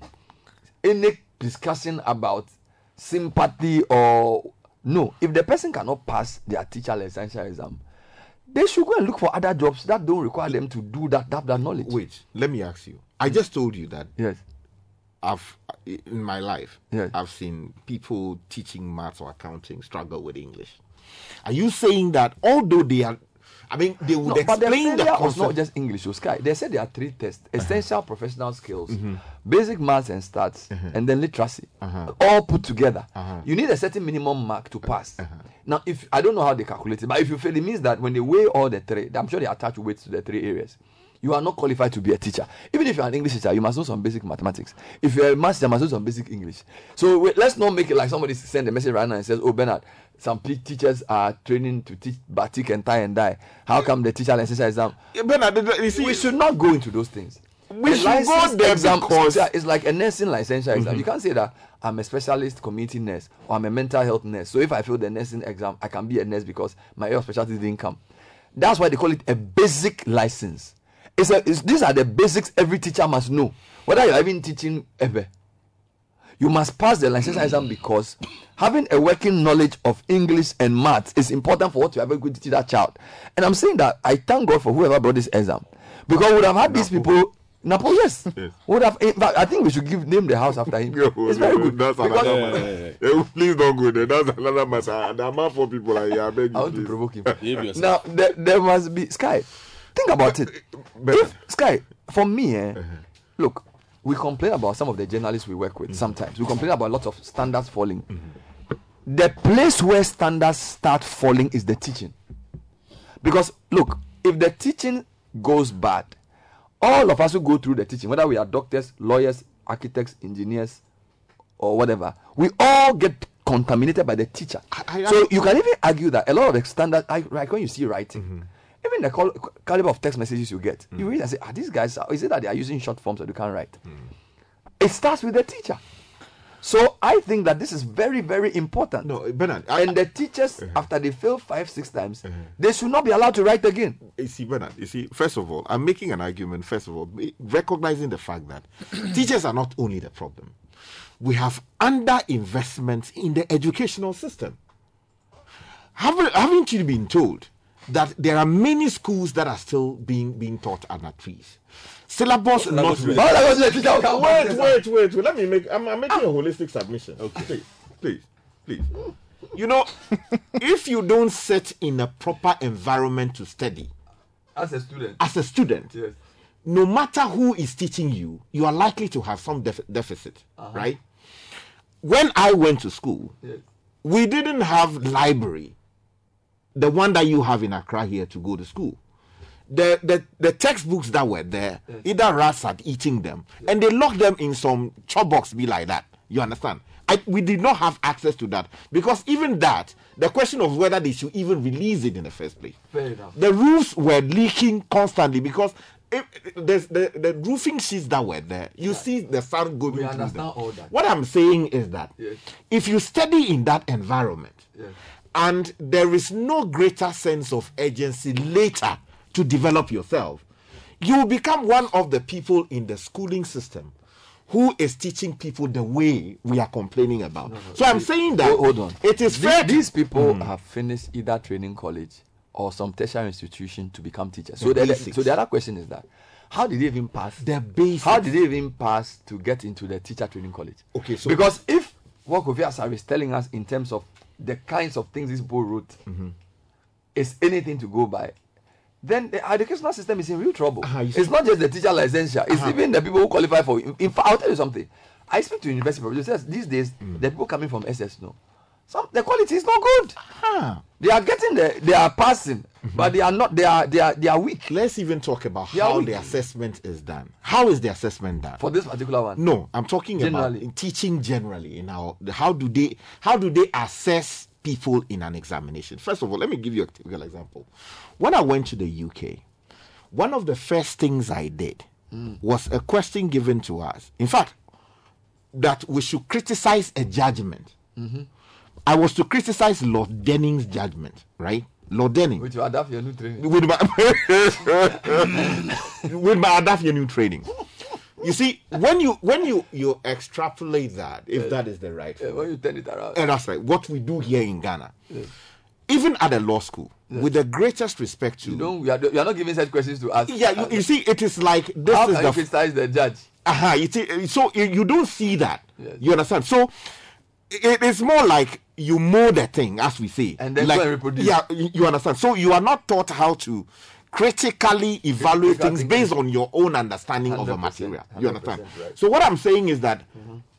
any discussion about sympathy or no. If the person cannot pass their teacher essential exam, they should go and look for other jobs that don't require them to do that. That, that knowledge. Wait, let me ask you. I mm. just told you that. Yes. I've in my life, Yes. I've seen people teaching maths or accounting struggle with English. Are you saying that although they are, I mean, they would No, but the explain the, was not just English. So Sky, they said there are three tests: Uh-huh. essential professional skills, Mhm. basic maths and stats, Uh-huh. and then literacy, Uh-huh. all put together. Uh-huh. You need a certain minimum mark to pass. Uh-huh. Now, if I don't know how they calculate it, but if you fail, it means that when they weigh all the three, I'm sure they attach weights to the three areas. You are not qualified to be a teacher. Even if you're an English teacher, you must know some basic mathematics. If you're a master, you must know some basic English. So let's not make it like somebody send a message right now and says, "Oh, Bernard, some teachers are training to teach batik and tie and dye. How come the teacher essential exam?" Bernard, you see, we should not go into those things. We should go there exam, because- it's like a nursing licensure exam. Mhm. You can't say that I'm a specialist community nurse or I'm a mental health nurse. So if I fail the nursing exam, I can be a nurse because my area of specialty didn't come. That's why they call it a basic license. It's a, it's, these are the basics every teacher must know. Whether you're even teaching ever, you must pass the licensure exam because having a working knowledge of English and maths is important for what you have a good teach that child. And I'm saying that I thank God for whoever brought this exam because we would have had these people. Napo, yes. Would have. In fact, I think we should give name the house after him. it's very good. That's Because- another matter. Eh, Please don't go there. That's another matter. The amount for people are here. I beg you. I want to please. provoke him. now there, there must be Sky. Think about it. If Sky, for me, eh, look, we complain about some of the journalists we work with. Sometimes we complain about a lot of standards falling. The place where standards start falling is the teaching. Because look, if the teaching goes bad, all of us who go through the teaching, whether we are doctors, lawyers, architects, engineers, or whatever, we all get contaminated by the teacher. I- so you can even argue that a lot of the standards, I- like when you see writing, Mm-hmm. Even the caliber of text messages you get, Mm. you read and say, "Are these guys? Is it that they are using short forms that you can't write?" Hmm. It starts with the teacher. So I think that this is very, very important. No, Bernard, and the teachers, uh-huh. after they fail five, six times, uh-huh. they should not be allowed to write again. You see, Bernard, you see, first of all, I'm making an argument, first of all, recognizing the fact that teachers are not only the problem. We have under investment in the educational system. Haven't, haven't you been told that there are many schools that are still being being taught under trees? Syllabus oh, not Oh, State teacher will Wait, wait, wait, wait. Let me make. I'm, I'm making a holistic submission. Okay, please, please, please. Hmm. You know, if you don't sit in a proper environment to study, As a student, as a student, Yes. no matter who is teaching you, you are likely to have some def- deficit, uh-huh. right? When I went to school, Yes. we didn't have library, the one that you have in Accra here to go to school. The, the, the textbooks that were there, either rats had eating them, and they locked them in some chop box, be like that. You understand? I, we did not have access to that because even that, the question of whether they should even release it in the first place. Fair enough. The roofs were leaking constantly because if, there's the, the roofing sheets that were there, you see the sun going We through them. all that. What I'm saying is that Yes. if you study in that environment Yes. And there is no greater sense of urgency later to develop yourself, you will become one of the people in the schooling system who is teaching people the way we are complaining about. so I'm saying that Hold, on. it is fair. to- These people Mm. have finished either training college or some tertiary institution to become teachers. So the, basics. so the other question is that how did they even pass? The basics. How did they even pass to get into the teacher training college? Okay, so because if what Kofi Asare is telling us in terms of the kinds of things these people wrote Mm-hmm. is anything to go by, then the educational system is in real trouble. Uh-huh, it's not just the teacher licensure; it's Uh-huh. even the people who qualify for. In, fact, I'll tell you something. I speak to university professors. These days, Mm. the people coming from SS no, some the quality is not good. Huh. They are getting the, they are passing, mm-hmm. but they are not. They are they are they are weak Let's even talk about They how the assessment is done. How is the assessment done? for this particular one. No, I'm talking Generally. about in teaching generally. In our, how do they how do they assess people in an examination? First of all, let me give you a typical example. When I went to the UK, one of the first things I did hmm. was a question given to us. In fact, that we should criticize a judgment. Mm-hmm. I was to criticize Lord Denning's judgment, right? Lord Denning With your adapt your new training. with my with my new training. You see, when you when you you extrapolate that, if that is the right, Yeah, when you turn it around. and that's right, what we do here in Ghana, even at a law school, with the greatest respect to You don't. You are, you are not giving such questions to us. yeah, you, you see, it is like this How is can the you criticize the judge? uh-huh, you see, so you, you don't see that. Yes. You understand? So it, it's more like you mow the thing, as we say, And then like, reproduce. Yeah, you, understand. So you are not taught how to critically evaluate things based on your own understanding of 100%, material. You understand? right. Mm-hmm. So what I'm saying is that.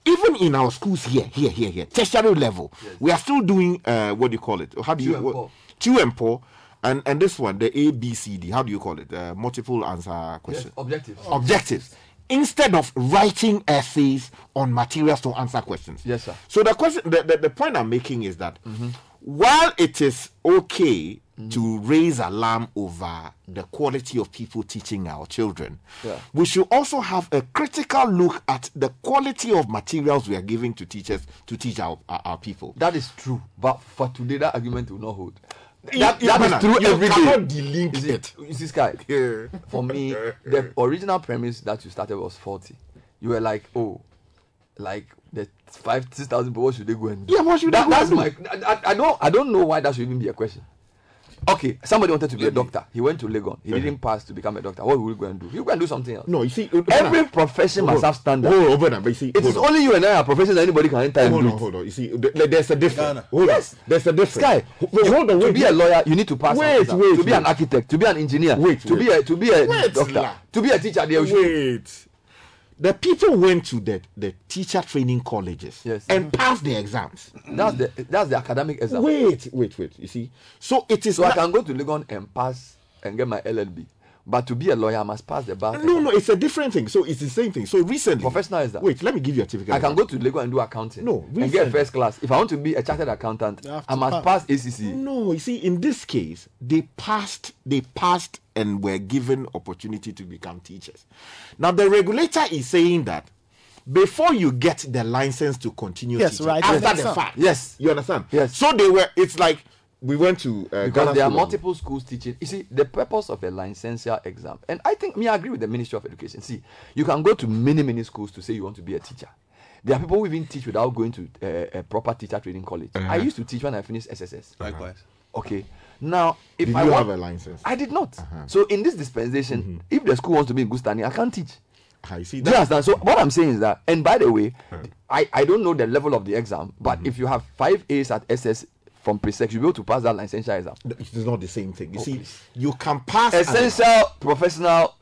Even in our schools here, here, here, here, tertiary level, we are still doing uh, what do you call it? How do you what- two and four, and and this one, the A B C D. How do you call it? Uh, multiple answer question Yes, objectives. objectives instead of writing essays on materials to answer questions. Yes, sir. So the question, the, the, the point I'm making is that mm-hmm. while it is okay to raise alarm over the quality of people teaching our children, Yeah. we should also have a critical look at the quality of materials we are giving to teachers to teach our, our, our people. That is true, but for today that argument will not hold. You- That, you that is true you every day. cannot delink it. You see, Sky. Yeah. For me, the original premise that you started was faulty. You were like, oh, like the five, six thousand people, what should they go and do? Yeah, what should that, they go That's and my. I, I- I don't. I don't know why that should even be a question. Okay, somebody wanted to be a doctor. He went to Legon. He didn't pass to become a doctor. What will he go and do? He'll go and do something else. No, you see, Every profession must have standards. Hold on, but you see, It is on. only you and I are professions that anybody can enter and hold do on, it. hold on. You see, th- there's a difference. Ghana. Hold Yes. on. There's a difference. Sky, Wait, you- hold on, to wait, be wait. a lawyer, you need to pass. Wait, wait, To be an wait. architect, to be an engineer, Wait, to be wait. a to be a Wait, doctor, la. to be a teacher. They should. The people went to the, the teacher training colleges Yes. and passed the exams. That's the that's the academic exam. Wait, wait, wait. You see, so it is So I not- can go to Legon and pass and get my LLB. But to be a lawyer, I must pass the bar. No, no, it's a different thing. So it's the same thing. So recently, professional is that? Wait, let me give you a typical. I can example. go to Lagos and do accounting. No, and get recently- first class. If I want to be a chartered accountant, I must pass ACC. No, you see, in this case, they passed, they passed and were given opportunity to become teachers. Now the regulator is saying that before you get the license to continue Yes, teaching, right, after yes. the fact, Yes. you understand? Yes. So they were. It's like we went to uh, because Ghana there are School multiple schools teaching. You see, the purpose of a licensure exam, and I think me I agree with the Ministry of Education. See, you can go to many many schools to say you want to be a teacher. There are people who even teach without going to uh, a proper teacher training college. I Uh-huh. used to teach when I finished SSS. Likewise. Okay. Now, if Did I you want, have a license? I did not. Uh-huh. So in this dispensation, if the school wants to be in good standing, I can't teach. I see Do you understand? So what I'm saying is that, and by the way, I, I don't know the level of the exam, but Mm-hmm. if you have five A's at SS from pre-sec, you'll be able to pass that licensure exam. It's not the same Oh, thing. You oh, see, you can pass Essential professional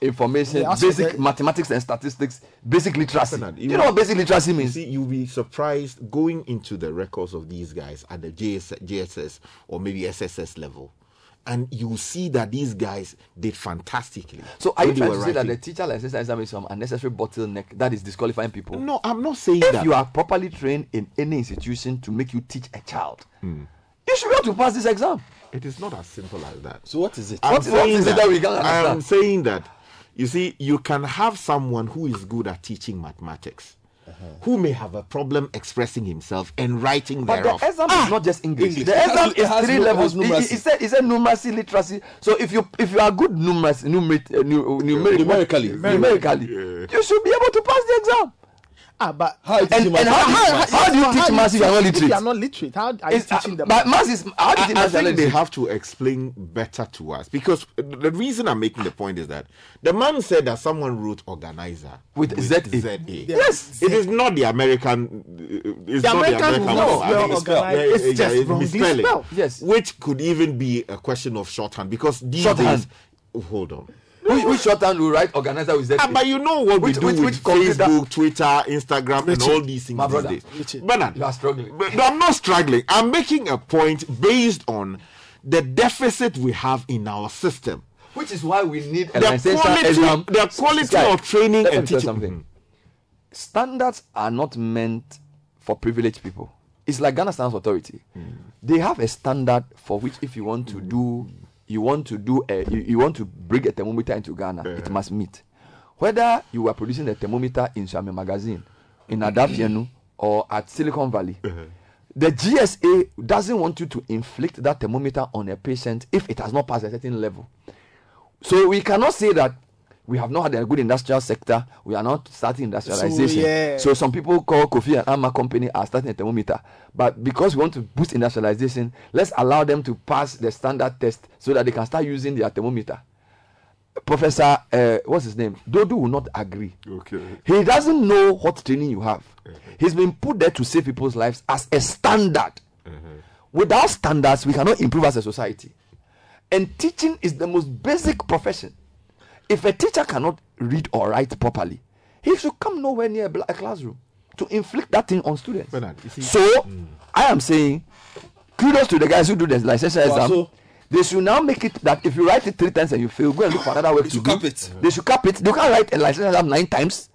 information, basic the- mathematics and statistics, basic literacy. Bernard, you know what basic literacy You means? see, you'll be surprised going into the records of these guys at the JS, JSS or maybe SSS level, and you see that these guys did fantastically. So are you trying to say that the teacher licensure exam is some unnecessary bottleneck that is disqualifying people? No, I'm not saying if that. If you are properly trained in any institution to make you teach a child, Hmm. you should be able to pass this exam. It is not as simple as that. So what is it? I'm What- what saying it that we can't I'm saying that you see, you can have someone who is good at teaching mathematics. Who may have a problem expressing himself and writing But thereof. the exam is not just English. English. The It has exam to- has three nu- it levels. has He, he, numeracy. said he said numeracy, literacy. So if you if you are good numeracy, numerate, uh, nu- numer- Numerically. numerically, you should be able to pass the exam. Ah, but How you And, and how, mathematics? how, do you teach do maths if you are not If you literate? are not literate, how are you It's, uh, teaching them? but maths is how do you I, teach I maths if you are think they have to explain better to us because the reason I'm making the point is that the man said that someone wrote organizer With ZA. Yes, it is not the American. uh, It's The not American the American not I spell it's yeah, it's yeah, just it's wrongly misspelling. Yes. which could even be a question of shorthand because these Shorthand. days. Hold on. Which, which shorthand will write organizer with Z? Ah, but you know what Which- we do which- with which Facebook, Twitter, Instagram, and all these things my these brother, days. Richard. Bernard, You are struggling. but I'm not struggling. I'm making a point based on the deficit we have in our system. Which is why we need The quality, exam. the quality Sky, of training and teaching. something. Standards are not meant for privileged people. It's like Ghana Standards Authority. They have a standard for which, if you want to do, you want to do, a, you, you want to bring a thermometer into Ghana, it must meet. Whether you are producing a thermometer in Suame Magazine, in Adapianu, or at Silicon Valley, uh-huh. the GSA doesn't want you to inflict that thermometer on a patient if it has not passed a certain level. So we cannot say that we have not had a good industrial sector. We are not starting industrialization. yeah. So some people call Kofi and Amma company are starting a thermometer. But because we want to boost industrialization, let's allow them to pass the standard test so that they can start using their thermometer. Professor, uh, what's his name? Dodo will not agree. Okay. He doesn't know what training you have. He's been put there to save people's lives as a standard. Without standards, we cannot improve as a society. And teaching is the most basic profession. If a teacher cannot read or write properly, he should come nowhere near a classroom to inflict that thing on students. Bernard, you see- so, I am saying, kudos to the guys who do the licensure Wow, exam. so- they should now make it that if you write it three times and you fail, go and look for another way to should do. cap it. They should cap it. They can't write a license exam nine times.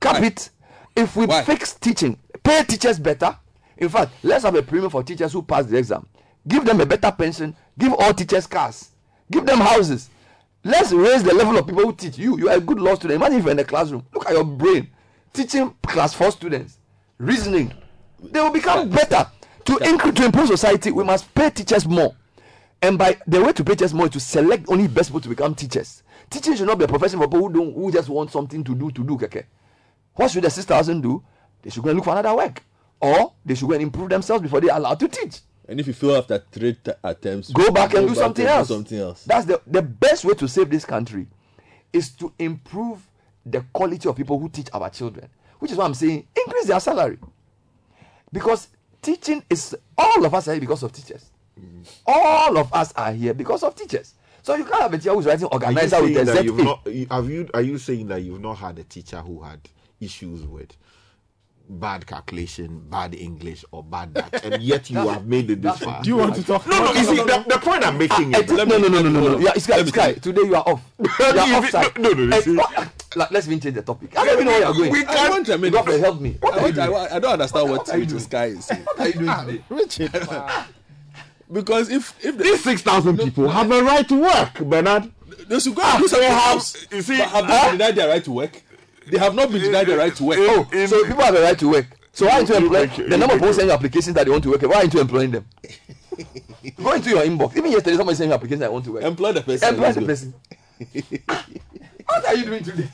Cap Why? it. If we Why? fix teaching, pay teachers better. In fact, let's have a premium for teachers who pass the exam. Give them a better pension. Give all teachers cars. Give them houses. Let's raise the level of people who teach. You, you are a good law student. Imagine if you're in the classroom. Look at your brain. Teaching class four students. Reasoning. They will become better. To, incre- to improve society, we must pay teachers more. And by the way to pay teachers more is to select only best people to become teachers. Teaching should not be a profession for people who don't who just want something to do to do keke. What should the six thousand do? They should go and look for another work. Or they should go and improve themselves before they are allowed to teach. And if you fail after three t- attempts, Go back and do back something and else. something else. That's the, the best way to save this country is to improve the quality of people who teach our children. Which is why I'm saying increase their salary. Because teaching is all of us are here because of teachers. Mm-hmm. All of us are here because of teachers. So you can't have a teacher who's writing organizer with a that ZA. you've not, have you, are you saying that you've not had a teacher who had issues with bad calculation, bad English, or bad that, and yet you have made it this far. Do you want to talk? No, no. You see, the, the point I'm making is no, no, no, no, no, no. Yeah, Sky, Sky, today you are off. You are offside. no, no, you And- oh, like, let's even change the topic. I don't even know where you are going. We I want a minute. Godfrey, help me. What I, are you want, I, I don't understand what, What are you this guy is saying. What are you doing today? Richard. Because if if the, these six thousand people have a right to work, Bernard. they should go and ah, do something else. You see, But have they been denied their right to work? They have not been denied their right to work. Oh, so people have a right to work. So why aren't you employing the number of people sending applications that they want to work? Why aren't you employing them? Go into your inbox. Even yesterday, somebody sent you application that want to work. Employ the person. Employ the person. what are you doing today?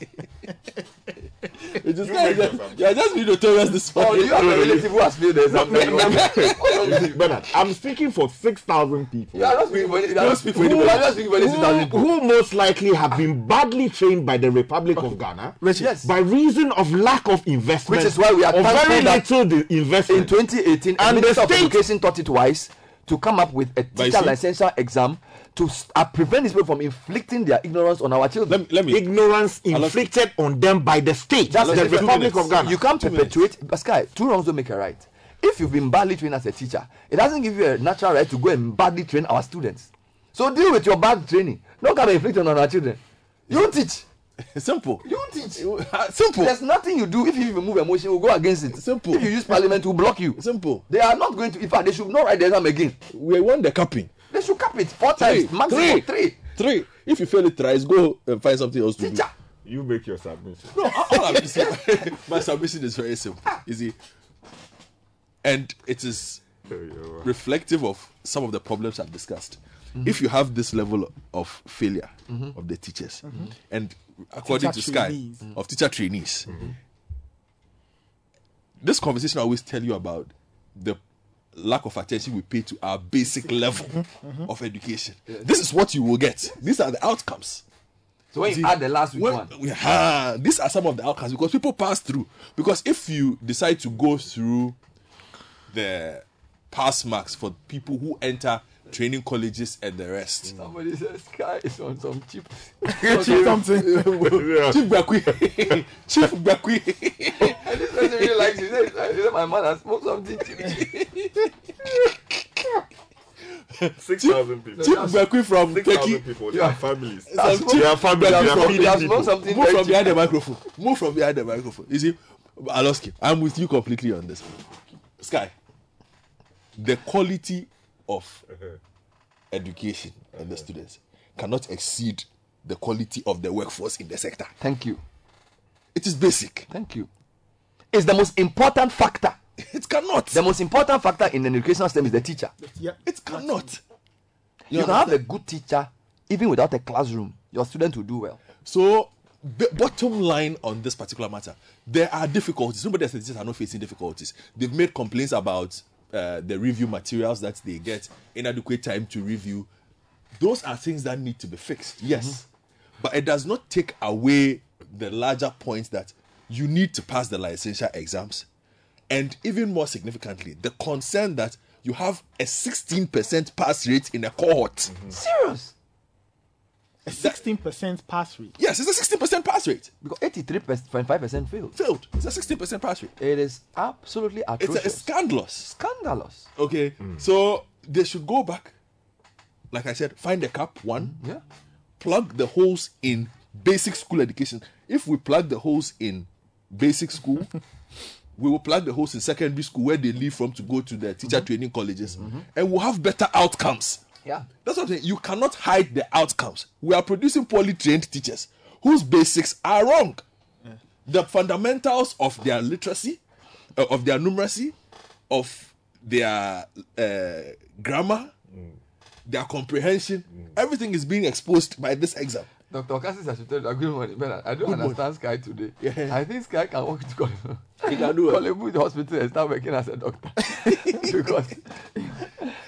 It is not, you are just being notorious this Oh, you have a relative who has failed the exam. You Bernard, I'm speaking for six thousand people. You are not speaking for any- you are not speaking for Who, anybody. You are not speaking for 6,000 people. who most likely have been badly trained by the Republic of Ghana Yes. by reason of lack of investment, Which is why we are or thankful very little the investment. in 2018 And and the the Minister of state- Education thought it wise to come up with a But teacher licensure exam to uh, prevent these people from inflicting their ignorance on our children. Let me, let me ignorance inflicted on them by the state. That's the. Republic of Ghana. You can't Two perpetuate, Sky, two wrongs don't make a right. If you've been badly trained as a teacher, it doesn't give you a natural right to go and badly train our students. So deal with your bad training. Don't come and inflict on our children. You don't teach. simple. You teach. Simple. There's nothing you do if you move emotion, we'll go against it. Simple. If you use parliament to block you. Simple. They are not going to, in fact, they should not write the exam again. We want the capping. They should cap it four Three. times, maximum three. Three. If you fail it thrice, go and find something else to do. You make your submission. No, all I'm saying, my submission is very simple. Ah. You see, and it is reflective of some of the problems I've discussed. Mm-hmm. If you have this level of failure mm-hmm. of the teachers, mm-hmm. and according Teacher to Sky, trainees. of teacher trainees, this conversation I always tell you about the lack of attention we pay to our basic level mm-hmm. Mm-hmm. of education. This is what you will get. These are the outcomes. So when you add the last week when- one, yeah, these are some of the outcomes because people pass through. Because if you decide to go through the pass marks for people who enter training colleges and the rest, mm. somebody says Sky is on some cheap. Cheap something. Chief Bakui, Chief Bakui, And this person really likes it. He said, he said, my man has smoked something cheap. Six thousand people. Chief Bakui from Six Turkey. thousand people. They have families. That's They have families. They are from- feeding that's people. not something Move from behind the microphone. Move from behind the microphone. You see, Aloski, I'm with you completely on this. Sky, the quality of uh-huh. education and the uh-huh. students cannot exceed the quality of the workforce in the sector. Thank you. It is basic. Thank you. It's the most important factor. It cannot. The most important factor in an educational system is the teacher. Yeah. It cannot. You, can have a good teacher even without a classroom. Your student will do well. So, the bottom line on this particular matter, there are difficulties. Nobody says teachers are not facing difficulties. They've made complaints about uh, the review materials that they get, inadequate time to review. Those are things that need to be fixed. Yes, but it does not take away the larger point that you need to pass the licensure exams, and even more significantly, the concern that you have a 16% pass rate in a cohort. Serious. A 16% pass rate. Yes, it's a 16% pass rate. Because 83.5% failed. Failed. It's a 16% pass rate. It is absolutely It's, atrocious. a, it's scandalous. scandalous. Okay, hmm. so they should go back. Like I said, find a cap one. Hmm, yeah. Plug the holes in basic school education. If we plug the holes in basic school, we will plug the holes in secondary school where they leave from to go to the teacher mm-hmm. training colleges, mm-hmm. and we'll have better outcomes. Yeah. That's what I'm saying. You cannot hide the outcomes. We are producing poorly trained teachers whose basics are wrong. The fundamentals of their literacy, uh, of their numeracy, of their uh, grammar, their comprehension, everything is being exposed by this exam. Dr. Cassis, I should tell you, good morning. But I don't Good understand Sky today. Yeah. I think Sky can walk to Korle Bu. He can do it. Korle Bu the hospital and start working as a doctor. because,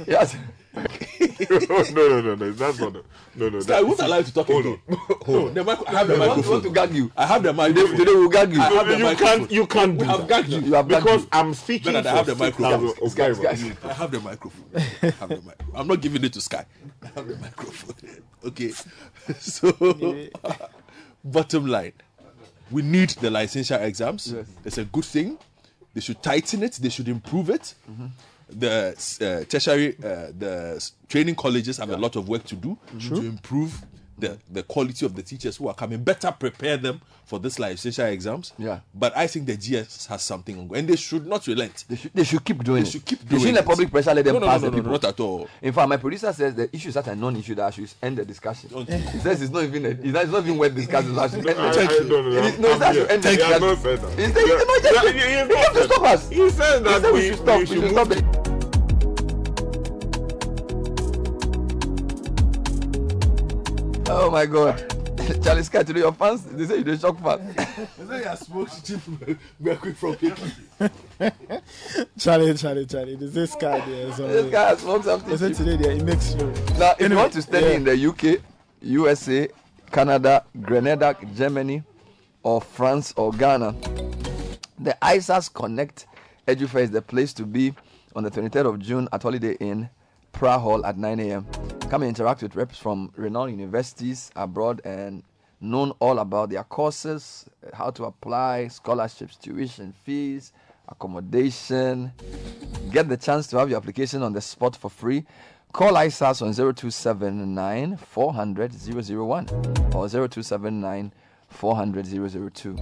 yes. no, no, no, no. That's not. No, no. Sky, who's allowed to talk Hold again? on. No, the mic- I have the I want, microphone. want to gag you. I have the Today, microphone. today we'll gag you. I have the you microphone. can't. You can't We do have that. gagged you. You have gagged because you. I'm speaking Bernard, I have the microphone. 6,000 Sky, okay, Sky. I have the microphone. I have the mic- I'm not giving it to Sky. I have the microphone. Okay. So, bottom line, we need the licensure exams. Yes. It's a good thing. They should tighten it. They should improve it. The uh, tertiary, uh, the training colleges have a lot of work to do to improve the, the quality of the teachers who are coming, better prepare them for this essential exams. Yeah. But I think the GS has something on go, And they should not relent. They should, they should keep doing they it. should keep doing they should it. the public pressure let them no, no, pass no, no, the people. No, not at all. In fact, my producer says the issue is such a non-issue that I should end the discussion. he says it's not even a, it's, not, it's not even worth discussing. So the discussion. No, should end the discussion. He said, no, just, yeah, he, he, he, he, he, he, he, he, he, he, he, he, he, he, he, he, he, he, he, Oh my God. Charlie Sky, to your fans, they say you're a shock fan. They say you smoke chief. We are quick from picking. Charlie, Charlie, Charlie. This this guy there. So This guy has smoked something Listen cheap. today there, it makes you. Now, if you want to study yeah. in the UK, USA, Canada, Grenada, Germany, or France or Ghana, the ISAS Connect EduFair is the place to be on the 23rd of June at Holiday Inn, Pra Hall at 9 a.m. Come and interact with reps from renowned universities abroad and known all about their courses, how to apply, scholarships, tuition fees, accommodation. Get the chance to have your application on the spot for free. Call ISAS on 0279 400 001 or 0279 400 002.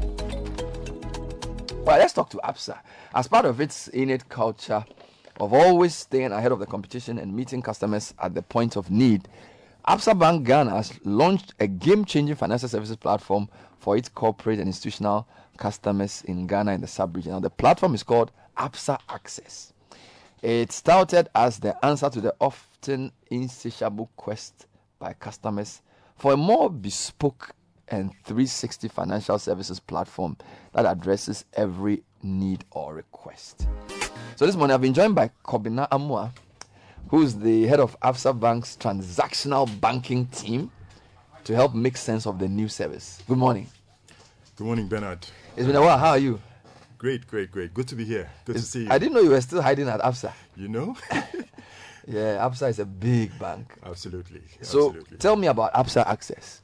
Well, let's talk to Absa. As part of its innate culture of always staying ahead of the competition and meeting customers at the point of need, Absa Bank Ghana has launched a game changing financial services platform for its corporate and institutional customers in Ghana and the sub region. Now, the platform is called Absa Access. It's touted as the answer to the often insatiable quest by customers for a more bespoke and 360 financial services platform that addresses every need or request. So this morning I've been joined by Kobina Amua, who's the head of Absa Bank's transactional banking team to help make sense of the new service. Good morning. Good morning, Bernard. It's been a while. How are you? Great, great, great. Good to be here. Good It's- to see you. I didn't know you were still hiding at Absa. You know? Yeah, Absa is a big bank. Absolutely. So absolutely. tell me about Absa Access.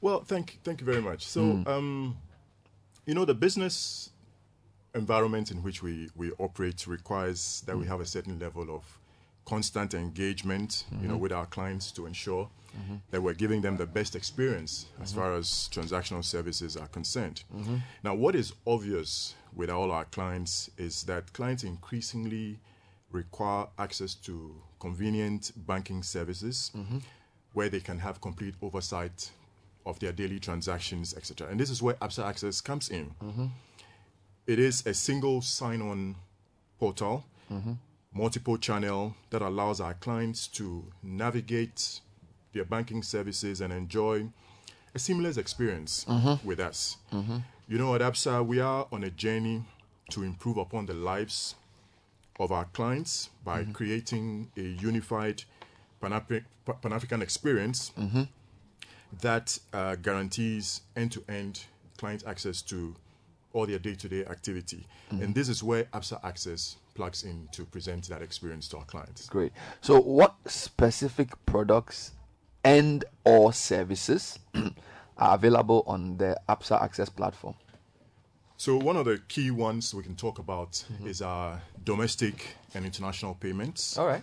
Well, thank thank you very much. So, Mm. um, you know, the business environment in which we, we operate requires that we Mm. have a certain level of constant engagement, you know, Mhm. with our clients to ensure Mhm. that we're giving them the best experience as far as transactional services are concerned. Mhm. Now, what is obvious with all our clients is that clients increasingly require access to convenient banking services Mhm. where they can have complete oversight of their daily transactions, etc. And this is where Absa Access comes in. It is a single sign on portal, Mhm. multiple channel that allows our clients to navigate their banking services and enjoy a seamless experience Mhm. with us. Mhm. You know, at Absa, we are on a journey to improve upon the lives of our clients by Mhm. creating a unified Pan African experience Mhm. that uh, guarantees end to end client access to all their day to day activity. Mhm. And this is where Absa Access plugs in to present that experience to our clients. Great. So, what specific products and or services are available on the Absa Access platform? So one of the key ones we can talk about Mm-hmm. is our domestic and international payments. All right.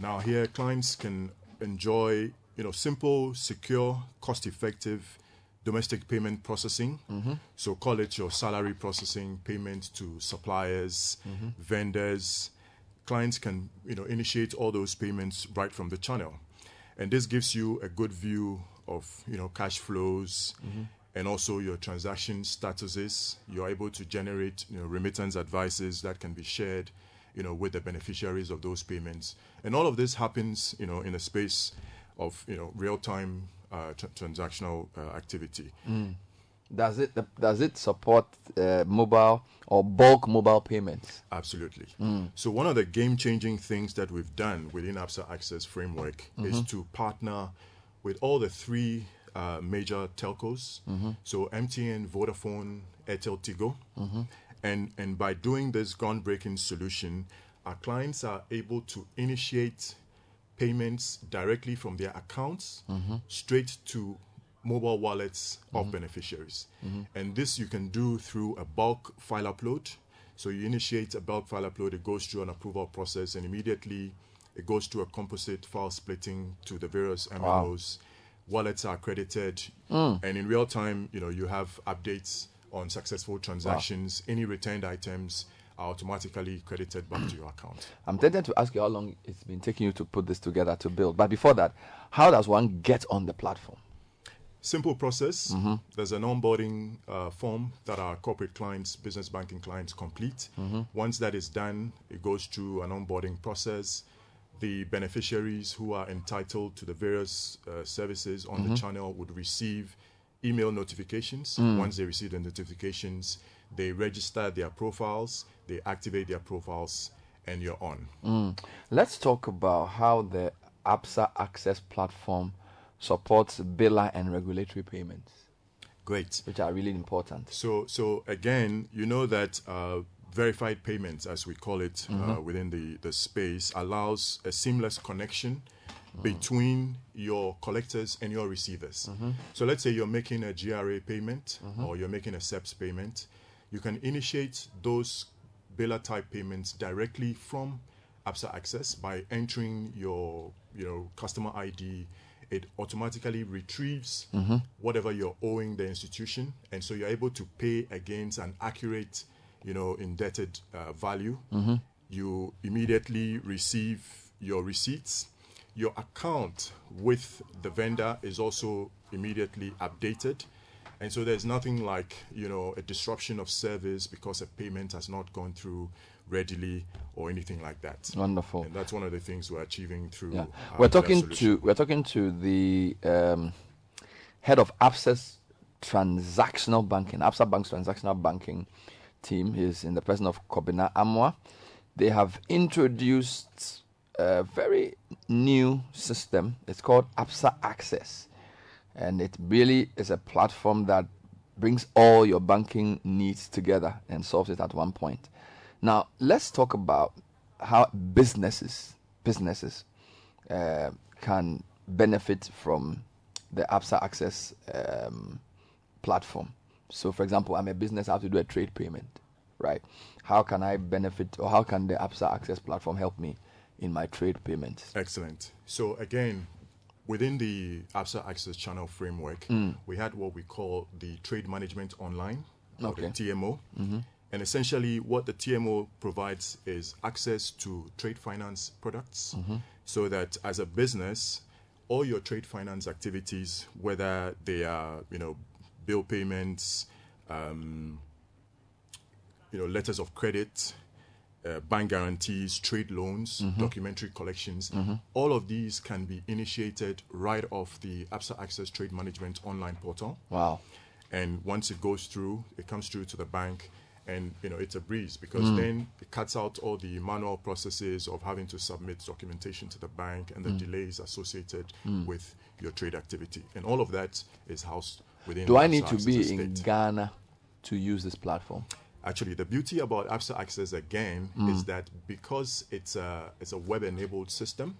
Now here clients can enjoy, you know, simple, secure, cost-effective domestic payment processing. Mhm. So call it your salary processing, payment to suppliers, Mhm. vendors. Clients can, you know, initiate all those payments right from the channel. And this gives you a good view of, you know, cash flows, Mhm. and also your transaction statuses. You're able to generate you know, remittance advices that can be shared you know, with the beneficiaries of those payments. And all of this happens you know, in a space of you know, real time tr- transactional uh, activity. Mm. Does it does it support uh, mobile or bulk mobile payments? Absolutely. Mm. So one of the game-changing things that we've done within Absa Access framework is Mhm. to partner with all the three uh, major telcos. Mhm. So MTN, Vodafone, Airtel, Tigo. Mhm. And and by doing this groundbreaking solution, our clients are able to initiate payments directly from their accounts Mhm. straight to mobile wallets of Mhm. beneficiaries. Mhm. And this you can do through a bulk file upload. So you initiate a bulk file upload, it goes through an approval process, and immediately it goes through a composite file splitting to the various MMOs. Wallets are credited, Mm. and in real time, you know, you have updates on successful transactions. Any returned items are automatically credited back to your account. I'm tempted to ask you how long it's been taking you to put this together to build. But before that, how does one get on the platform? Simple process. Mhm. There's an onboarding uh, form that our corporate clients, business banking clients complete. Mhm. Once that is done, it goes through an onboarding process. The beneficiaries who are entitled to the various uh, services on the Mhm. channel would receive email notifications. Mm. Once they receive the notifications, they register their profiles, they activate their profiles, and you're on. Mm. Let's talk about how the Absa Access platform supports biller and regulatory payments. Great. Which are really important. So, so again, you know that uh, verified payments, as we call it uh, Mhm. within the, the space, allows a seamless connection Mm. between your collectors and your receivers. Mhm. So, let's say you're making a GRA payment Mhm. or you're making a SEPS payment, you can initiate those biller type payments directly from Absa Access by entering your you know customer ID. It automatically retrieves Mhm. whatever you're owing the institution, and so you're able to pay against an accurate, you know, indebted uh, value. Mhm. You immediately receive your receipts. Your account with the vendor is also immediately updated. And so there's nothing like, you know, a disruption of service because a payment has not gone through readily or anything like that. Wonderful. And that's one of the things we're achieving through. Yeah. We're Biller talking to we're talking to the um, head of Absa's transactional banking, Absa Bank's transactional banking team. He's in the person of Kobina Amwa. They have introduced a very new system. It's called Absa Access, and it really is a platform that brings all your banking needs together and solves it at one point. Now, let's talk about how businesses businesses uh, can benefit from the Absa Access um, platform. So, for example, I'm a business, I have to do a trade payment, right? How can I benefit, or how can the Absa Access platform help me in my trade payments? Excellent. So again, within the Absa Access Channel framework, Mm. we had what we call the Trade Management Online, or Okay. the TMO. Mhm. And essentially, what the TMO provides is access to trade finance products, Mhm. so that as a business, all your trade finance activities, whether they are you know bill payments, um, you know letters of credit, uh, bank guarantees, trade loans, Mhm. documentary collections, Mhm. all of these can be initiated right off the Absa Access Trade Management online portal. Wow. And once it goes through, it comes through to the bank, and you know it's a breeze because Mm. then it cuts out all the manual processes of having to submit documentation to the bank and the Mm. delays associated Mm. with your trade activity, and all of that is housed within. Do I need to be estate. in Ghana to use this platform? Actually, the beauty about Absa Access again Mm. is that because it's a it's a web-enabled system,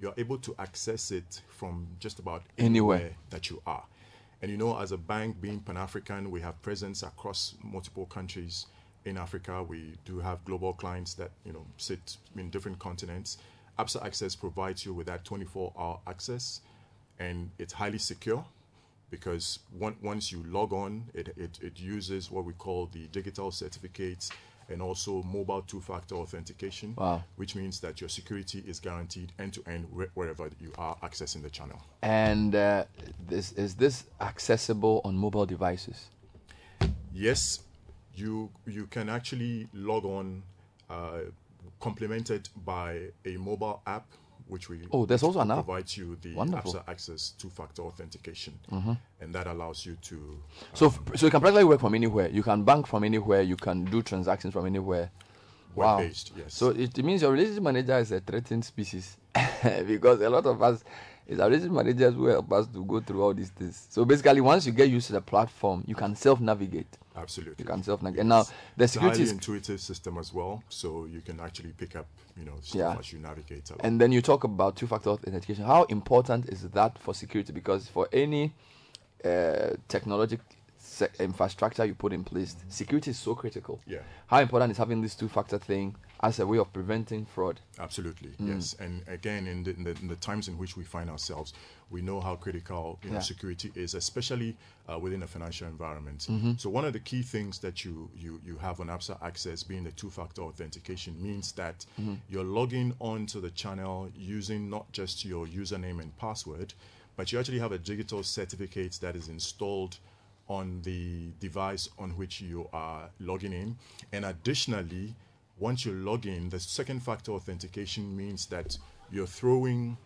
you're able to access it from just about Anywhere. anywhere that you are. And you know, as a bank being Pan-African, we have presence across multiple countries in Africa. We do have global clients that you know sit in different continents. absa Access provides you with that 24-hour access, and it's highly secure because one, once you log on, it, it, it uses what we call the digital certificates and also mobile two-factor authentication, Wow. which means that your security is guaranteed end-to-end wherever you are accessing the channel. And uh, this is this accessible on mobile devices? Yes, you you can actually log on, uh, complemented by a mobile app, which we Oh, there's also an app. provides you the Wonderful. Absa Access two-factor authentication, Mhm. and that allows you to. So, f- so you can practically work from anywhere. You can bank from anywhere. You can do transactions from anywhere. Wow. Yes. So it means your relationship manager is a threatened species because a lot of us is our relationship managers who help us to go through all these things. So basically, once you get used to the platform, you can self-navigate. Absolutely. You can self-navigate. And now the It's a security highly intuitive system as well, so you can actually pick up, you know, stuff Yeah. as you navigate. along. And then you talk about two-factor authentication. How important is that for security? Because for any uh, technology se- infrastructure you put in place. Security is so critical. Yeah. How important is having this two-factor thing as a way of preventing fraud? Absolutely, Mm. yes. And again, in the, in the in the times in which we find ourselves, we know how critical you know, Yeah. security is, especially uh, within a financial environment. Mhm. So one of the key things that you you you have on Absa Access, being the two-factor authentication, means that Mhm. you're logging onto the channel using not just your username and password, but you actually have a digital certificate that is installed on the device on which you are logging in. And additionally, once you log in, the second factor authentication means that you're throwing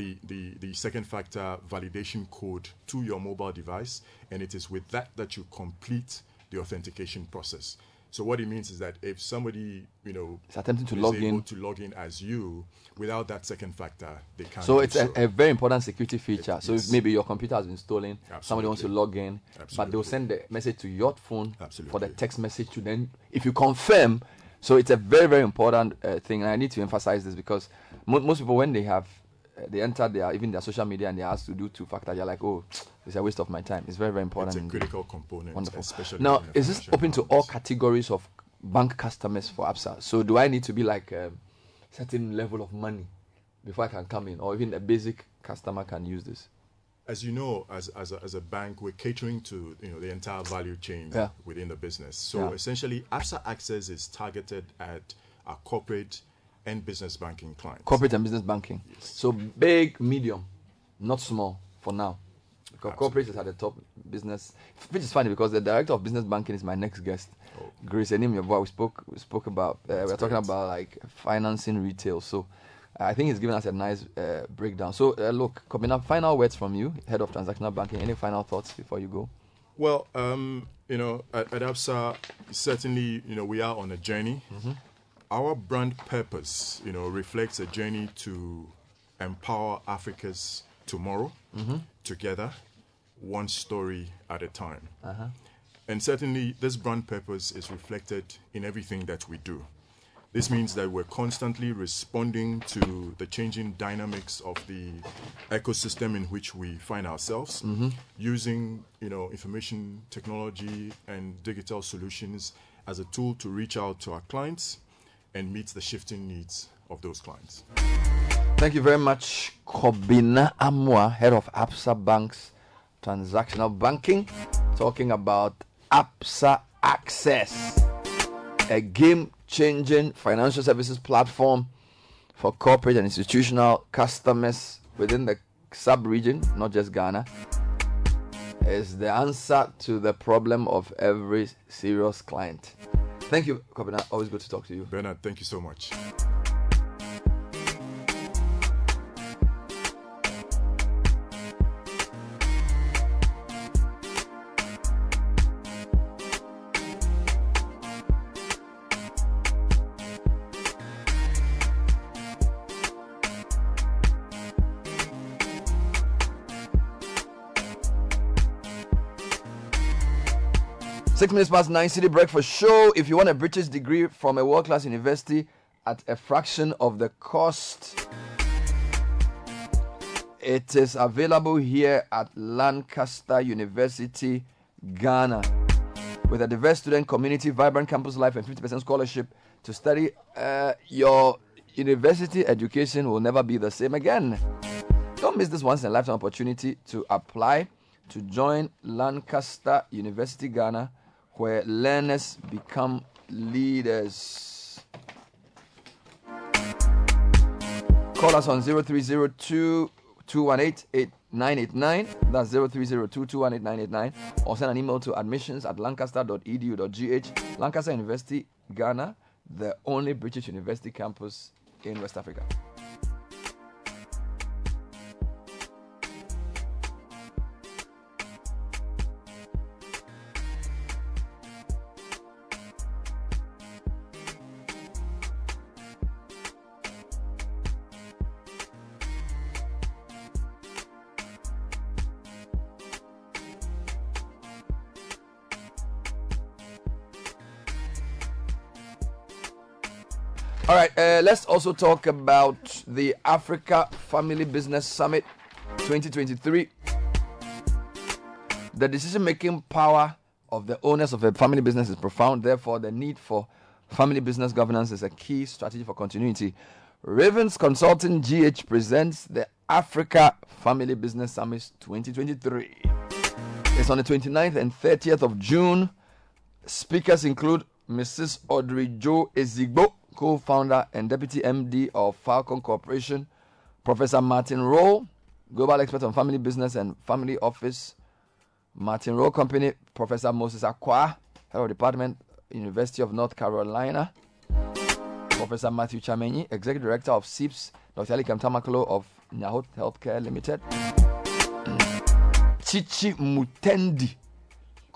the, the, the second factor validation code to your mobile device, and it is with that that you complete the authentication process. So what it means is that if somebody, you know, Is attempting to is log in- to log in as you, without that second factor, they can't. So it's a, a very important security feature. so if maybe your computer has been stolen, somebody wants to Absolutely. log in, but they'll send the message to your phone for the text message to then, if you confirm, so it's a very very important uh, thing, and I need to emphasize this because mo- most people when they have they enter their even their social media and they ask to do two factor, you're like, oh, it's a waste of my time. It's very very important. It's a critical component, Wonderful. especially now, is this open to all categories of bank customers for Absa? So do I need to be like a certain level of money before I can come in, or even a basic customer can use this? as you know, as as a, as a bank, we're catering to you know the entire value chain Yeah. within the business. So Yeah. essentially, Absa Access is targeted at our corporate and business banking clients. Corporate and business banking. So big, medium, not small for now. Because corporate is at the top business, which is funny because the director of business banking is my next guest, Grace Enim We spoke we spoke about uh, we are talking about like financing retail. So I think he's given us a nice uh, breakdown. So uh, look, coming up, final words from you, head of transactional banking. Any final thoughts before you go? Well, um, you know, at, at Absa, certainly, you know, we are on a journey. Our brand purpose, you know, reflects a journey to empower Africa's tomorrow Mhm. together, one story at a time. Uh-huh. And certainly, this brand purpose is reflected in everything that we do. This means that we're constantly responding to the changing dynamics of the ecosystem in which we find ourselves, Mhm. using you know information technology and digital solutions as a tool to reach out to our clients and meet the shifting needs of those clients. Thank you very much, Kobina Amwa, head of Absa Bank's transactional banking, talking about Absa Access, a game changing financial services platform for corporate and institutional customers within the sub region, not just Ghana. Is the answer to the problem of every serious client. Thank you, Kobina. Always good to talk to you. Bernard, thank you so much. Six minutes past nine, Citi Breakfast Show. If you want a British degree from a world class university at a fraction of the cost, it is available here at Lancaster University, Ghana. With a diverse student community, vibrant campus life, and 50% scholarship to study, uh, your university education will never be the same again. Don't miss this once in a lifetime opportunity to apply to join Lancaster University, Ghana, where learners become leaders. Call us on 0302 218 8989. That's 0302 218 989. Or send an email to admissions at lancaster.edu.gh. Lancaster University, Ghana, the only British university campus in West Africa. Let's also talk about the Africa Family Business Summit 2023. The decision making power of the owners of a family business is profound. Therefore, the need for family business governance is a key strategy for continuity. Ravens Consulting GH presents the Africa Family Business Summit 2023. It's on the 29th and 30th of June. Speakers include Mrs. Audrey Joe Ezigbo, co founder and deputy MD of Falcon Corporation, Professor Martin Rowe, global expert on family business and family office, Martin Rowe Company, Professor Moses Acquaah, head of department, University of North Carolina, Professor Matthew Chamenyi, executive director of SIPS, Dr. Ali Kamtamaklo of Nyahot Healthcare Limited, Chichi Mutendi,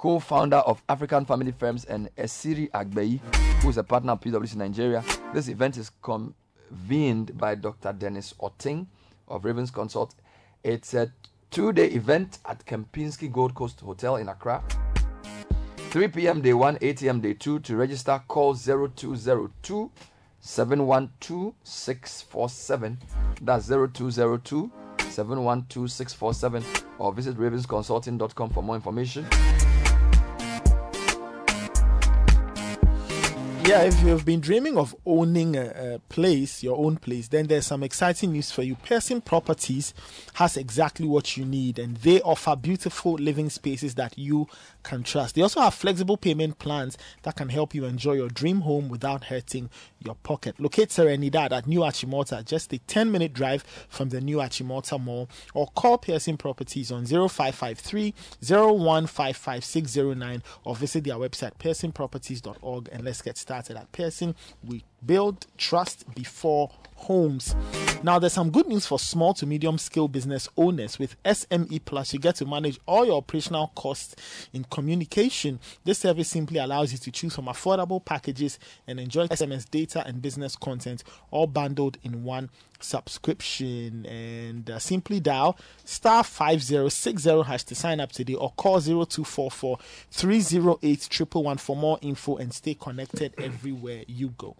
co founder of African Family Firms, and Esiri Agbeyi, who is a partner of PwC Nigeria. This event is convened by Dr. Dennis Otting of Ravens Consult. It's a two day event at Kempinski Gold Coast Hotel in Accra. 3 p.m. day 1, 8 a.m. day 2. To register, call 0202 712 647. That's 0202 712 647 or visit ravensconsulting.com for more information. Yeah, if you've been dreaming of owning a, a, place, your own place, then there's some exciting news for you. Pearson Properties has exactly what you need, and they offer beautiful living spaces that you can trust. They also have flexible payment plans that can help you enjoy your dream home without hurting your pocket. Locate Serenidad at New Achimota, just a 10 minute drive from the New Achimota Mall, or call Pearson Properties on 0553 0155609 or visit their website pearsonproperties.org and let's get started at Pearson. We build trust before homes. Now, there's some good news for small to medium scale business owners. With SME Plus, you get to manage all your operational costs in communication. This service simply allows you to choose from affordable packages and enjoy SMS data and business content all bundled in one subscription. And uh, simply dial star 5060 hash to sign up today or call 0244 308 111 for more info and stay connected everywhere you go.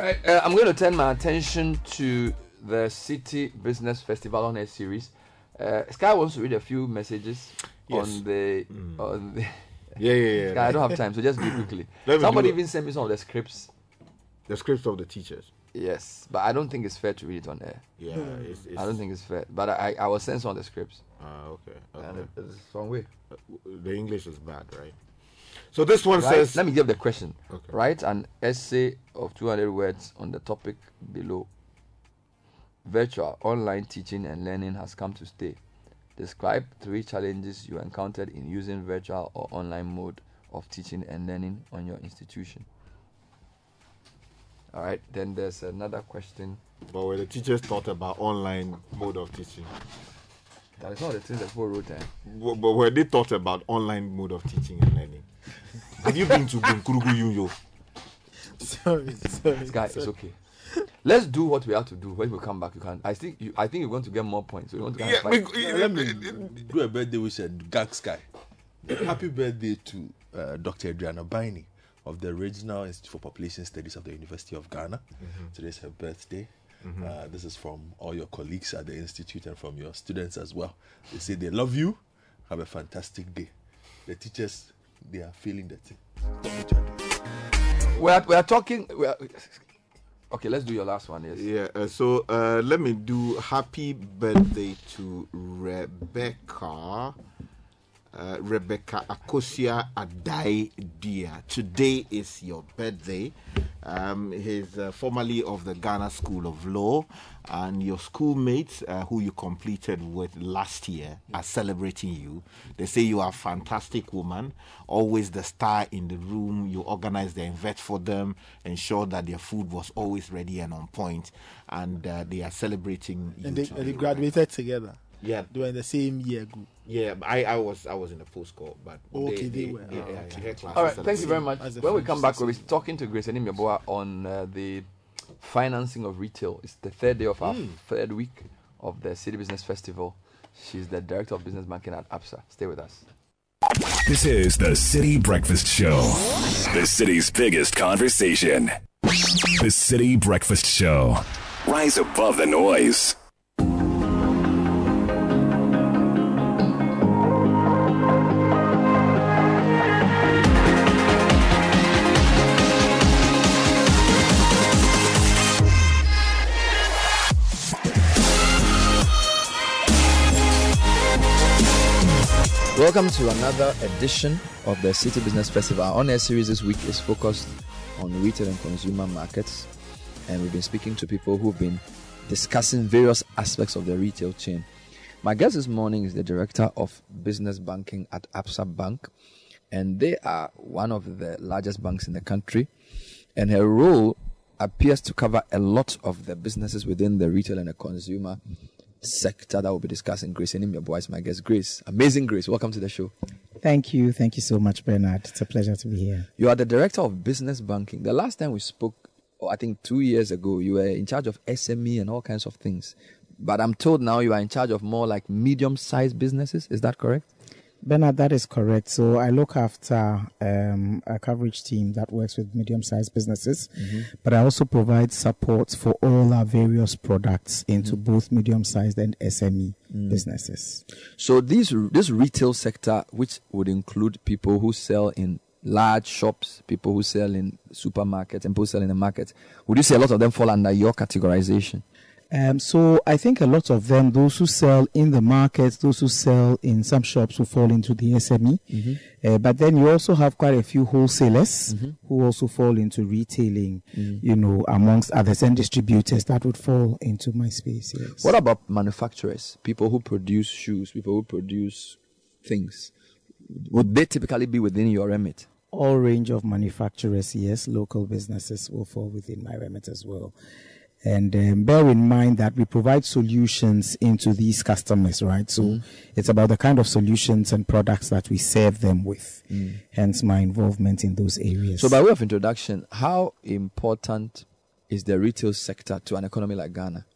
Right, uh, I'm going to turn my attention to the Citi Business Festival on a series. Uh, Sky wants to read a few messages Yes. on the on the. Yeah, yeah, yeah. Sky, I don't have time, so just it quickly. Somebody even sent me some of the scripts. The scripts of the teachers. Yes, but I don't think it's fair to read it on air. Yeah, it's- I don't think it's fair. But I, I will send some of the scripts. Ah, okay. And okay. it- it's some way. Uh, The English is bad, right? So this one Right? says. Let me give the question. Okay. Write an essay of 200 words on the topic below. Virtual online teaching and learning has come to stay. Describe three challenges you encountered in using virtual or online mode of teaching and learning on your institution. All right, then there's another question. But when the teachers thought about online mode of teaching, That is not the thing that people wrote there. but, but when they thought about online mode of teaching and learning, have you been to Bunkpurugu Yunyoo? Sorry, sorry. This guy sorry. is okay. Let's do what we have to do. When we come back, you can. I think you. I think you're going to get more points. So you want to Yeah, fight. let me do a birthday wish at Gag Sky. Happy birthday to uh, Dr. Adriana Biney of the Regional Institute for Population Studies of the University of Ghana. Mhm. Today's her birthday. Mhm. Uh, this is from all your colleagues at the institute and from your students as well. They say they love you. Have a fantastic day. The teachers, they are feeling that. We are, we are talking. We are, okay, let's do your last one. Yes. Yeah, uh, so uh, let me do happy birthday to Rebecca. Uh, Rebecca Akosia Adai Dia. Today is your birthday. Um, he's uh, formerly of the Ghana School of Law, and your schoolmates uh, who you completed with last year are celebrating you. They say you are a fantastic woman, always the star in the room. You organize the event for them, ensure that their food was always ready and on point, and uh, they are celebrating you. And they, and they graduated together. Yeah. They were in the same year group. Yeah, I, I was I was in the post court, but Okay, they were. yeah, Ah, yeah, okay. their class All thank you very much. celebrating. When we come back, we'll be talking to Grace Animyaboa on uh, the financing of retail. It's the third day of our Mm. third week of the Citi Business Festival. She's the director of business banking at Absa. Stay with us. This is the Citi Breakfast Show, the city's biggest conversation. The Citi Breakfast Show. Rise above the noise. Welcome to another edition of the Citi Business Festival. Our on-air series this week is focused on retail and consumer markets, and we've been speaking to people who've been discussing various aspects of the retail chain. My guest this morning is the director of business banking at Absa Bank, and they are one of the largest banks in the country. And her role appears to cover a lot of the businesses within the retail and the consumer sector that we'll be discussing. Grace Enimia is my guest. Grace, amazing Grace, welcome to the show. Thank you. Thank you so much, Bernard. It's a pleasure to be here. You are the director of business banking. The last time we spoke, oh, I think two years ago, you were in charge of SME and all kinds of things. But I'm told now you are in charge of more like medium sized businesses. Is that correct? Bernard, that is correct. So I look after um, a coverage team that works with medium-sized businesses, Mhm. but I also provide support for all our various products into Mhm. both medium-sized and SME Mm. businesses. So this this retail sector, which would include people who sell in large shops, people who sell in supermarkets, and people who sell in the market, would you say a lot of them fall under your categorization? Um, so I think a lot of them, those who sell in the markets, those who sell in some shops, will fall into the SME. Mhm. Uh, but then you also have quite a few wholesalers Mhm. who also fall into retailing, Mhm. you know, amongst others, and distributors that would fall into my space. Yes. What about manufacturers, people who produce shoes, people who produce things? Would they typically be within your remit? all range of manufacturers, yes, local businesses will fall within my remit as well. And um, bear in mind that we provide solutions into these customers, right? So it's about the kind of solutions and products that we serve them with. Mm. Hence my involvement in those areas. So, by way of introduction, how important is the retail sector to an economy like Ghana?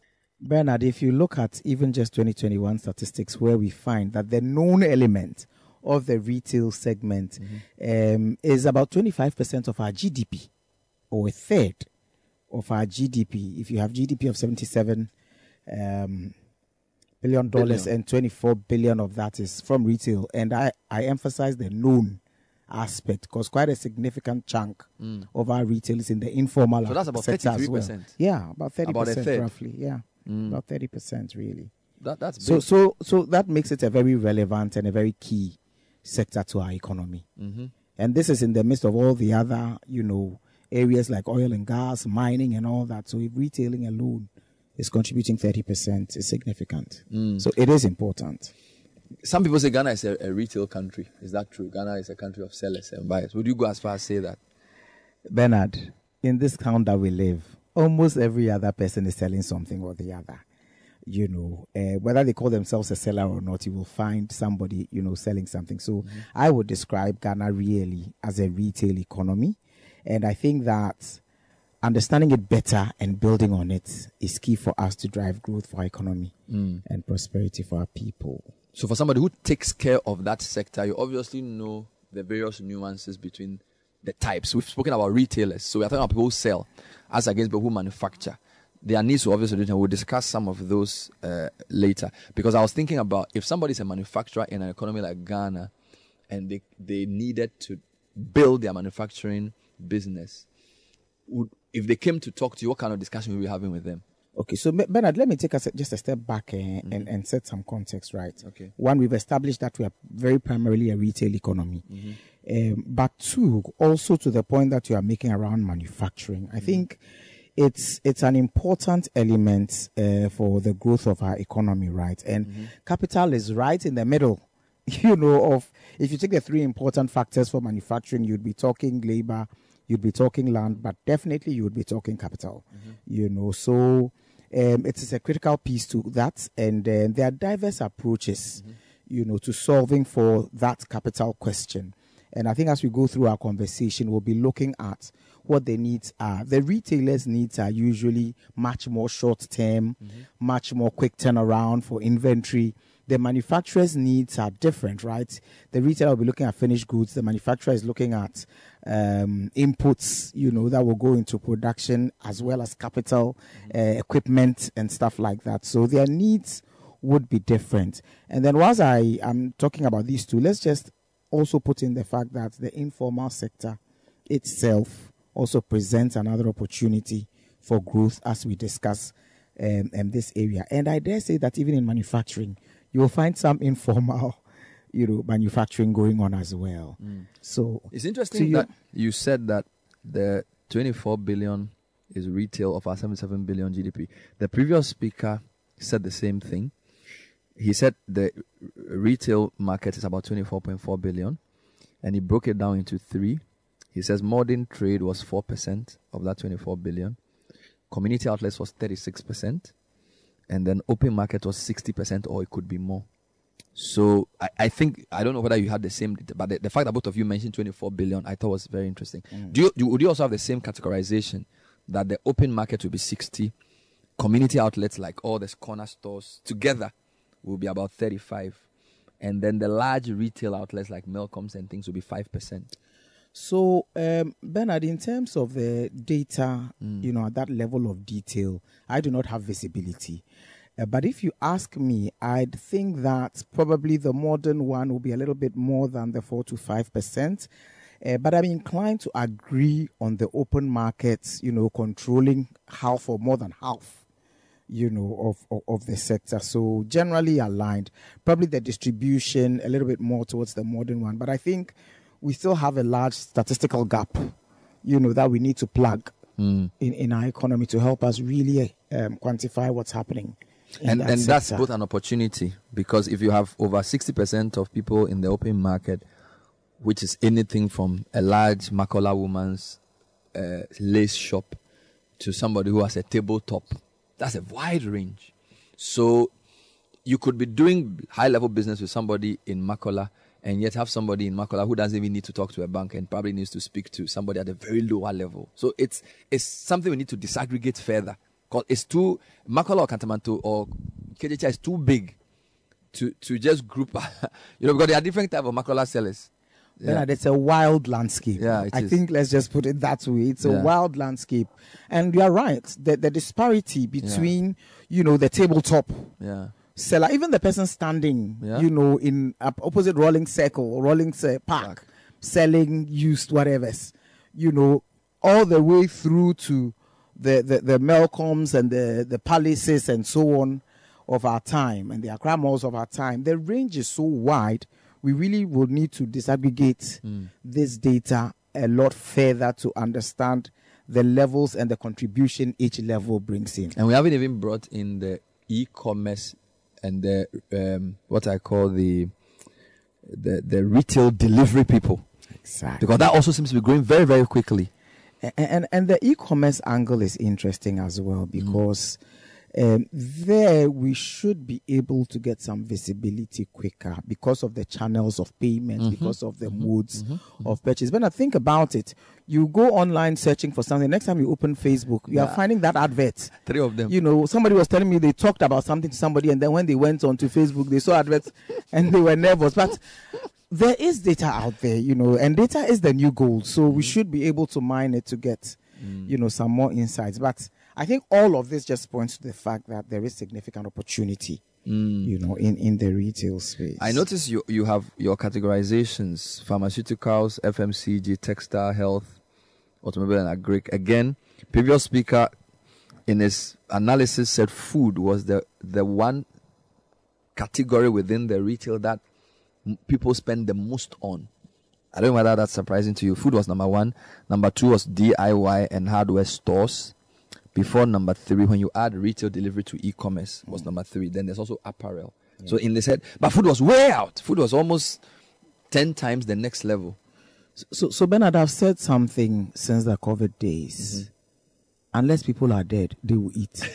Bernard, if you look at even just 2021 statistics, where we find that the known element of the retail segment um, is about 25% of our GDP, or a third of our GDP. If you have GDP of 77 um, billion dollars and 24 billion of that is from retail, and I, I emphasize the known aspect because quite a significant chunk Mm. of our retail is in the informal So that's about sector as well. Yeah, about 30% About roughly. Yeah, Mm. about 30% really. That, that's So big. so so that makes it a very relevant and a very key sector to our economy. Mhm. And this is in the midst of all the other, you know, areas like oil and gas, mining and all that. So if retailing alone is contributing 30%, it's significant. Mm. So it is important. Some people say Ghana is a, a retail country. Is that true? Ghana is a country of sellers and buyers. Would you go as far as say that? Bernard, in this town that we live, almost every other person is selling something or the other. You know, uh, whether they call themselves a seller or not, you will find somebody, you know, selling something. So I would describe Ghana really as a retail economy. And I think that understanding it better and building on it is key for us to drive growth for our economy Mm. and prosperity for our people. So, for somebody who takes care of that sector, you obviously know the various nuances between the types. We've spoken about retailers, so we're talking about people who sell as against people who manufacture. Their needs will obviously different. We'll discuss some of those uh, later. Because I was thinking about if somebody's a manufacturer in an economy like Ghana and they, they needed to build their manufacturing business, would, if they came to talk to you, what kind of discussion would we be having with them? Okay, so Bernard, let me take us just a step back uh, and, and set some context right. Okay. One, we've established that we are very primarily a retail economy. Um, but two, also to the point that you are making around manufacturing, I think it's it's an important element uh, for the growth of our economy, right? And capital is right in the middle. You know, of if you take the three important factors for manufacturing, you'd be talking labor, you'd be talking land, but definitely you would be talking capital. You know, so um, it is a critical piece to that, and uh, there are diverse approaches, you know, to solving for that capital question. And I think as we go through our conversation, we'll be looking at what the needs are. The retailers' needs are usually much more short term, much more quick turnaround for inventory. The manufacturer's needs are different, right? The retailer will be looking at finished goods. The manufacturer is looking at um, inputs, you know, that will go into production as well as capital, uh, equipment, and stuff like that. So their needs would be different. And then, whilst I am talking about these two, let's just also put in the fact that the informal sector itself also presents another opportunity for growth as we discuss um, um, this area. And I dare say that even in manufacturing, you will find some informal, you know, manufacturing going on as well. Mm. So It's interesting that you said that the 24 billion is retail of our 77 billion GDP. The previous speaker said the same thing. He said the retail market is about 24.4 billion, and he broke it down into three. He says modern trade was 4% of that 24 billion, community outlets was 36%, and then open market was 60%, or it could be more. So I, I think I don't know whether you had the same, but the, the fact that both of you mentioned 24 billion, I thought was very interesting. Do you do, would you also have the same categorization that the open market will be 60, community outlets like all the corner stores together will be about 35, and then the large retail outlets like Melcoms and things will be five percent. So, um, Bernard, in terms of the data, you know, at that level of detail, I do not have visibility. Uh, but if you ask me, I'd think that probably the modern one will be a little bit more than the 4 to 5%. Uh, but I'm inclined to agree on the open markets, you know, controlling half or more than half you know, of, of, of the sector. So generally aligned. Probably the distribution a little bit more towards the modern one. But I think we still have a large statistical gap, you know, that we need to plug in, in our economy to help us really um, quantify what's happening. In and that and that's both an opportunity because if you have over 60% of people in the open market which is anything from a large makola woman's uh, lace shop to somebody who has a tabletop that's a wide range. So you could be doing high level business with somebody in makola and yet have somebody in makola who doesn't even need to talk to a bank and probably needs to speak to somebody at a very lower level. So it's it's something we need to disaggregate further because it's too makola or kantamanto or Kejetia is too big to to just group you know because there are different type of makola sellers Bernard, it's a wild landscape. Yeah, I is. think let's just put it that way. It's a wild landscape, and you are right. The the disparity between you know the tabletop yeah seller, even the person standing, Yeah. you know, in opposite rolling circle or rolling Cir- park, selling used whatever's, you know, all the way through to the the, the Melcoms and the the palaces and so on of our time and the Accra malls of our time. The range is so wide. We really will need to disaggregate this data a lot further to understand the levels and the contribution each level brings in. and we haven't even brought in the e-commerce and the um, what I call the the the retail delivery people Exactly. because that also seems to be growing very very quickly and and, the e-commerce angle is interesting as well mm. because um, there we should be able to get some visibility quicker because of the channels of payment, Mhm. because of the mm-hmm. modes mm-hmm. Mm-hmm. of purchase. When I think about it, you go online searching for something. Next time you open Facebook, you are finding that advert. three of them You know, somebody was telling me they talked about something to somebody, and then when they went onto Facebook, they saw adverts and they were nervous. But there is data out there, you know, and data is the new gold. So we should be able to mine it to get, mm. you know, some more insights. But I think all of this just points to the fact that there is significant opportunity, mm. you know, in, in the retail space. I notice you you have your categorizations: pharmaceuticals, FMCG, textile, health, automobile, and agri. Again, previous speaker in his analysis said food was the the one category within the retail that m- people spend the most on. I don't know whether that's surprising to you. Food was number one. Number two was DIY and hardware stores. Before number three, when you add retail delivery to e-commerce, was number three. Then there's also apparel. So in the set, but food was way out. Food was almost ten times the next level. So, so Bernard, I've said something since the COVID days. Mm-hmm. Unless people are dead, they will eat.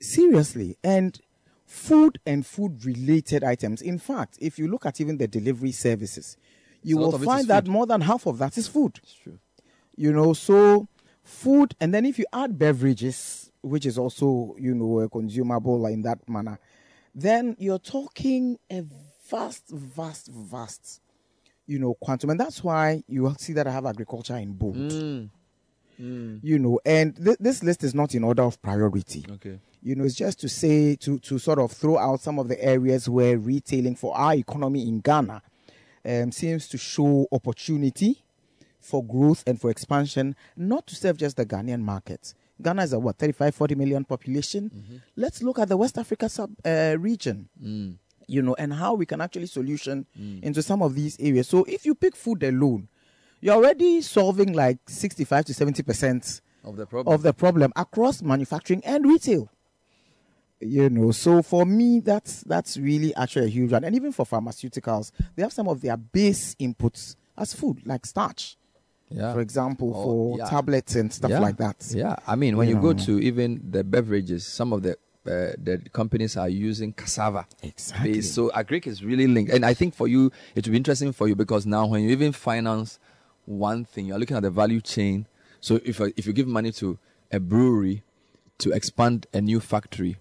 Seriously, and food and food-related items. In fact, if you look at even the delivery services, you will of it is find that more than half of that is food. true. You know, so food, and then if you add beverages, which is also you know a consumable in that manner, then you're talking a vast, vast, vast, you know, quantum, and that's why you will see that I have agriculture in bold. Mm. You know, and th- this list is not in order of priority. Okay. You know, it's just to say to to sort of throw out some of the areas where retailing for our economy in Ghana um, seems to show opportunity for growth and for expansion, not to serve just the Ghanaian market. Ghana is a what 35, 40 million population. Let's look at the West Africa sub uh, region. Mm. you know, and how we can actually solution Mm. into some of these areas. So if you pick food alone, you're already solving like 65 to 70 percent Of the problem. of the problem across manufacturing and retail. You know, so for me, that's that's really actually a huge one. And even for pharmaceuticals, they have some of their base inputs as food, like starch, Yeah. for example, Oh, for yeah. tablets and stuff Yeah. like that. Yeah, I mean, when you, You go to even the beverages, some of the uh, the companies are using cassava. Exactly. So agric is really linked, and I think for you it will be interesting for you because now when you even finance one thing, you're looking at the value chain. So if uh, if you give money to a brewery to expand a new factory,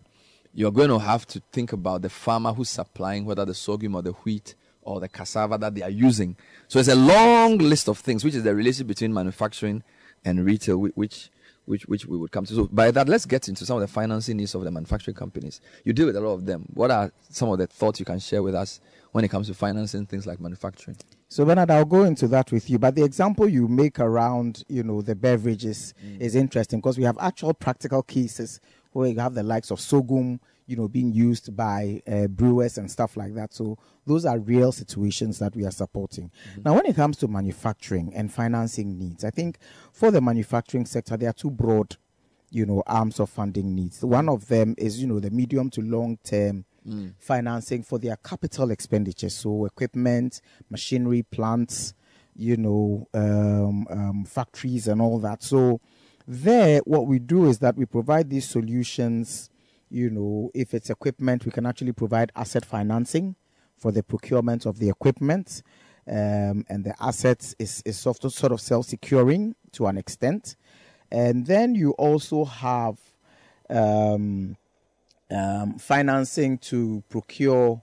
you're going to have to think about the farmer who's supplying whether the sorghum or the wheat or the cassava that they are using. So it's a long list of things, which is the relationship between manufacturing and retail, which which which we would come to. So by that, let's get into some of the financing needs of the manufacturing companies. You deal with a lot of them. What are some of the thoughts you can share with us when it comes to financing things like manufacturing? So Bernard, I'll go into that with you. But the example you make around, you know, the beverages mm. is interesting because we have actual practical cases where you have the likes of sorghum, you know, being used by uh, brewers and stuff like that. So those are real situations that we are supporting. Now, when it comes to manufacturing and financing needs, I think for the manufacturing sector, there are two broad, you know, arms of funding needs. One of them is, you know, the medium to long term Mm. financing for their capital expenditures, so equipment, machinery, plants, you know, um, um, factories, and all that. So, there, what we do is that we provide these solutions. You know, if it's equipment, we can actually provide asset financing for the procurement of the equipment, um, and the assets is is sort of, sort of self securing to an extent. And then you also have um, um, financing to procure.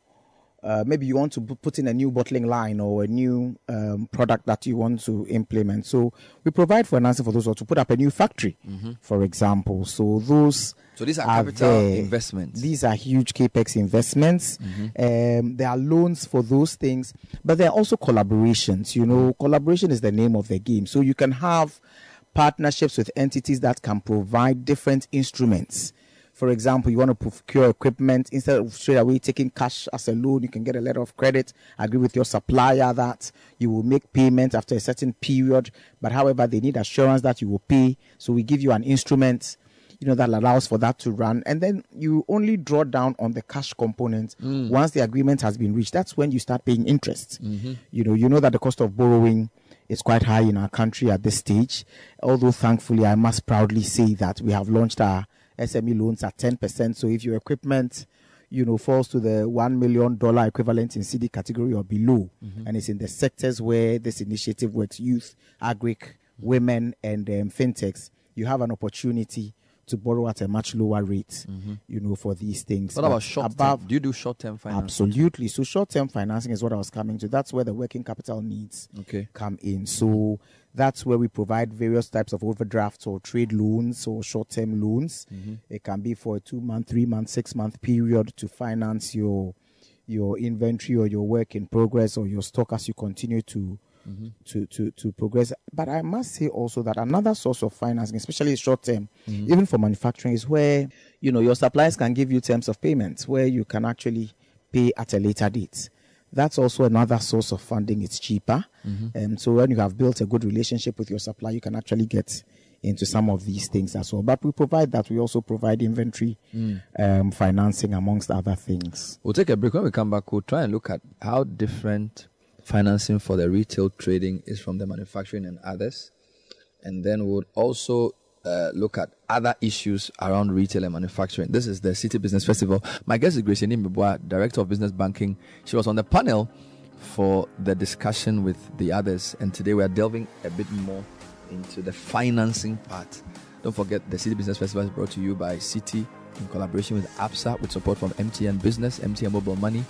Uh, maybe you want to put in a new bottling line or a new um, product that you want to implement. So we provide financing for those, or to put up a new factory, Mhm. for example. So those So these are capital there. investments. These are huge capex investments. Um, there are loans for those things, but there are also collaborations. You know, collaboration is the name of the game. So you can have partnerships with entities that can provide different instruments. For example, you want to procure equipment instead of straight away taking cash as a loan, you can get a letter of credit, agree with your supplier that you will make payment after a certain period. But however, they need assurance that you will pay. So we give you an instrument you know that allows for that to run and then you only draw down on the cash component once the agreement has been reached that's when you start paying interest Mhm. you know you know that the cost of borrowing is quite high in our country at this stage although thankfully i must proudly say that we have launched our sme loans at 10% so if your equipment you know falls to the 1 million dollar equivalent in cedi category or below Mhm. and it's in the sectors where this initiative works youth agric women and um, fintechs you have an opportunity to borrow at a much lower rate Mhm. you know for these things What But about short above term? Do you do short term financing? Absolutely. So short term financing is what I was coming to. That's where the working capital needs Okay. come in. So that's where we provide various types of overdrafts or trade loans or short term loans. Mhm. It can be for a two month, three month, six month period to finance your your inventory or your work in progress or your stock as you continue to Mhm. to, to, to progress. But I must say also that another source of financing, especially short term, Mhm. even for manufacturing, is where you know your suppliers can give you terms of payments where you can actually pay at a later date. That's also another source of funding. It's cheaper. Mhm. And so when you have built a good relationship with your supplier, you can actually get into some of these things as well. But we provide that. We also provide inventory Mm. um, financing, amongst other things. We'll take a break. When we come back, we'll try and look at how different financing for the retail trading is from the manufacturing and others. And then we'll also uh, look at other issues around retail and manufacturing. This is the Citi Business Festival. My guest is Graciane Mbua, Director of Business Banking. She was on the panel for the discussion with the others. And today we are delving a bit more into the financing part. Don't forget, the Citi Business Festival is brought to you by Citi in collaboration with Absa with support from MTN Business, MTN Mobile Money,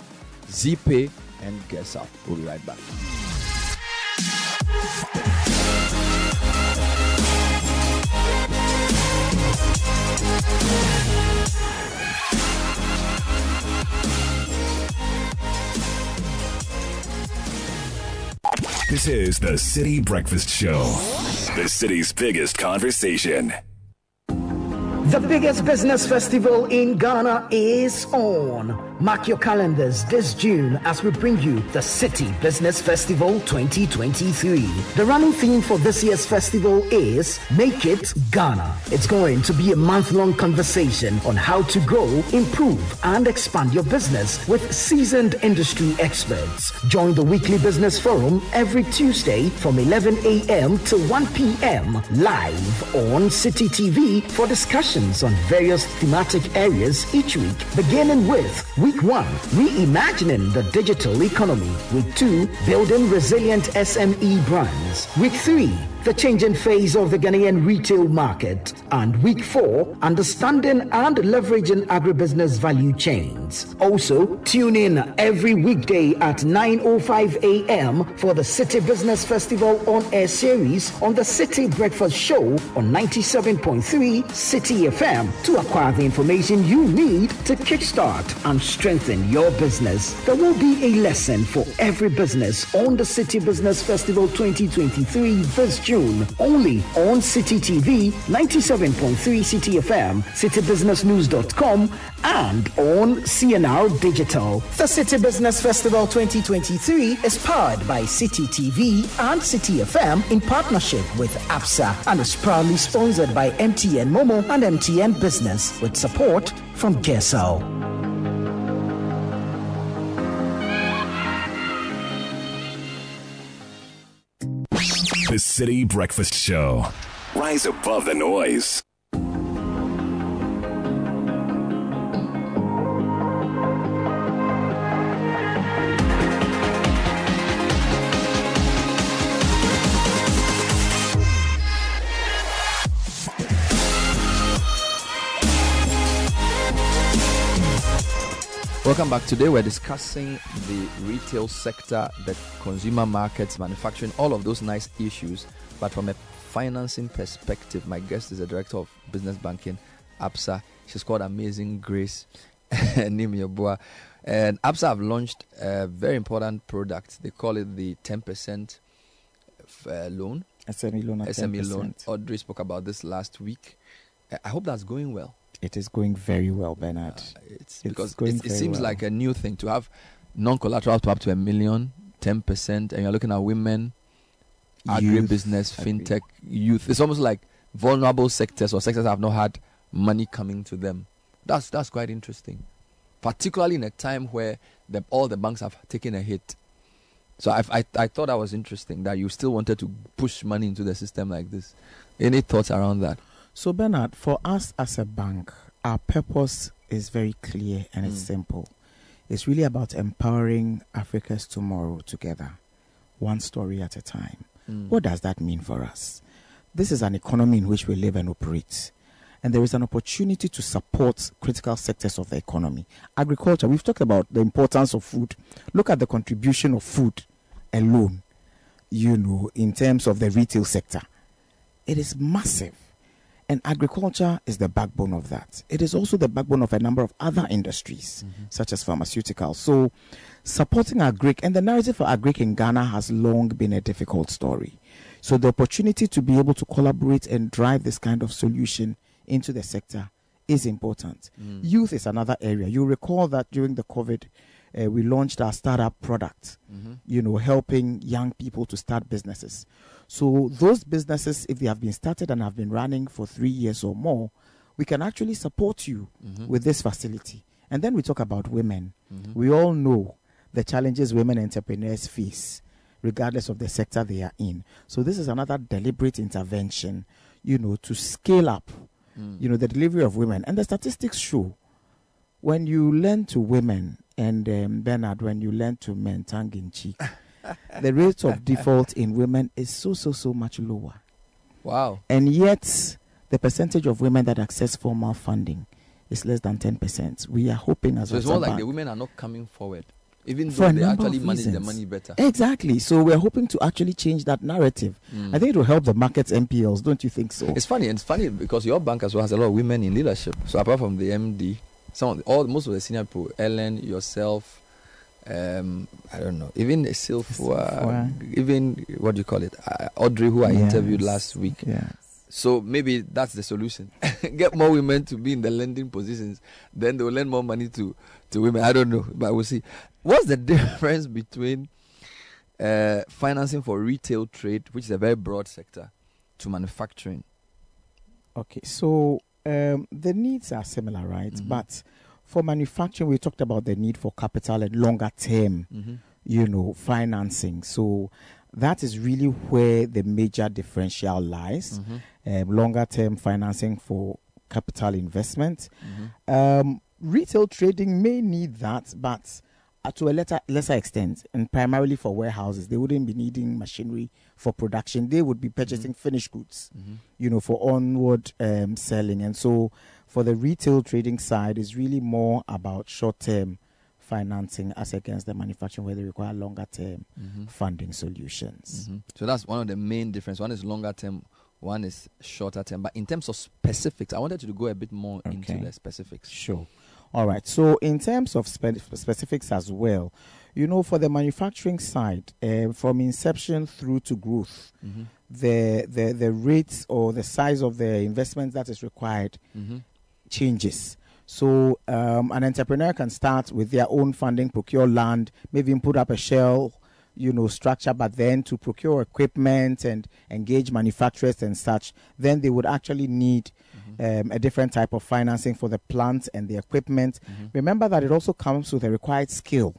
Zeepay, and Guess Up. We'll be right back. This is the Citi Breakfast Show, the city's biggest conversation. The biggest business festival in Ghana is on. Mark your calendars this June as we bring you the Citi Business Festival 2023. The running theme for this year's festival is Make It Ghana. It's going to be a month long conversation on how to grow, improve, and expand your business with seasoned industry experts. Join the weekly business forum every Tuesday from 11 a.m. to 1 p.m. live on Citi TV for discussions on various thematic areas each week, beginning with Week 1, Reimagining the Digital Economy. Week 2, Building Resilient SME Brands. Week 3, the changing phase of the Ghanaian retail market. And week four, understanding and leveraging agribusiness value chains. Also, tune in every weekday at 9.05 a.m. for the Citi Business Festival on air series on the Citi Breakfast Show on 97.3 Citi FM to acquire the information you need to kickstart and strengthen your business. There will be a lesson for every business on the Citi Business Festival 2023 this June only on Citi TV, 97.3 Citi FM, citibusinessnews.com, and on CNR Digital. The Citi Business Festival 2023 is powered by Citi TV and Citi FM in partnership with Absa and is proudly sponsored by MTN Momo and MTN Business with support from GESO. Citi Breakfast Show. Rise above the noise. Welcome back. Today we're discussing the retail sector, the consumer markets, manufacturing, all of those nice issues. But from a financing perspective, my guest is the director of business banking, Absa. She's called Amazing Grace Nimyobua. And Absa have launched a very important product. They call it the 10% uh, loan. SME loan SME 10%. loan. Audrey spoke about this last week. I hope that's going well. It is going very well, Bernard. it's It's because it, it seems well. like a new thing to have non-collateral to up to a million, 10%, and you're looking at women, agribusiness, agri. fintech, youth. It's almost like vulnerable sectors or sectors that have not had money coming to them. That's that's quite interesting, particularly in a time where the, all the banks have taken a hit. So I, I I thought that was interesting that you still wanted to push money into the system like this. Any thoughts around that? So, Bernard, for us as a bank, our purpose is very clear and it's Mm. simple. It's really about empowering Africa's tomorrow together, one story at a time. Mm. What does that mean for us? This is an economy in which we live and operate. And there is an opportunity to support critical sectors of the economy. Agriculture, we've talked about the importance of food. Look at the contribution of food alone, you know, in terms of the retail sector. It is massive. And agriculture is the backbone of that. It is also the backbone of a number of other industries, such as pharmaceuticals. So, supporting agric and the narrative for agric in Ghana has long been a difficult story. So, the opportunity to be able to collaborate and drive this kind of solution into the sector is important. Mm. Youth is another area. You recall that during the COVID, uh, we launched our startup product, Mhm. you know, helping young people to start businesses. So those businesses, if they have been started and have been running for three years or more, we can actually support you Mhm. with this facility. And then we talk about women. Mhm. We all know the challenges women entrepreneurs face, regardless of the sector they are in. So this is another deliberate intervention, you know, to scale up, Mm. you know, the delivery of women. And the statistics show when you lend to women and um, Bernard, when you lend to men, tongue in cheek, the rate of default in women is so so so much lower. Wow. And yet, the percentage of women that access formal funding is less than ten percent. We are hoping as So it's well. more like the women are not coming forward, even For though they actually manage the money better. Exactly. So we're hoping to actually change that narrative. Mm. I think it will help the markets NPLs, don't you think so? It's funny, and it's funny because your bank as well has a lot of women in leadership. So apart from the MD, some of the, all most of the senior people, Ellen, yourself, um, I don't know, even Silfwa, even what do you call it, uh, Audrey, who I interviewed last week. Yeah. So maybe that's the solution. get more women to be in the lending positions, then they will lend more money to to women. I don't know, but we'll see. What's the difference between uh, financing for retail trade, which is a very broad sector, to manufacturing? Okay, so um, the needs are similar, right? Mhm. But for manufacturing, we talked about the need for capital and longer term, Mhm. you know, financing. So that is really where the major differential lies. Um, longer term financing for capital investment. Um, retail trading may need that, but uh, to a lesser, lesser extent, and primarily for warehouses, they wouldn't be needing machinery for production. They would be purchasing finished goods, you know, for onward um, selling. And so, for the retail trading side, is really more about short-term financing as against the manufacturing, where they require longer-term Mhm. funding solutions. Mhm. So that's one of the main difference. One is longer term, one is shorter term. But in terms of specifics, I wanted you to go a bit more into the specifics. Sure. All right. So, in terms of spe- specifics as well, you know, for the manufacturing side, uh, from inception through to growth, Mhm. the, the the rates or the size of the investment that is required Mhm. Changes. So, um, an entrepreneur can start with their own funding, procure land, maybe even put up a shell, you know, structure, but then to procure equipment and engage manufacturers and such, then they would actually need um, a different type of financing for the plant and the equipment. Remember that it also comes with a required skill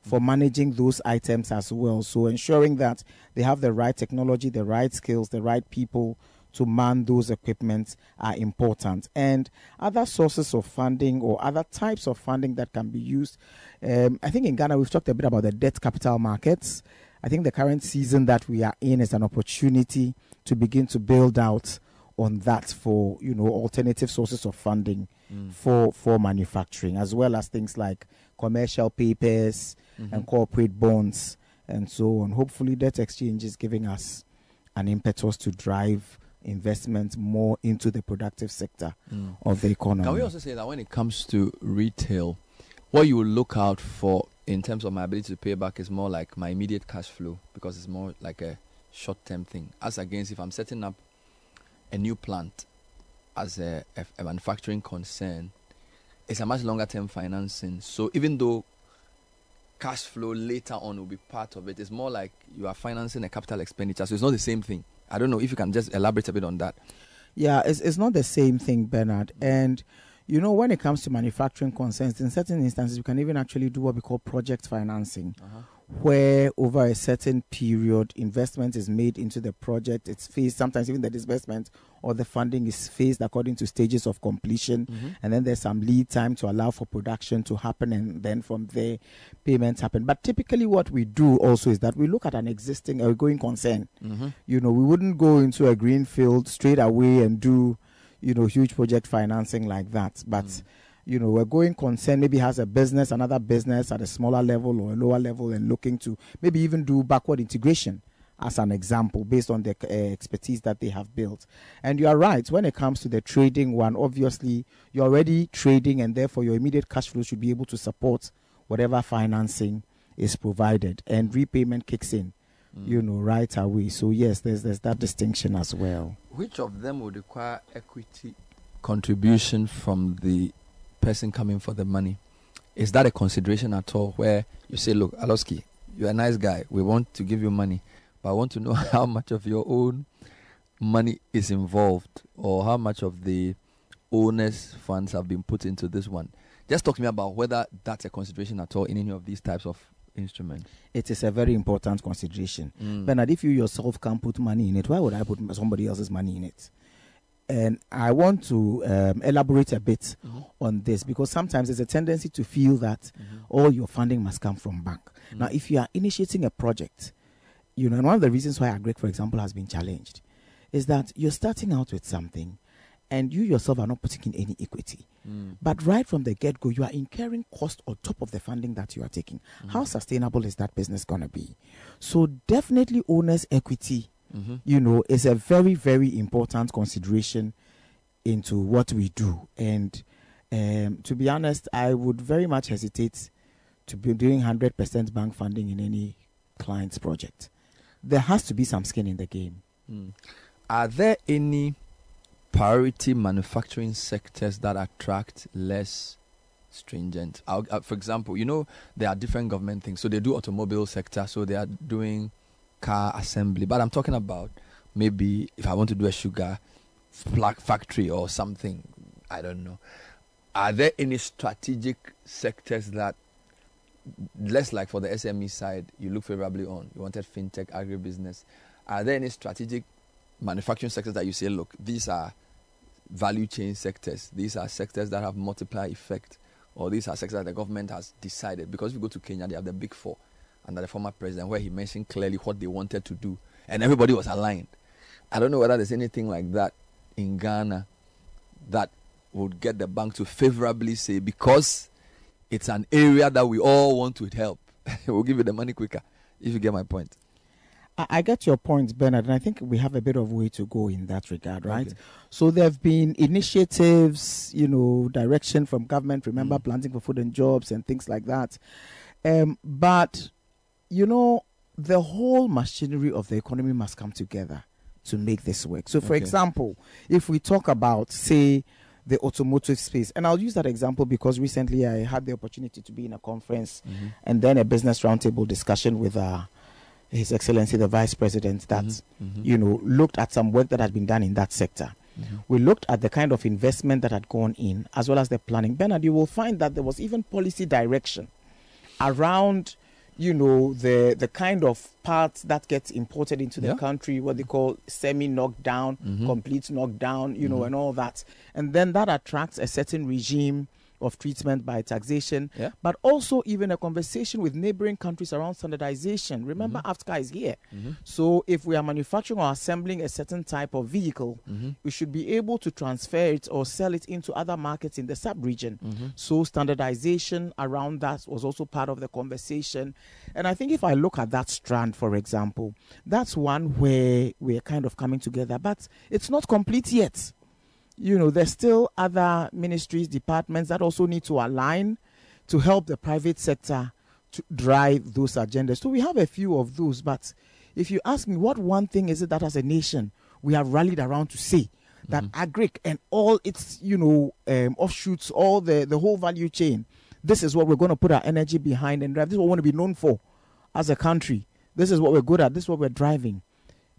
for managing those items as well. So ensuring that they have the right technology, the right skills, the right people to man those equipments are important. And other sources of funding or other types of funding that can be used. Um, I think in Ghana we've talked a bit about the debt capital markets. I think the current season that we are in is an opportunity to begin to build out on that for you know alternative sources of funding Mm. for for manufacturing as well as things like commercial papers Mhm. and corporate bonds and so on hopefully debt exchange is giving us an impetus to drive investment more into the productive sector Mm. of the economy Can we also say that when it comes to retail, what you look out for in terms of my ability to pay back is more like my immediate cash flow because it's more like a short term thing. As against if I'm setting up a new plant as a, a, a manufacturing concern, it's a much longer term financing. So even though cash flow later on will be part of it, it's more like you are financing a capital expenditure. So it's not the same thing. I don't know if you can just elaborate a bit on that. Yeah, it's, it's not the same thing, Bernard. And, you know, when it comes to manufacturing concerns, in certain instances, you can even actually do what we call project financing, uh-huh. Where over a certain period, investment is made into the project. It's phased, sometimes even the disbursement or the funding is phased according to stages of completion. Mhm. And then there's some lead time to allow for production to happen. And then from there, payments happen. But typically, what we do also is that we look at an existing or going concern Mhm. you know we wouldn't go into a greenfield straight away and do you know huge project financing like that but you know a going concern maybe has a business another business at a smaller level or a lower level and looking to maybe even do backward integration as an example based on the uh, expertise that they have built. And you are right when it comes to the trading one obviously you're already trading and therefore your immediate cash flow should be able to support whatever financing is provided and repayment kicks in you know right away. So yes there's there's that distinction as well. Which of them would require equity contribution from the person coming for the money? Is that a consideration at all where you say, look, Aloski, you're a nice guy. We want to give you money, but I want to know how much of your own money is involved or how much of the owner's funds have been put into this one. Just talk to me about whether that's a consideration at all in any of these types of instruments. it is a very important consideration Mm. bernard if you yourself can't put money in it why would i put somebody else's money in it and i want to um, elaborate a bit on this because sometimes there's a tendency to feel that all your funding must come from bank now if you are initiating a project you know and one of the reasons why agric for example has been challenged is that you're starting out with something and you yourself are not putting in any equity Mm. but right from the get go, you are incurring cost on top of the funding that you are taking. How sustainable is that business going to be? So, definitely, owner's equity, Mhm. you know, is a very, very important consideration into what we do. And um, to be honest, I would very much hesitate to be doing 100% bank funding in any client's project. There has to be some skin in the game. Mm. Are there any priority manufacturing sectors that attract less stringent. Uh, for example, you know there are different government things. So they do automobile sector, so they are doing car assembly. But I'm talking about maybe if I want to do a sugar factory or something, I don't know. Are there any strategic sectors that, less like for the SME side, you look favorably on? You wanted fintech, agribusiness. Are there any strategic manufacturing sectors that you say, look, these are value chain sectors. These are sectors that have multiplier effect, or these are sectors that the government has decided. Because if you go to Kenya, they have the big four under the former president, where he mentioned clearly what they wanted to do, and everybody was aligned. I don't know whether there's anything like that in Ghana that would get the bank to favorably say because it's an area that we all want to help. we'll give you the money quicker, if you get my point. I, get your point, Bernard, and I think we have a bit of way to go in that regard, right? Okay. So there have been initiatives, you know, direction from government. Remember, planting for food and jobs and things like that. Um, but you know, the whole machinery of the economy must come together to make this work. So, for Okay. example, if we talk about, say, the automotive space, and I'll use that example because recently I had the opportunity to be in a conference Mhm. and then a business roundtable discussion with uh, His Excellency the Vice President that mhm. you know looked at some work that had been done in that sector. We looked at the kind of investment that had gone in as well as the planning. Bernard, you will find that there was even policy direction around you know the the kind of parts that gets imported into the Yeah. country what they call semi knockdown Mhm. complete knockdown you know Mhm. and all that and then that attracts a certain regime of treatment by taxation Yeah. but also even a conversation with neighboring countries around standardization remember AfCFTA is here Mhm. so if we are manufacturing or assembling a certain type of vehicle Mhm. we should be able to transfer it or sell it into other markets in the sub-region Mhm. so standardization around that was also part of the conversation. And I think if I look at that strand, for example, that's one where we're kind of coming together, but it's not complete yet. You know, there's still other ministries, departments that also need to align to help the private sector to drive those agendas. So we have a few of those, but if you ask me what one thing is it that as a nation we have rallied around to say that agric and all its you know um, offshoots, all the the whole value chain, this is what we're going to put our energy behind and drive. This is what we want to be known for as a country. This is what we're good at. This is what we're driving.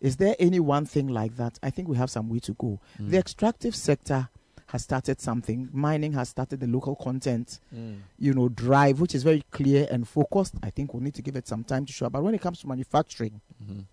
Is there any one thing like that? I think we have some way to go. Mm. The extractive sector has started something. Mining has started the local content, Mm. you know, drive, which is very clear and focused. I think we'll need to give it some time to show up. But when it comes to manufacturing, Mhm.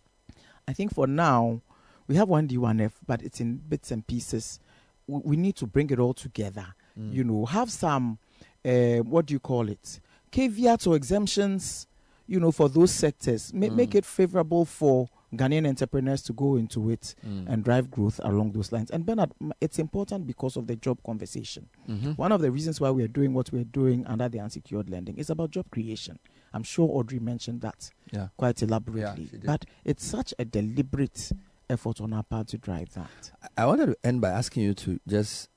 I think for now, we have 1D1F, but it's in bits and pieces. We, we need to bring it all together. Mm. You know, have some, uh, what do you call it? Caveats or exemptions, you know, for those sectors. Ma- Make Mm. it favorable for Ghanaian entrepreneurs to go into it Mm. and drive growth along those lines. And Bernard, it's important because of the job conversation. Mhm. One of the reasons why we're doing what we're doing under the unsecured lending is about job creation. I'm sure Audrey mentioned that Yeah. quite elaborately. did. but it's such a deliberate effort on our part to drive that. I wanted to end by asking you to just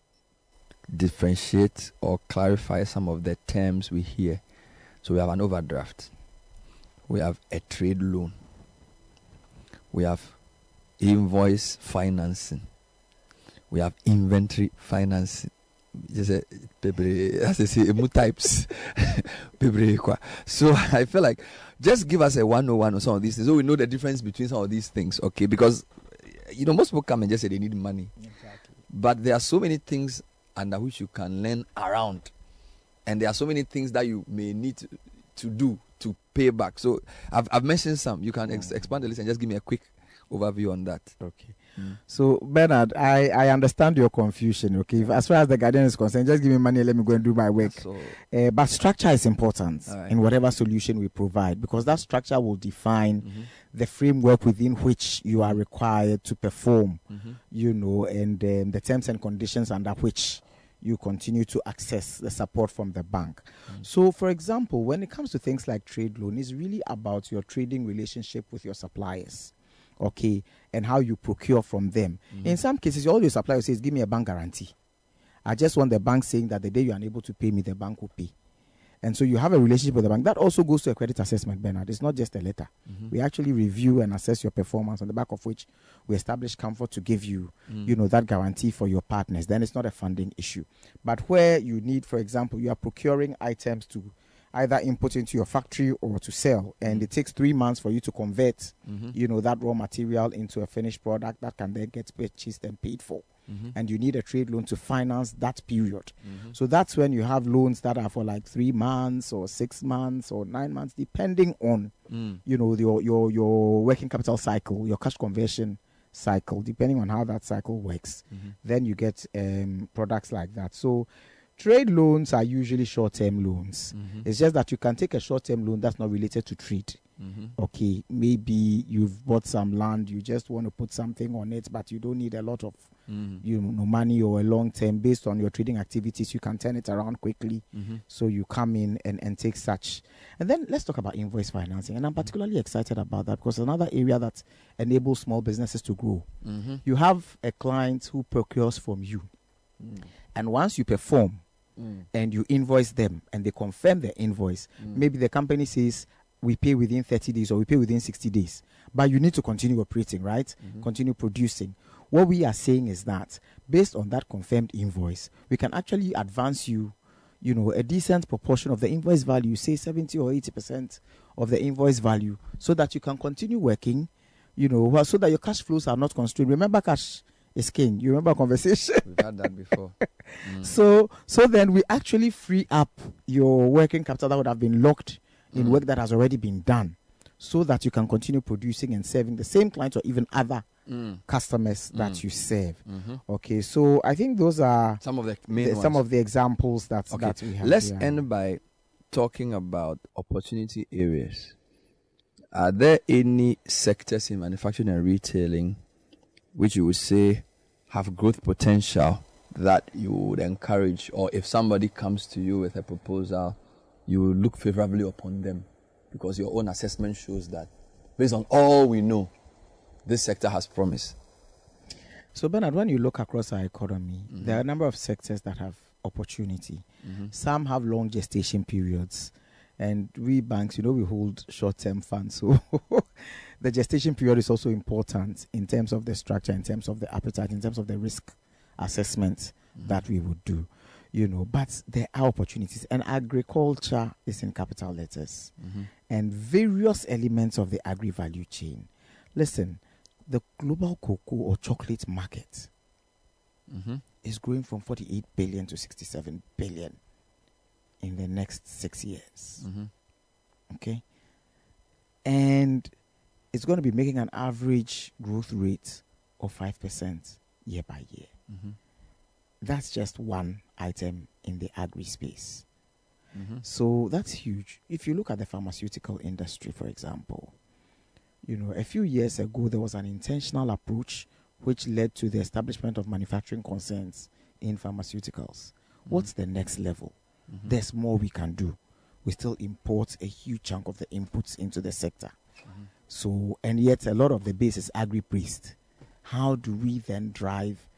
differentiate or clarify some of the terms we hear. So we have an overdraft, we have a trade loan, we have invoice financing, we have inventory financing. Just a as they say, types. So I feel like just give us a 101 on some of these things so we know the difference between some of these things, okay? Because you know, most people come and just say they need money. But there are so many things under which you can learn around. And there are so many things that you may need to, to do to pay back. So I've, I've mentioned some. You can ex- expand the list and just give me a quick overview on that. Okay. So Bernard, I, I understand your confusion. Okay, If- as far as the guardian is concerned, just give me money. Let me go and do my work. Uh, but structure is important right. in whatever solution we provide because that structure will define Mhm. the framework within which you are required to perform. Mhm. You know, and um, the terms and conditions under which you continue to access the support from the bank. Mm. So, for example, when it comes to things like trade loan, it's really about your trading relationship with your suppliers okay, and how you procure from them. Mm. In some cases, all your supplier says, "Give me a bank guarantee." I just want the bank saying that the day you are unable to pay me, the bank will pay. And so you have a relationship with the bank. That also goes to a credit assessment, Bernard. It's not just a letter. Mhm. We actually review and assess your performance on the back of which we establish comfort to give you, Mm. you know, that guarantee for your partners. Then it's not a funding issue. But where you need, for example, you are procuring items to either input into your factory or to sell, and it takes three months for you to convert, Mhm. you know, that raw material into a finished product that can then get purchased and paid for. Mhm. And you need a trade loan to finance that period. Mhm. So that's when you have loans that are for like three months or six months or nine months, depending on Mm. you know your your your working capital cycle, your cash conversion cycle, depending on how that cycle works. Mhm. Then you get um, products like that. So trade loans are usually short-term loans. Mhm. It's just that you can take a short-term loan that's not related to trade. Mhm. Okay, maybe you've bought some land, you just want to put something on it, but you don't need a lot of Mhm. you know money or a long term based on your trading activities. You can turn it around quickly. Mhm. So you come in and, and take such. And then let's talk about invoice financing. And I'm particularly excited about that because another area that enables small businesses to grow. Mhm. You have a client who procures from you. And once you perform Mm. and you invoice them and they confirm the invoice, Mm. maybe the company says we pay within 30 days or we pay within 60 days. But you need to continue operating, right? Mhm. Continue producing. What we are saying is that based on that confirmed invoice, we can actually advance you, you know, a decent proportion of the invoice value, say 70 or 80% of the invoice value, so that you can continue working, you know, well, so that your cash flows are not constrained. Remember, cash is king. You remember conversation? We've had that before. Mm. So so then we actually free up your working capital that would have been locked in Mm. work that has already been done so that you can continue producing and serving the same clients or even other Mm. customers that Mm. you serve. Mhm. Okay, so I think those are some of the main some of the examples that Okay, that we have. let's yeah. end by talking about opportunity areas. Are there any sectors in manufacturing and retailing which you would say have growth potential that you would encourage, or if somebody comes to you with a proposal, you will look favorably upon them because your own assessment shows that, based on all we know, this sector has promise. So, Bernard, when you look across our economy, Mm-hmm. there are a number of sectors that have opportunity. Mhm. Some have long gestation periods. And we banks, you know, we hold short term funds. So the gestation period is also important in terms of the structure, in terms of the appetite, in terms of the risk assessment that we would do. You know, but there are opportunities. And agriculture is in capital letters. Mhm. And various elements of the agri value chain. Listen, the global cocoa or chocolate market Mhm. is growing from 48 billion to 67 billion in the next six years. Mhm. Okay. And it's going to be making an average growth rate of 5% year by year. That's just one item in the agri space. Mhm. So that's huge. If you look at the pharmaceutical industry, for example, you know, a few years ago there was an intentional approach which led to the establishment of manufacturing concerns in pharmaceuticals. What's the next level? Mhm. There's more we can do. We still import a huge chunk of the inputs into the sector. So, and yet a lot of the base is agri based. How do we then drive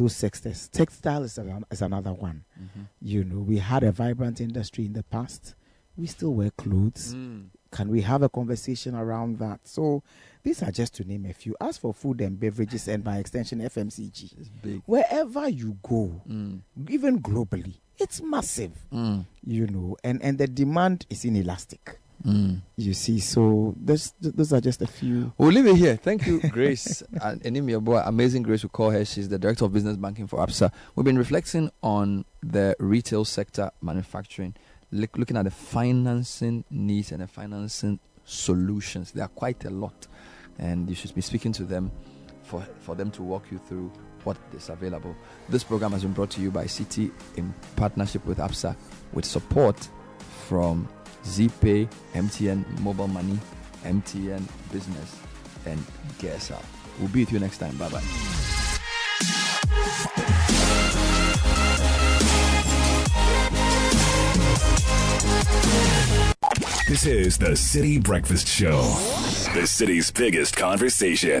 those sectors? Textile is, an, is another one. Mhm. You know, we had a vibrant industry in the past. We still wear clothes. Mm. Can we have a conversation around that? So, these are just to name a few. As for food and beverages, and by extension, FMCG, wherever you go, Mm. even globally, it's massive. Mm. You know, and, and the demand is inelastic. Mm. You see, so those, those are just a few. We'll leave it here. Thank you, Grace. and Enimi boy, amazing Grace, we call her. She's the Director of Business Banking for Absa. We've been reflecting on the retail sector, manufacturing, look, looking at the financing needs and the financing solutions. There are quite a lot. And you should be speaking to them for, for them to walk you through what is available. This program has been brought to you by Citi in partnership with Absa with support from Zeepay, MTN Mobile Money, MTN Business, and GSL. We'll be with you next time. Bye bye. This is the Citi Breakfast Show, the city's biggest conversation.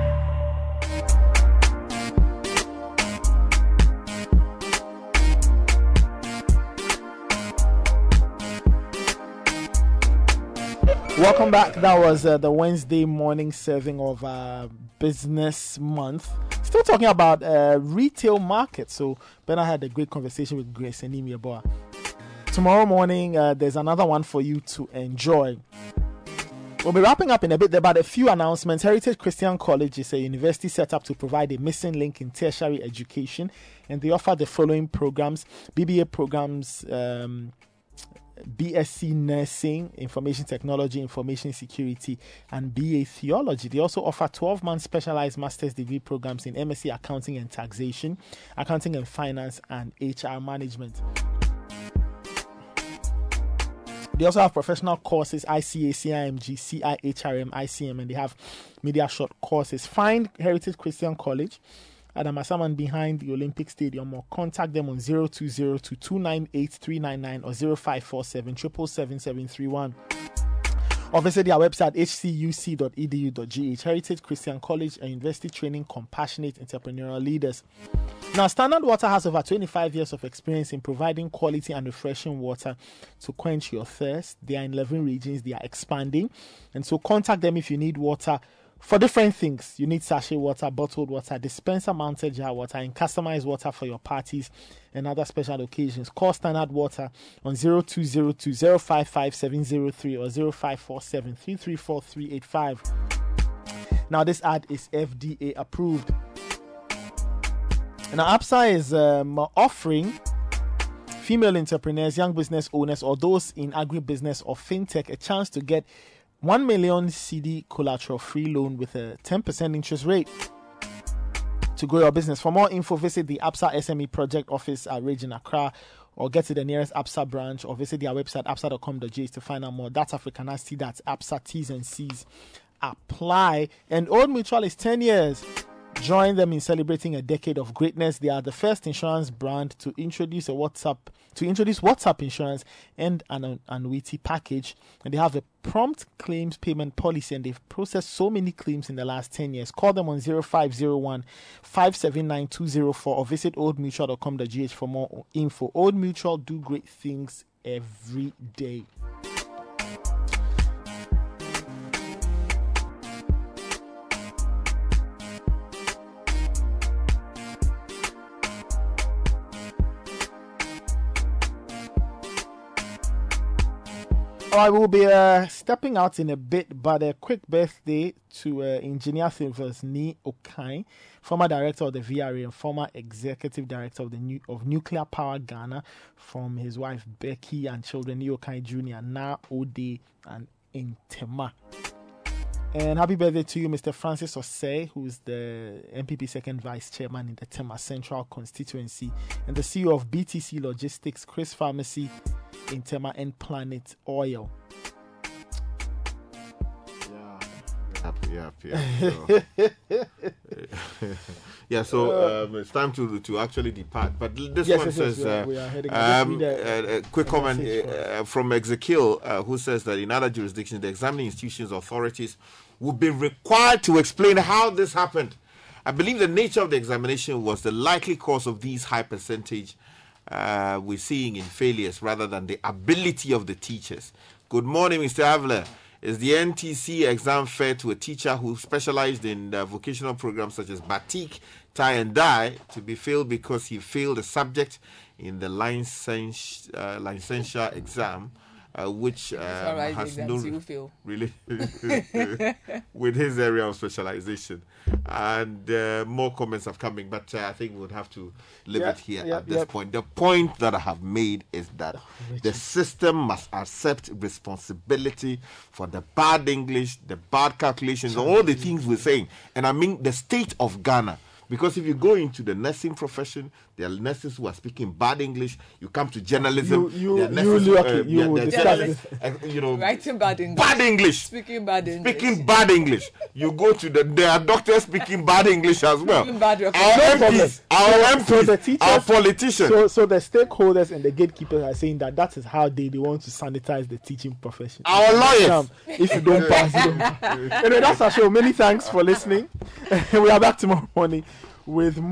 Welcome back. That was uh, the Wednesday morning serving of uh, Business Month. Still talking about uh, retail market. So Ben, I had a great conversation with Grace and Boa. Tomorrow morning, uh, there's another one for you to enjoy. We'll be wrapping up in a bit, about a few announcements. Heritage Christian College is a university set up to provide a missing link in tertiary education, and they offer the following programs BBA programs. Um, BSc Nursing, Information Technology, Information Security, and BA Theology. They also offer 12 month specialized master's degree programs in MSc Accounting and Taxation, Accounting and Finance, and HR Management. They also have professional courses ICA, CIMG, CIHRM, ICM, and they have media short courses. Find Heritage Christian College at Amasaman behind the Olympic Stadium or contact them on 0202 298 399 or 0547 777 or visit their website hcuc.edu.gh. Heritage Christian College and University training compassionate entrepreneurial leaders. Now, Standard Water has over 25 years of experience in providing quality and refreshing water to quench your thirst. They are in 11 regions, they are expanding. And so, contact them if you need water for different things. You need sachet water, bottled water, dispenser mounted jar water, and customized water for your parties and other special occasions. Call Standard Water on 0202 055 703 or 0547 334 Now, this ad is FDA approved. Now, ABSA is um, offering female entrepreneurs, young business owners, or those in agribusiness or fintech a chance to get 1 million CD collateral free loan with a 10% interest rate to grow your business. For more info, visit the ABSA SME Project Office at Region Accra or get to the nearest ABSA branch or visit their website absa.com.j to find out more. That's Africanity, that's ABSA T's and C's apply. And Old Mutual is 10 years. Join them in celebrating a decade of greatness. They are the first insurance brand to introduce a WhatsApp to introduce WhatsApp insurance and an annuity package. And they have a prompt claims payment policy and they've processed so many claims in the last 10 years. Call them on 0501 579 204 or visit oldmutual.com.gh for more info. Old Mutual do great things every day. I will be uh, stepping out in a bit, but a quick birthday to uh, Engineer Silvers Ni Okai, former director of the VRA and former executive director of the new, of Nuclear Power Ghana, from his wife Becky and children Ni Okai Jr., Na Ode and Intema. And happy birthday to you, Mr. Francis Osei, who's the NPP second vice chairman in the Tema Central constituency, and the CEO of BTC Logistics, Chris Pharmacy in Tema and Planet Oil. Yeah, yeah, yeah. So, yeah, so um, it's time to to actually depart. But this Yes, one yes, yes, says, are- uh, um, a- a quick a comment uh, from Ezekiel, uh, who says that in other jurisdictions, the examining institutions authorities would be required to explain how this happened. I believe the nature of the examination was the likely cause of these high percentage uh, we're seeing in failures rather than the ability of the teachers. Good morning, Mr. Avle. Is the NTC exam fair to a teacher who specialized in uh, vocational programs such as batik, tie and dye to be failed because he failed a subject in the license, uh, licensure exam, uh, which um, all right, has no exams you really with his area of specialization. And uh, more comments are coming, but uh, I think we'll have to leave Yeah, it here yeah, at this yeah. point. The point that I have made is that the system must accept responsibility for the bad English, the bad calculations, all the things we're saying. And I mean the state of Ghana. Because if you go into the nursing profession, there are nurses who are speaking bad English. You come to journalism, You- you- there are you nurses uh, you there- will there are uh, you know, Writing bad English. bad English. Speaking bad English. Speaking bad English. You go to the there are doctors speaking bad English as well. Speaking bad Our. No. MPs, our So- MPs, so the teachers, our politicians. So, so the stakeholders and the gatekeepers are saying that that is how they, they want to sanitize the teaching profession. Our lawyers. Um, if you don't pass, you don't anyway, that's our show. Many thanks for listening. we are back tomorrow morning with more.